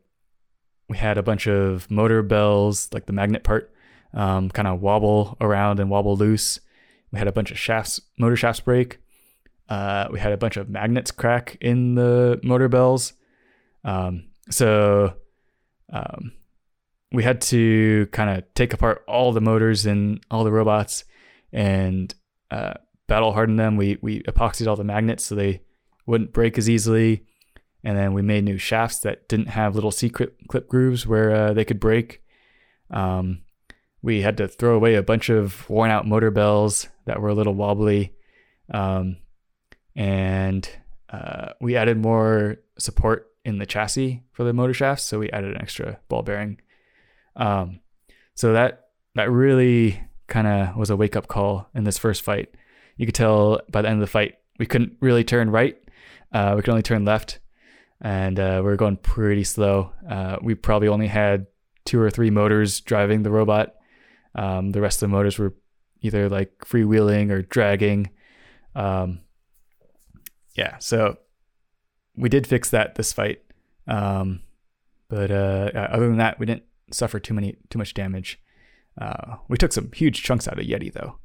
E: we had a bunch of motor bells, like the magnet part, um, kind of wobble around and wobble loose. We had a bunch of shafts, motor shafts break. Uh, we had a bunch of magnets crack in the motor bells. Um, so um, we had to kind of take apart all the motors and all the robots and uh, battle harden them. We we epoxied all the magnets so they wouldn't break as easily, and then we made new shafts that didn't have little secret clip grooves where uh, they could break. Um, we had to throw away a bunch of worn out motor bells that were a little wobbly, um, and uh, we added more support in the chassis for the motor shafts. So we added an extra ball bearing. Um, so that that really kind of was a wake up call in this first fight. You could tell by the end of the fight we couldn't really turn right. Uh, we could only turn left, and uh, we were going pretty slow. Uh, we probably only had two or three motors driving the robot. Um, the rest of the motors were either like freewheeling or dragging. Um, yeah, so we did fix that this fight. Um, but uh, other than that, we didn't suffer too many too much damage. Uh, we took some huge chunks out of Yeti though.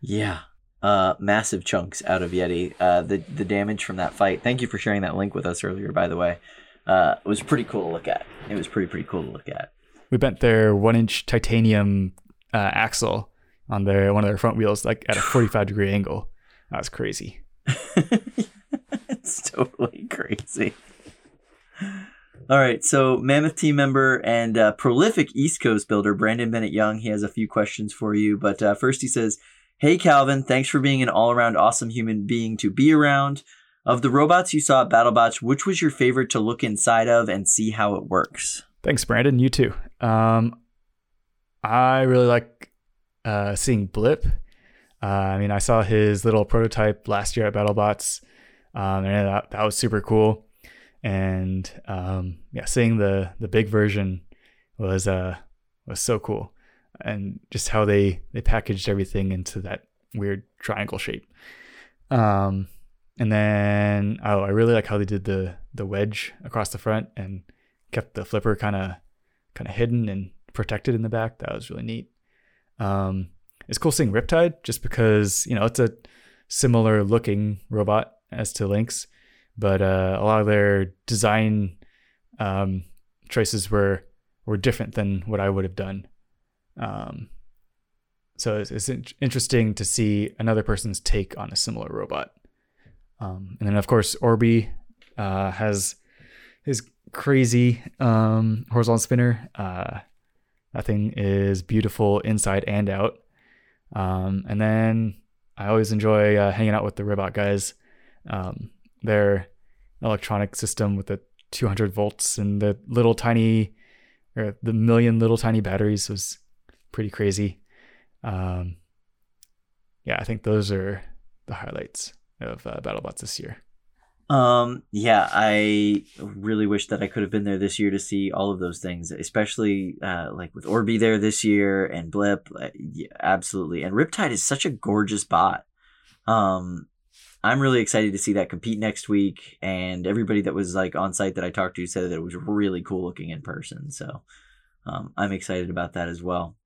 D: Yeah. Uh, massive chunks out of Yeti. Uh, the the damage from that fight. Thank you for sharing that link with us earlier. By the way, uh, it was pretty cool to look at. It was pretty pretty cool to look at.
E: We bent their one inch titanium uh, axle on their one of their front wheels like at a 45 degree angle. That was crazy.
D: it's totally crazy. All right, so Mammoth team member and uh, prolific East Coast builder Brandon Bennett Young, he has a few questions for you. But uh, first, he says, "Hey Calvin, thanks for being an all-around awesome human being to be around. Of the robots you saw at BattleBots, which was your favorite to look inside of and see how it works?"
E: Thanks, Brandon. You too. Um, I really like uh, seeing Blip. Uh, I mean, I saw his little prototype last year at BattleBots, um, and that, that was super cool. And um, yeah, seeing the the big version was uh was so cool, and just how they they packaged everything into that weird triangle shape. Um, and then oh, I really like how they did the the wedge across the front and kept the flipper kind of kind of hidden and protected in the back. That was really neat. Um, it's cool seeing Riptide just because you know it's a similar looking robot as to Lynx, but uh, a lot of their design um, choices were were different than what I would have done. Um, so it's, it's in- interesting to see another person's take on a similar robot. Um, and then of course Orby uh, has his crazy um, horizontal spinner. Uh, that thing is beautiful inside and out. Um, and then I always enjoy uh, hanging out with the robot guys. Um, their electronic system with the 200 volts and the little tiny, or the million little tiny batteries was pretty crazy. Um, yeah, I think those are the highlights of uh, BattleBots this year.
D: Um, yeah, I really wish that I could have been there this year to see all of those things, especially uh, like with Orby there this year and Blip. Uh, yeah, absolutely. And Riptide is such a gorgeous bot. Um, I'm really excited to see that compete next week. And everybody that was like on site that I talked to said that it was really cool looking in person. So um, I'm excited about that as well.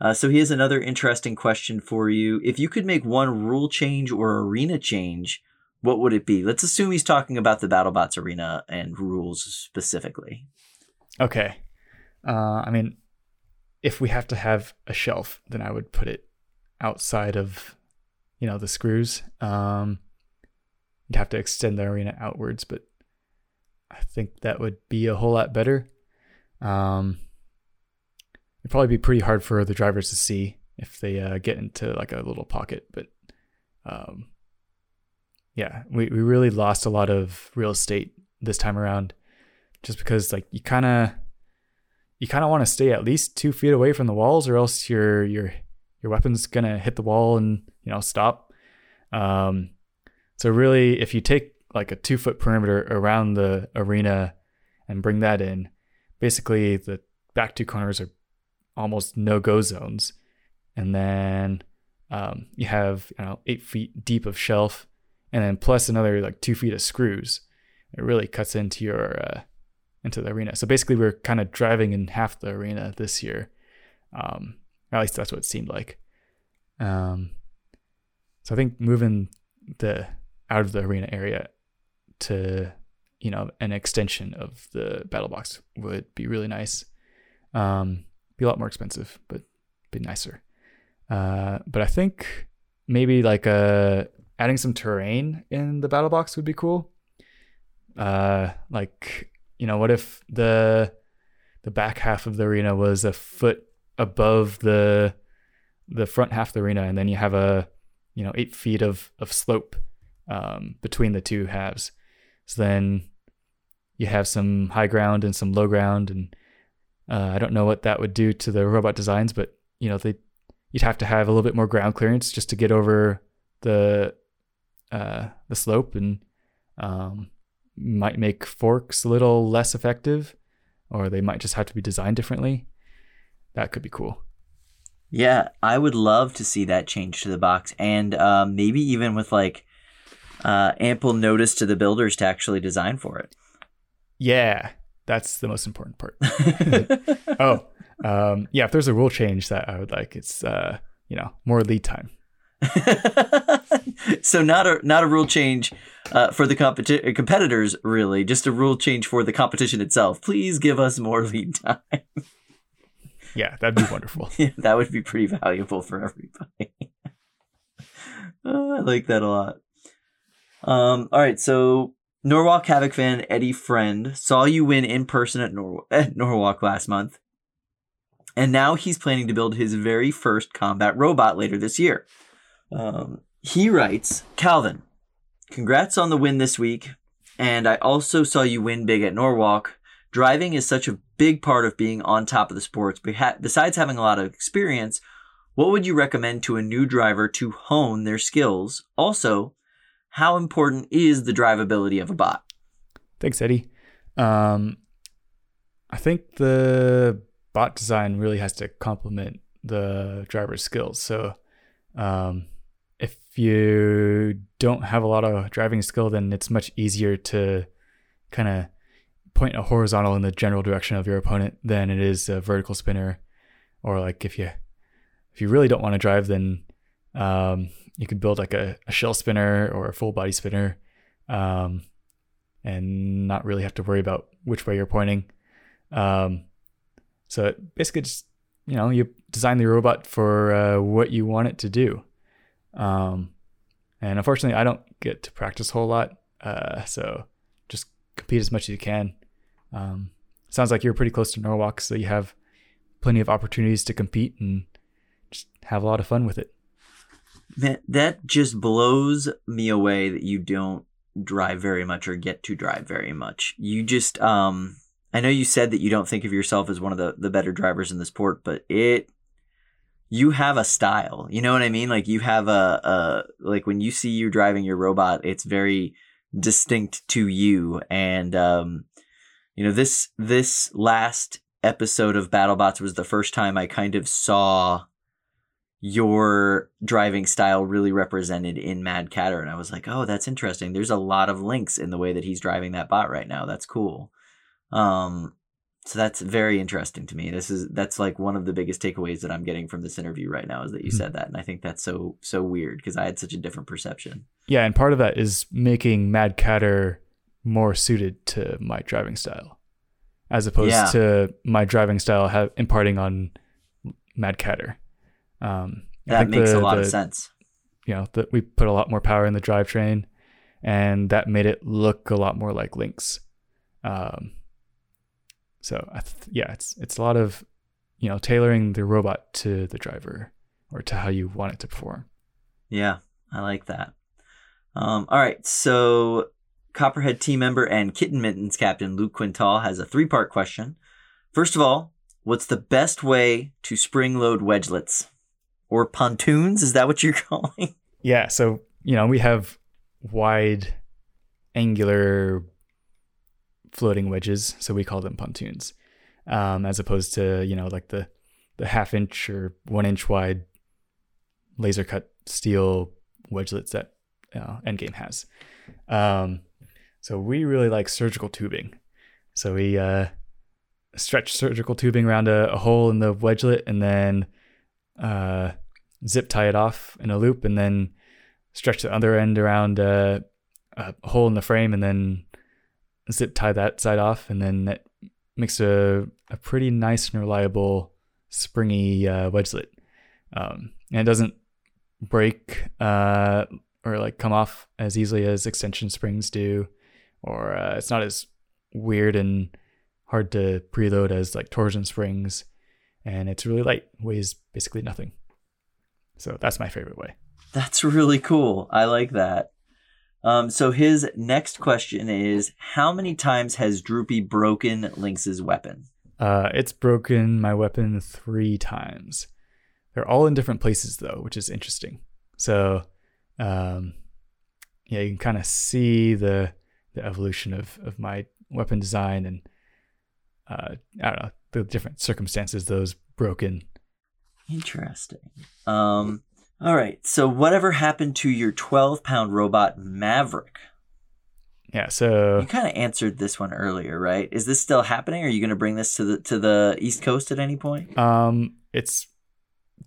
D: Uh, so he has another interesting question for you. If you could make one rule change or arena change, what would it be? Let's assume he's talking about the BattleBots arena and rules specifically.
E: Okay. Uh, I mean, if we have to have a shelf, then I would put it outside of, you know, the screws. Um, you'd have to extend the arena outwards, but I think that would be a whole lot better. Um, it'd probably be pretty hard for the drivers to see if they uh, get into like a little pocket, but um, yeah, we, we really lost a lot of real estate this time around just because like you kind of you kind of want to stay at least two feet away from the walls or else your your your weapon's gonna hit the wall and you know stop. Um so really if you take like a two foot perimeter around the arena and bring that in basically the back two corners are almost no go zones and then um, you have you know eight feet deep of shelf and then plus another like two feet of screws. It really cuts into your uh, into the arena. So basically, we're kind of driving in half the arena this year. Um, at least that's what it seemed like. Um, so I think moving the out of the arena area to you know an extension of the battle box would be really nice. Um, be a lot more expensive, but be nicer. Uh, but I think maybe like uh adding some terrain in the battle box would be cool. Uh, like you know, what if the the back half of the arena was a foot above the the front half of the arena, and then you have a you know eight feet of of slope um, between the two halves. So then you have some high ground and some low ground, and uh, I don't know what that would do to the robot designs, but you know they you'd have to have a little bit more ground clearance just to get over the uh, the slope, and um, might make forks a little less effective, or they might just have to be designed differently. That could be cool.
D: Yeah, I would love to see that change to the box, and um, maybe even with like uh, ample notice to the builders to actually design for it.
E: Yeah, that's the most important part. oh, um, yeah. If there's a rule change that I would like, it's uh, you know more lead time.
D: so not a not a rule change uh, for the competi- competitors, really, just a rule change for the competition itself. Please give us more lead time.
E: Yeah, that'd be wonderful.
D: yeah, that would be pretty valuable for everybody. Uh, I like that a lot. Um, all right, so Norwalk Havoc fan Eddie Friend saw you win in person at, Nor- at Norwalk last month, and now he's planning to build his very first combat robot later this year. Um, he writes, Calvin, congrats on the win this week, and I also saw you win big at Norwalk. Driving is such a big part of being on top of the sports. Besides having a lot of experience, what would you recommend to a new driver to hone their skills? Also, how important is the drivability of a bot?
E: Thanks, Eddie. Um, I think the bot design really has to complement the driver's skills. So, um, if you don't have a lot of driving skill, then it's much easier to kind of point a horizontal in the general direction of your opponent than it is a vertical spinner. Or like if you if you really don't want to drive, then um, you could build like a, a, shell spinner or a full body spinner, um, and not really have to worry about which way you're pointing. Um, so basically, just you know, you design the robot for uh, what you want it to do. Um, and unfortunately, I don't get to practice a whole lot, uh, so just compete as much as you can. Um, sounds like you're pretty close to Norwalk, so you have plenty of opportunities to compete and just have a lot of fun with it.
D: Man, that just blows me away that you don't drive very much or get to drive very much. You just, um, I know you said that you don't think of yourself as one of the, the better drivers in the sport, but it, you have a style. You know what I mean? Like you have a, a like when you see you driving your robot, it's very distinct to you. And, um, you know, this, this last episode of BattleBots was the first time I kind of saw your driving style really represented in Mad Catter. And I was like, oh, that's interesting. There's a lot of Lynx in the way that he's driving that bot right now. That's cool. Um, so that's very interesting to me. This is that's like one of the biggest takeaways that I'm getting from this interview right now is that you
E: Mhm.
D: said that, and I think that's so so weird because I had such a different perception.
E: Yeah, and part of that is making Mad Catter more suited to my driving style, as opposed
D: Yeah.
E: to my driving style have imparting on Mad Catter. Um, I
D: That
E: think
D: makes
E: the-
D: a lot of sense.
E: You know that we put a lot more power in the drivetrain, and that made it look a lot more like Lynx. Um, so th- yeah, it's it's a lot of you know tailoring the robot to the driver or to how you want it to perform.
D: Yeah, I like that. Um, all right, so Copperhead team member and Kitten Mittens captain Luke Quintal has a three part question. First of all, what's the best way to spring load wedgelets or pontoons? Is that what you're calling?
E: Yeah, so you know we have wide, angular, floating wedges, so we call them pontoons, um, as opposed to you know like the the half inch or one inch wide laser cut steel wedgelets that Endgame has. Um, so we really like surgical tubing. So we uh, stretch surgical tubing around a, a hole in the wedgelet and then uh, zip tie it off in a loop and then stretch the other end around a hole in the frame and then zip tie that side off and then that makes a, a pretty nice and reliable springy uh, wedgelet. Um, and it doesn't break uh, or like come off as easily as extension springs do, or uh, it's not as weird and hard to preload as like torsion springs, and it's really light, weighs basically nothing. So that's my favorite way.
D: That's really cool. I like that. Um, so his next question is How many times has Droopy broken Lynx's weapon?
E: Uh, it's broken my weapon three times. They're all in different places though, which is interesting. So, um, yeah, you can kind of see the the evolution of of my weapon design and uh, I don't know the different circumstances those broken.
D: Interesting. Um, all right. So, whatever happened to your 12 pound robot Maverick?
E: Yeah. So
D: You kind of answered this one earlier, right? Is this still happening? Are you going to bring this to the to the East Coast at any point?
E: um, it's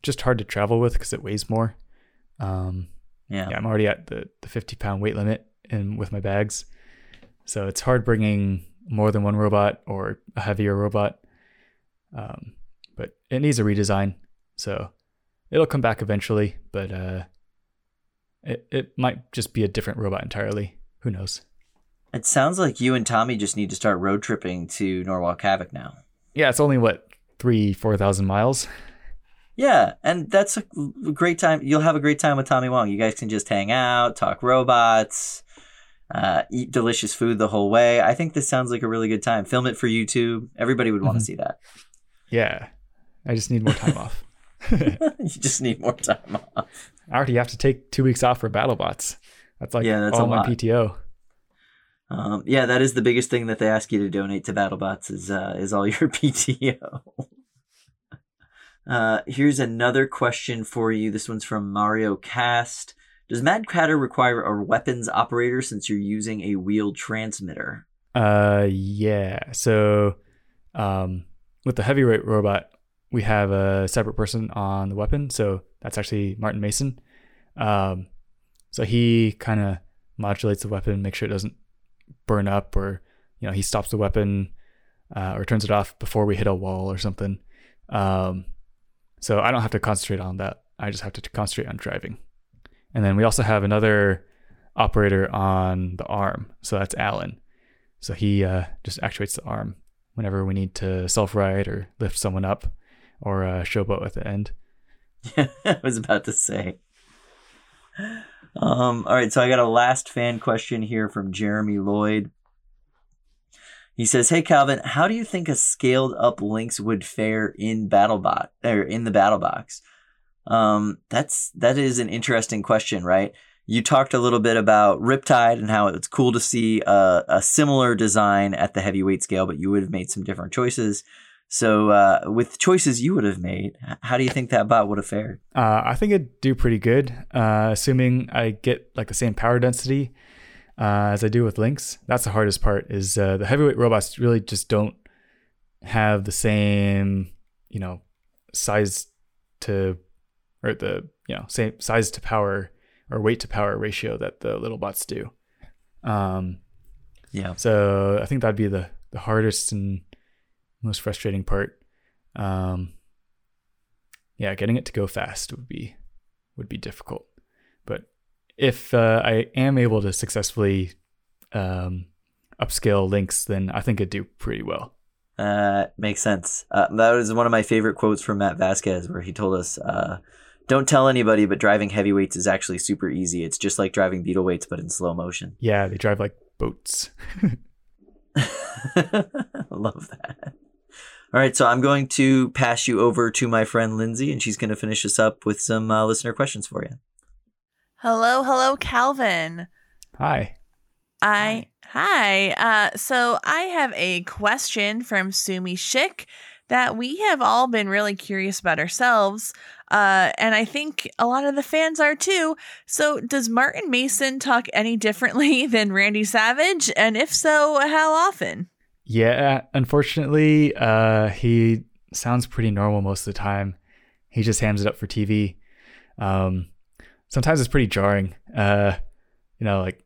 E: just hard to travel with because it weighs more. Um,
D: Yeah.
E: yeah, I'm already at the, the 50 pound weight limit in with my bags. So it's hard bringing more than one robot or a heavier robot. Um, but it needs a redesign. So it'll come back eventually, but uh, it, it might just be a different robot entirely. Who knows?
D: It sounds like you and Tommy just need to start road tripping to Norwalk Havoc now.
E: Yeah, it's only what, three, 4,000 miles?
D: Yeah, and that's a great time. You'll have a great time with Tommy Wong. You guys can just hang out, talk robots, uh, eat delicious food the whole way. I think this sounds like a really good time. Film it for YouTube. Everybody would want to
E: Mhm.
D: see that.
E: Yeah. I just need more time off.
D: you just need more time off.
E: I already have to take two weeks off for BattleBots. That's like
D: Yeah, that's
E: all my
D: lot.
E: PTO.
D: Um, yeah, that is the biggest thing that they ask you to donate to BattleBots is uh, is all your PTO. uh, here's another question for you. This one's from Mario Cast. Does Mad Catter require a weapons operator since you're using a wheeled transmitter?
E: Uh, yeah. So, um, with the heavyweight robot, we have a separate person on the weapon. So that's actually Martin Mason. Um, so he kind of modulates the weapon, make sure it doesn't burn up, or you know, he stops the weapon uh, or turns it off before we hit a wall or something. Um, so I don't have to concentrate on that. I just have to concentrate on driving. And then we also have another operator on the arm. So that's Alan. So he uh, just actuates the arm whenever we need to self right or lift someone up or uh, showboat at the end.
D: Yeah, I was about to say. Um, all right, so I got a last fan question here from Jeremy Lloyd. He says, "Hey Calvin, how do you think a scaled up Lynx would fare in BattleBot or in the Battle Box?" Um, that's that is an interesting question, right? You talked a little bit about Riptide and how it's cool to see a, a similar design at the heavyweight scale, but you would have made some different choices. So, uh, with choices you would have made, how do you think that bot would have fared?
E: Uh, I think it'd do pretty good, uh, assuming I get like the same power density uh, as I do with Lynx. That's the hardest part. Is uh, the heavyweight robots really just don't have the same, you know, size to or the you know same size to power or weight to power ratio that the little bots do. Um,
D: Yeah.
E: so I think that'd be the the hardest and most frustrating part. Um, yeah, getting it to go fast would be would be difficult. But if uh, I am able to successfully um, upscale Lynx, then I think it'd do pretty well.
D: Uh, makes sense. Uh, that was one of my favorite quotes from Matt Vasquez, where he told us, uh, "Don't tell anybody, but driving heavyweights is actually super easy. It's just like driving beetle weights, but in slow motion."
E: Yeah, they drive like boats.
D: Love that. All right, so I'm going to pass you over to my friend Lindsay, and she's going to finish us up with some uh, listener questions for you.
C: Hello, hello, Calvin.
E: Hi.
C: I hi. Uh, so I have a question from Sumi Shik that we have all been really curious about ourselves, uh, and I think a lot of the fans are too. So, does Martin Mason talk any differently than Randy Savage, and if so, how often?
E: Yeah, unfortunately, uh, he sounds pretty normal most of the time. He just hams it up for TV. Um, sometimes it's pretty jarring. Uh, you know, like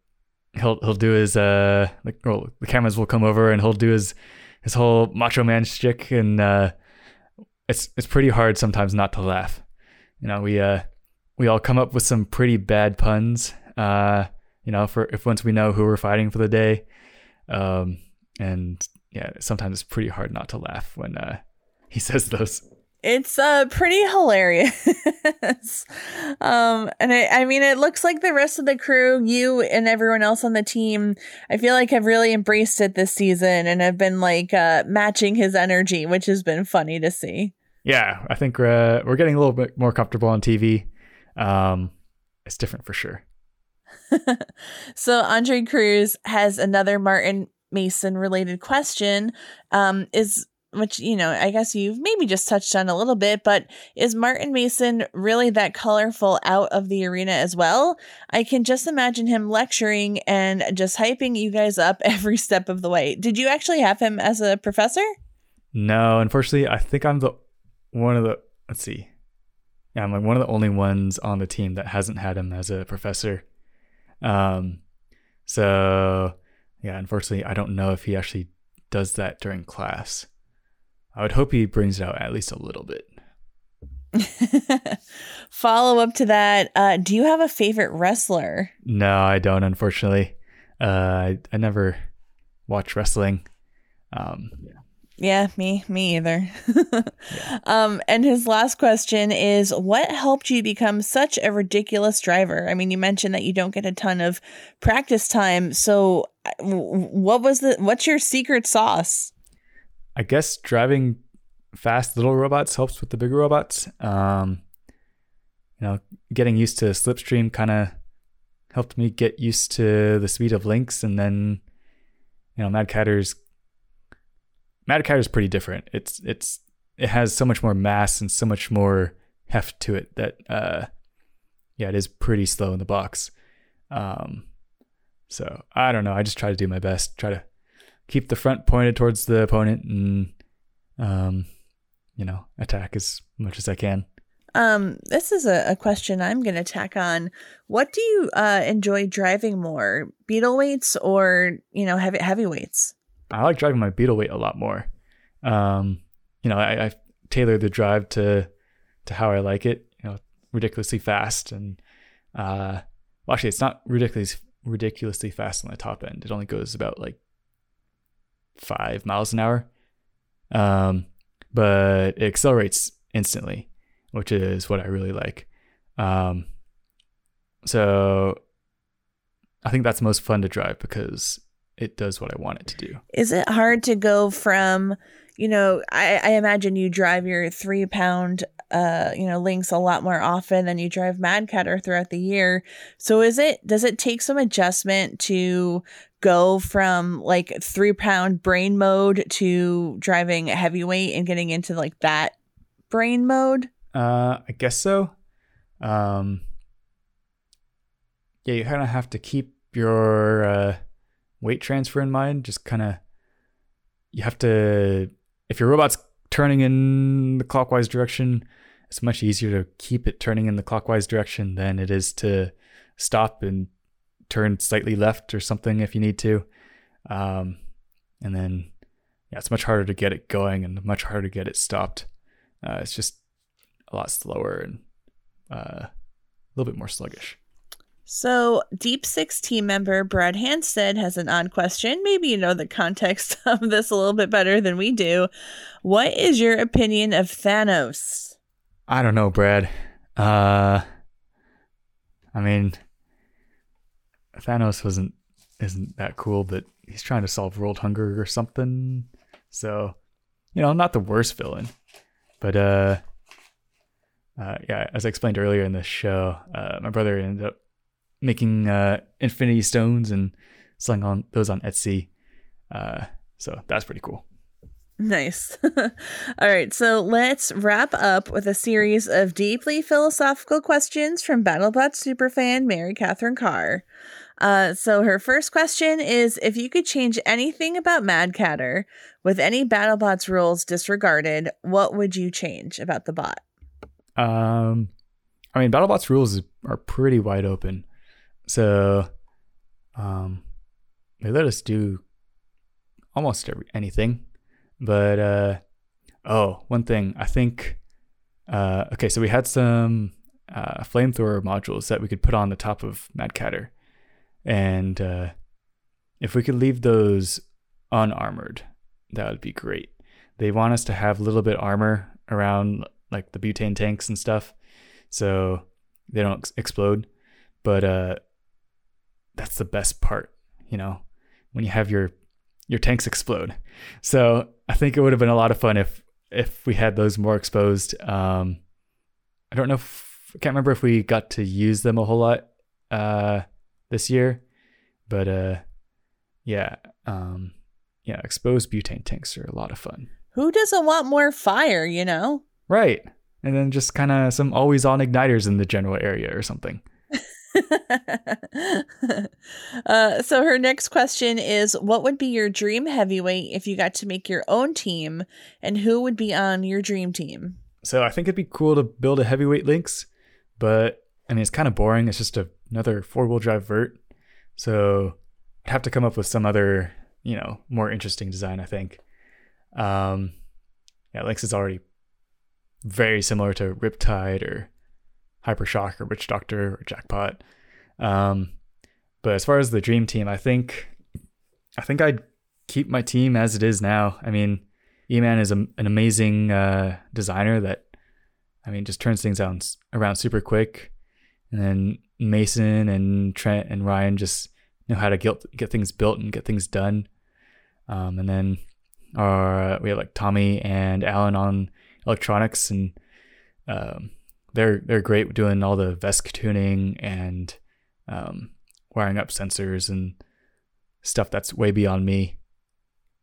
E: he'll he'll do his uh, like well, the cameras will come over and he'll do his his whole macho man shtick, and uh, it's it's pretty hard sometimes not to laugh. You know, we uh we all come up with some pretty bad puns. Uh, you know, for if once we know who we're fighting for the day, um, and yeah, sometimes it's pretty hard not to laugh when uh, he says those.
C: It's uh pretty hilarious. um and I, I mean it looks like the rest of the crew, you and everyone else on the team, I feel like have really embraced it this season and have been like uh matching his energy, which has been funny to see.
E: Yeah, I think uh, we're getting a little bit more comfortable on TV. Um, it's different for sure.
C: So Andre Cruz has another Martin Mason related question. Um, is which you know I guess you've maybe just touched on a little bit, but is Martin Mason really that colorful out of the arena as well? I can just imagine him lecturing and just hyping you guys up every step of the way. Did you actually have him as a professor?
E: No, unfortunately, I think I'm the one of the. Let's see. Yeah, I'm like one of the only ones on the team that hasn't had him as a professor. Um, so yeah, unfortunately, I don't know if he actually does that during class. I would hope he brings it out at least a little bit.
C: Follow up to that, uh, do you have a favorite wrestler?
E: No, I don't. Unfortunately, uh, I I never watch wrestling. Um,
C: Yeah, me, me either. Um, and his last question is what helped you become such a ridiculous driver? I mean, you mentioned that you don't get a ton of practice time. So what was the what's your secret sauce?
E: I guess driving fast little robots helps with the bigger robots. Um, you know, getting used to slipstream kind of helped me get used to the speed of Lynx, and then you know, Mad Catter's Mad Catter's pretty different. It's it's it has so much more mass and so much more heft to it that uh, yeah, it is pretty slow in the box. Um, so I don't know. I just try to do my best. Try to keep the front pointed towards the opponent and um, you know, attack as much as I can.
C: Um, this is a, a question I'm going to tack on. What do you uh, enjoy driving more, beetle weights or you know heavy heavyweights?
E: I like driving my beetle weight a lot more. Um, you know, I, I tailor the drive to to how I like it. You know, ridiculously fast and uh, well, actually, it's not ridiculously ridiculously fast on the top end. It only goes about like five miles an hour. Um, but it accelerates instantly, which is what I really like. Um, so I think that's most fun to drive because it does what I want it to do.
C: Is it hard to go from, you know, I, I imagine you drive your three pound, uh, you know, Lynx a lot more often than you drive Mad Catter throughout the year. So is it, does it take some adjustment to go from like three pound brain mode to driving heavyweight and getting into like that brain mode?
E: Uh, I guess so. Um, yeah, you kind of have to keep your uh, weight transfer in mind. Just kind of, you have to, if your robot's turning in the clockwise direction, it's much easier to keep it turning in the clockwise direction than it is to stop and turn slightly left or something if you need to. Um, and then, yeah, it's much harder to get it going and much harder to get it stopped. Uh, it's just a lot slower and uh, a little bit more sluggish.
C: So, Deep Six team member Brad Hanstead has an odd question. Maybe you know the context of this a little bit better than we do. What is your opinion of Thanos?
E: I don't know, Brad. Uh, I mean, Thanos wasn't isn't that cool, but he's trying to solve world hunger or something. So, you know, not the worst villain, but uh, uh, yeah, as I explained earlier in the show, uh, my brother ended up making uh, infinity stones and selling on those on Etsy. Uh, so that's pretty cool.
C: Nice. All right, so let's wrap up with a series of deeply philosophical questions from BattleBot superfan Mary Catherine Carr. Uh, so her first question is if you could change anything about Mad Catter with any BattleBots rules disregarded, what would you change about the bot?
E: Um, I mean, BattleBots rules are pretty wide open, so um, they let us do almost every, anything. But uh, oh, one thing I think. Uh, okay, so we had some uh, flamethrower modules that we could put on the top of Mad Catter, and uh, if we could leave those unarmored, that would be great. They want us to have a little bit armor around like the butane tanks and stuff, so they don't ex- explode. But uh, that's the best part, you know, when you have your your tanks explode. So I think it would have been a lot of fun if if we had those more exposed. Um, I don't know. If, I can't remember if we got to use them a whole lot uh, this year, but uh, yeah, um, yeah, exposed butane tanks are a lot of fun.
C: Who doesn't want more fire, you know?
E: Right. And then just kind of some always on igniters in the general area or something.
C: uh, so her next question is what would be your dream heavyweight if you got to make your own team and who would be on your dream team
E: So I think it'd be cool to build a heavyweight Lynx, but I mean, it's kind of boring. It's just a, another four wheel drive vert. So I'd have to come up with some other, you know, more interesting design, I think. Um, yeah, Lynx is already very similar to Riptide or Hypershock or Witch Doctor or Jackpot. Um, but as far as the dream team, I think I think I'd keep my team as it is now. I mean, E-Man is a, an amazing uh, designer that I mean just turns things around, around super quick, and then Mason and Trent and Ryan just know how to get get things built and get things done. Um, and then our we have like Tommy and Alan on electronics, and um, they're they're great doing all the VESC tuning and um, wiring up sensors and stuff that's way beyond me.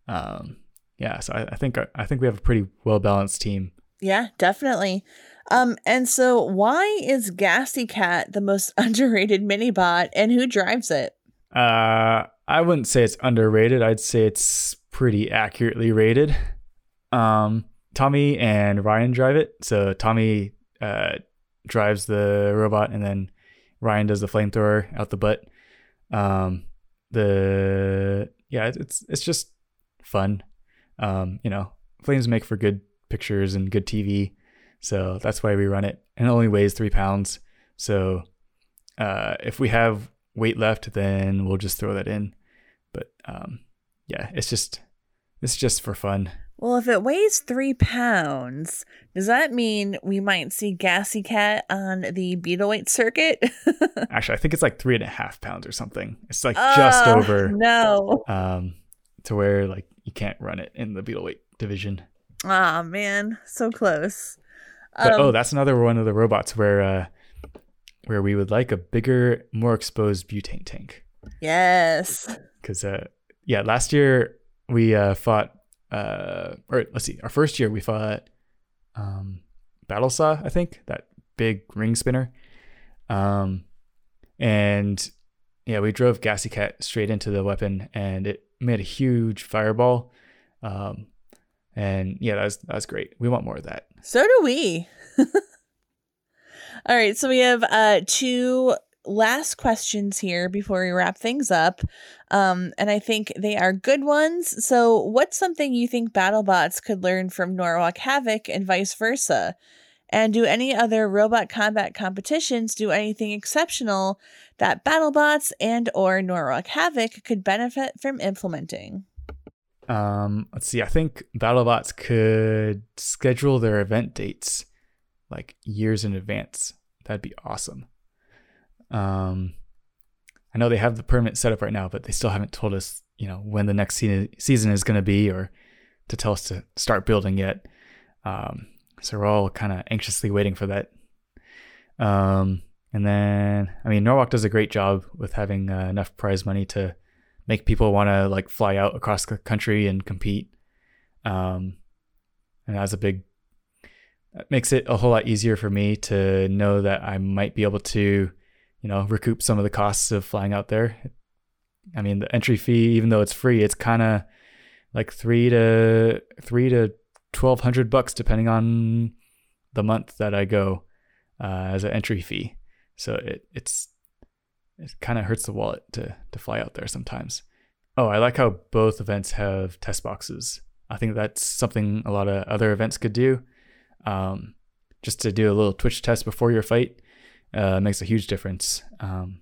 E: Um, yeah, so I, I think I think we have a pretty well balanced team.
C: yeah definitely um and so why is gassy cat the most underrated mini bot and who drives it
E: Uh, I wouldn't say it's underrated. I'd say it's pretty accurately rated. Um, Tommy and Ryan drive it. So Tommy uh, drives the robot, and then Ryan does the flamethrower out the butt. Um, the yeah, it's- it's just fun. Um, you know, flames make for good pictures and good TV, so that's why we run it. And it only weighs three pounds, so uh, if we have weight left, then we'll just throw that in. But um, yeah, it's just it's just for fun.
C: Well if it weighs three pounds does that mean we might see gassy cat on the beetleweight circuit
E: Actually, I think it's like three and a half pounds or something. It's like just
C: Oh,
E: over
C: no
E: um, to where like you can't run it in the Beetleweight division.
C: oh man so close
E: But
C: Um,
E: oh, that's another one of the robots where uh, where we would like a bigger, more exposed butane tank.
C: yes
E: Because uh, yeah, last year we uh, fought, uh, or let's see, our first year we fought um, Battle Saw, I think that big ring spinner, um, and yeah, we drove Gassy Cat straight into the weapon, and it made a huge fireball. Um, and yeah, that was that was great. We want more of that.
C: So do we. All right, so we have uh two last questions here before we wrap things up. Um and I think they are good ones. So what's something you think BattleBots could learn from Norwalk Havoc and vice versa? And do any other robot combat competitions do anything exceptional that BattleBots and or Norwalk Havoc could benefit from implementing?
E: Um, let's see. I think BattleBots could schedule their event dates like years in advance. That'd be awesome. Um, I know they have the permit set up right now, but they still haven't told us, you know, when the next se- season is going to be, or to tell us to start building yet. Um, so we're all kind of anxiously waiting for that. Um, and then, I mean, Norwalk does a great job with having uh, enough prize money to make people want to like fly out across the country and compete. Um, and that's a big, that makes it a whole lot easier for me to know that I might be able to, you know, recoup some of the costs of flying out there. I mean, the entry fee, even though it's free, it's kind of like three to three to twelve hundred bucks, depending on the month that I go uh, as an entry fee. So it, it's it kind of hurts the wallet to to fly out there sometimes. Oh, I like how both events have test boxes. I think that's something a lot of other events could do. Um, just to do a little Twitch test before your fight. Uh, makes a huge difference. Um,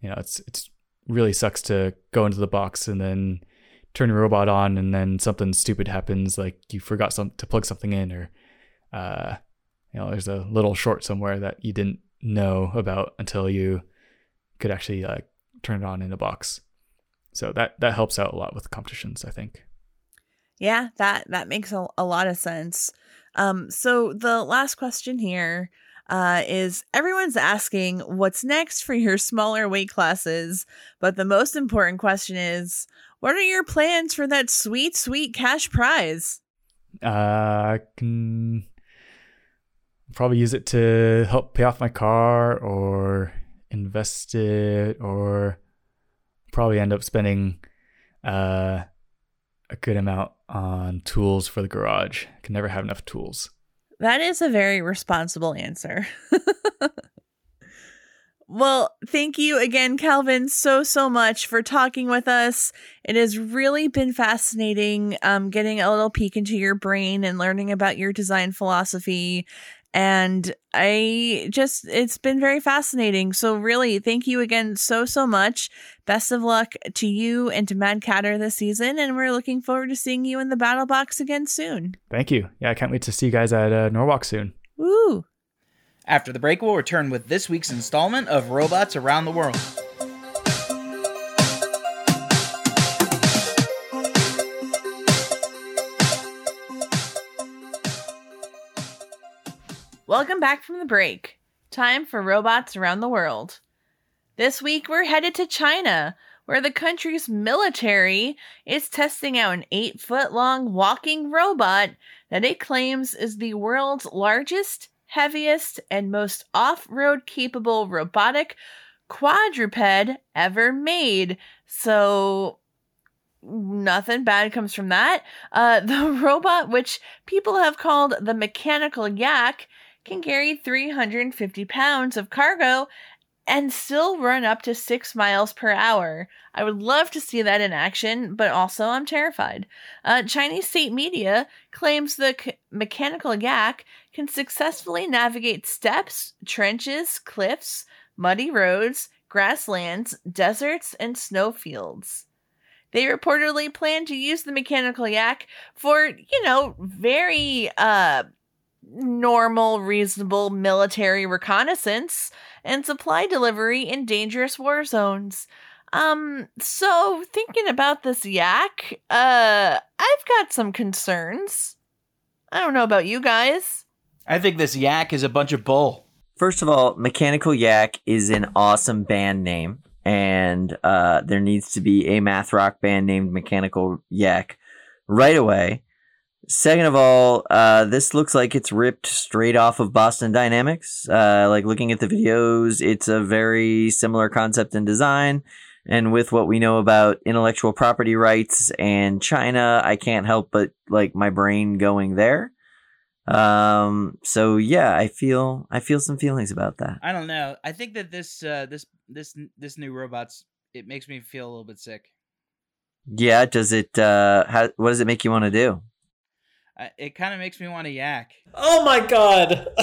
E: you know, it's it's really sucks to go into the box and then turn your robot on and then something stupid happens, like you forgot some to plug something in, or uh, you know, there's a little short somewhere that you didn't know about until you could actually like turn it on in the box. So that that helps out a lot with competitions, I think.
C: Yeah, that that makes a, a lot of sense. Um, so the last question here uh, is everyone's asking what's next for your smaller weight classes, but the most important question is what are your plans for that sweet, sweet cash prize?
E: Uh, I can probably use it to help pay off my car or invest it or probably end up spending uh, a good amount on tools for the garage. I can never have enough tools.
C: That is a very responsible answer. well, thank you again, Calvin, so, so much for talking with us. It has really been fascinating um, getting a little peek into your brain and learning about your design philosophy. And I just, it's been very fascinating. So, really, thank you again so, so much. Best of luck to you and to Mad Catter this season. And we're looking forward to seeing you in the battle box again soon.
E: Thank you. Yeah, I can't wait to see you guys at uh, Norwalk soon.
C: Woo!
A: After the break, we'll return with this week's installment of Robots Around the World.
C: Welcome back from the break. Time for robots around the world. This week we're headed to China, where the country's military is testing out an eight foot long walking robot that it claims is the world's largest, heaviest, and most off road capable robotic quadruped ever made. So, nothing bad comes from that. Uh, the robot, which people have called the mechanical yak, can carry 350 pounds of cargo and still run up to six miles per hour. I would love to see that in action, but also I'm terrified. Uh, Chinese state media claims the c- mechanical yak can successfully navigate steps, trenches, cliffs, muddy roads, grasslands, deserts, and snowfields. They reportedly plan to use the mechanical yak for, you know, very uh normal, reasonable military reconnaissance and supply delivery in dangerous war zones. Um, so thinking about this yak, uh, I've got some concerns. I don't know about you guys.
A: I think this yak is a bunch of bull.
D: First of all, Mechanical Yak is an awesome band name, and uh, there needs to be a math rock band named Mechanical Yak right away. Second of all, uh, this looks like it's ripped straight off of Boston Dynamics. Uh, like looking at the videos, it's a very similar concept and design. And with what we know about intellectual property rights and China, I can't help but like my brain going there. Um, so yeah, I feel I feel some feelings about that.
A: I don't know. I think that this uh, this this this new robots it makes me feel a little bit sick.
D: Yeah, does it? Uh, how, what does it make you want to do?
A: I, it kind of makes me want to yak.
B: Oh my god.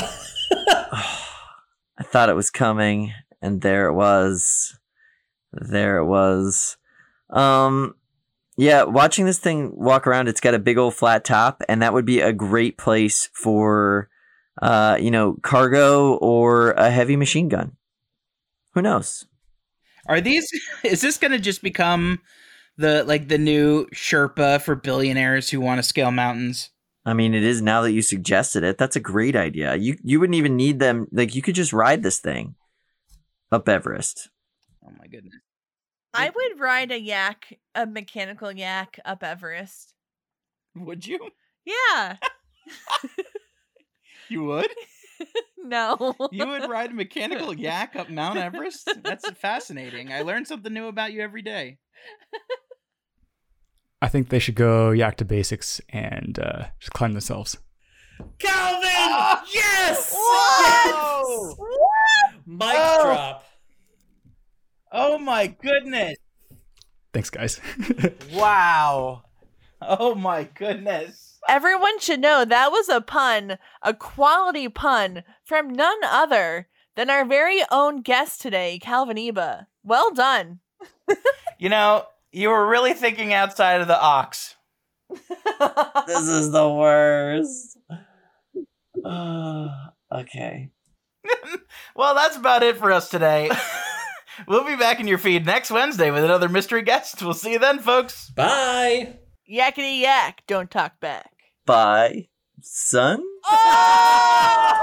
D: I thought it was coming, and there it was. There it was. Um, yeah, watching this thing walk around, it's got a big old flat top, and that would be a great place for, uh, you know, cargo or a heavy machine gun. Who knows?
A: Are these? Is this going to just become the like the new Sherpa for billionaires who want to scale mountains?
D: I mean, it is now that you suggested it. That's a great idea. You you wouldn't even need them. Like you could just ride this thing up Everest.
A: Oh my goodness!
C: I would ride a yak, a mechanical yak up Everest.
A: Would you?
C: Yeah.
A: You would?
C: no.
A: You would ride a mechanical yak up Mount Everest? That's fascinating. I learn something new about you every day.
E: I think they should go yak to basics and uh, just climb themselves.
B: Calvin! yes!
A: What?
B: Mic
A: Oh.
B: drop.
A: Oh my goodness!
E: Thanks, guys.
A: Wow! Oh my goodness!
C: Everyone should know that was a pun, a quality pun from none other than our very own guest today, Calvin Eba. Well done.
A: You know, you were really thinking outside of the ox.
D: This is the worst. okay.
A: Well, that's about it for us today. we'll be back in your feed next Wednesday with another mystery guest. We'll see you then, folks.
B: Bye.
C: Yakety yak, don't talk back.
D: Bye, son.
C: Oh!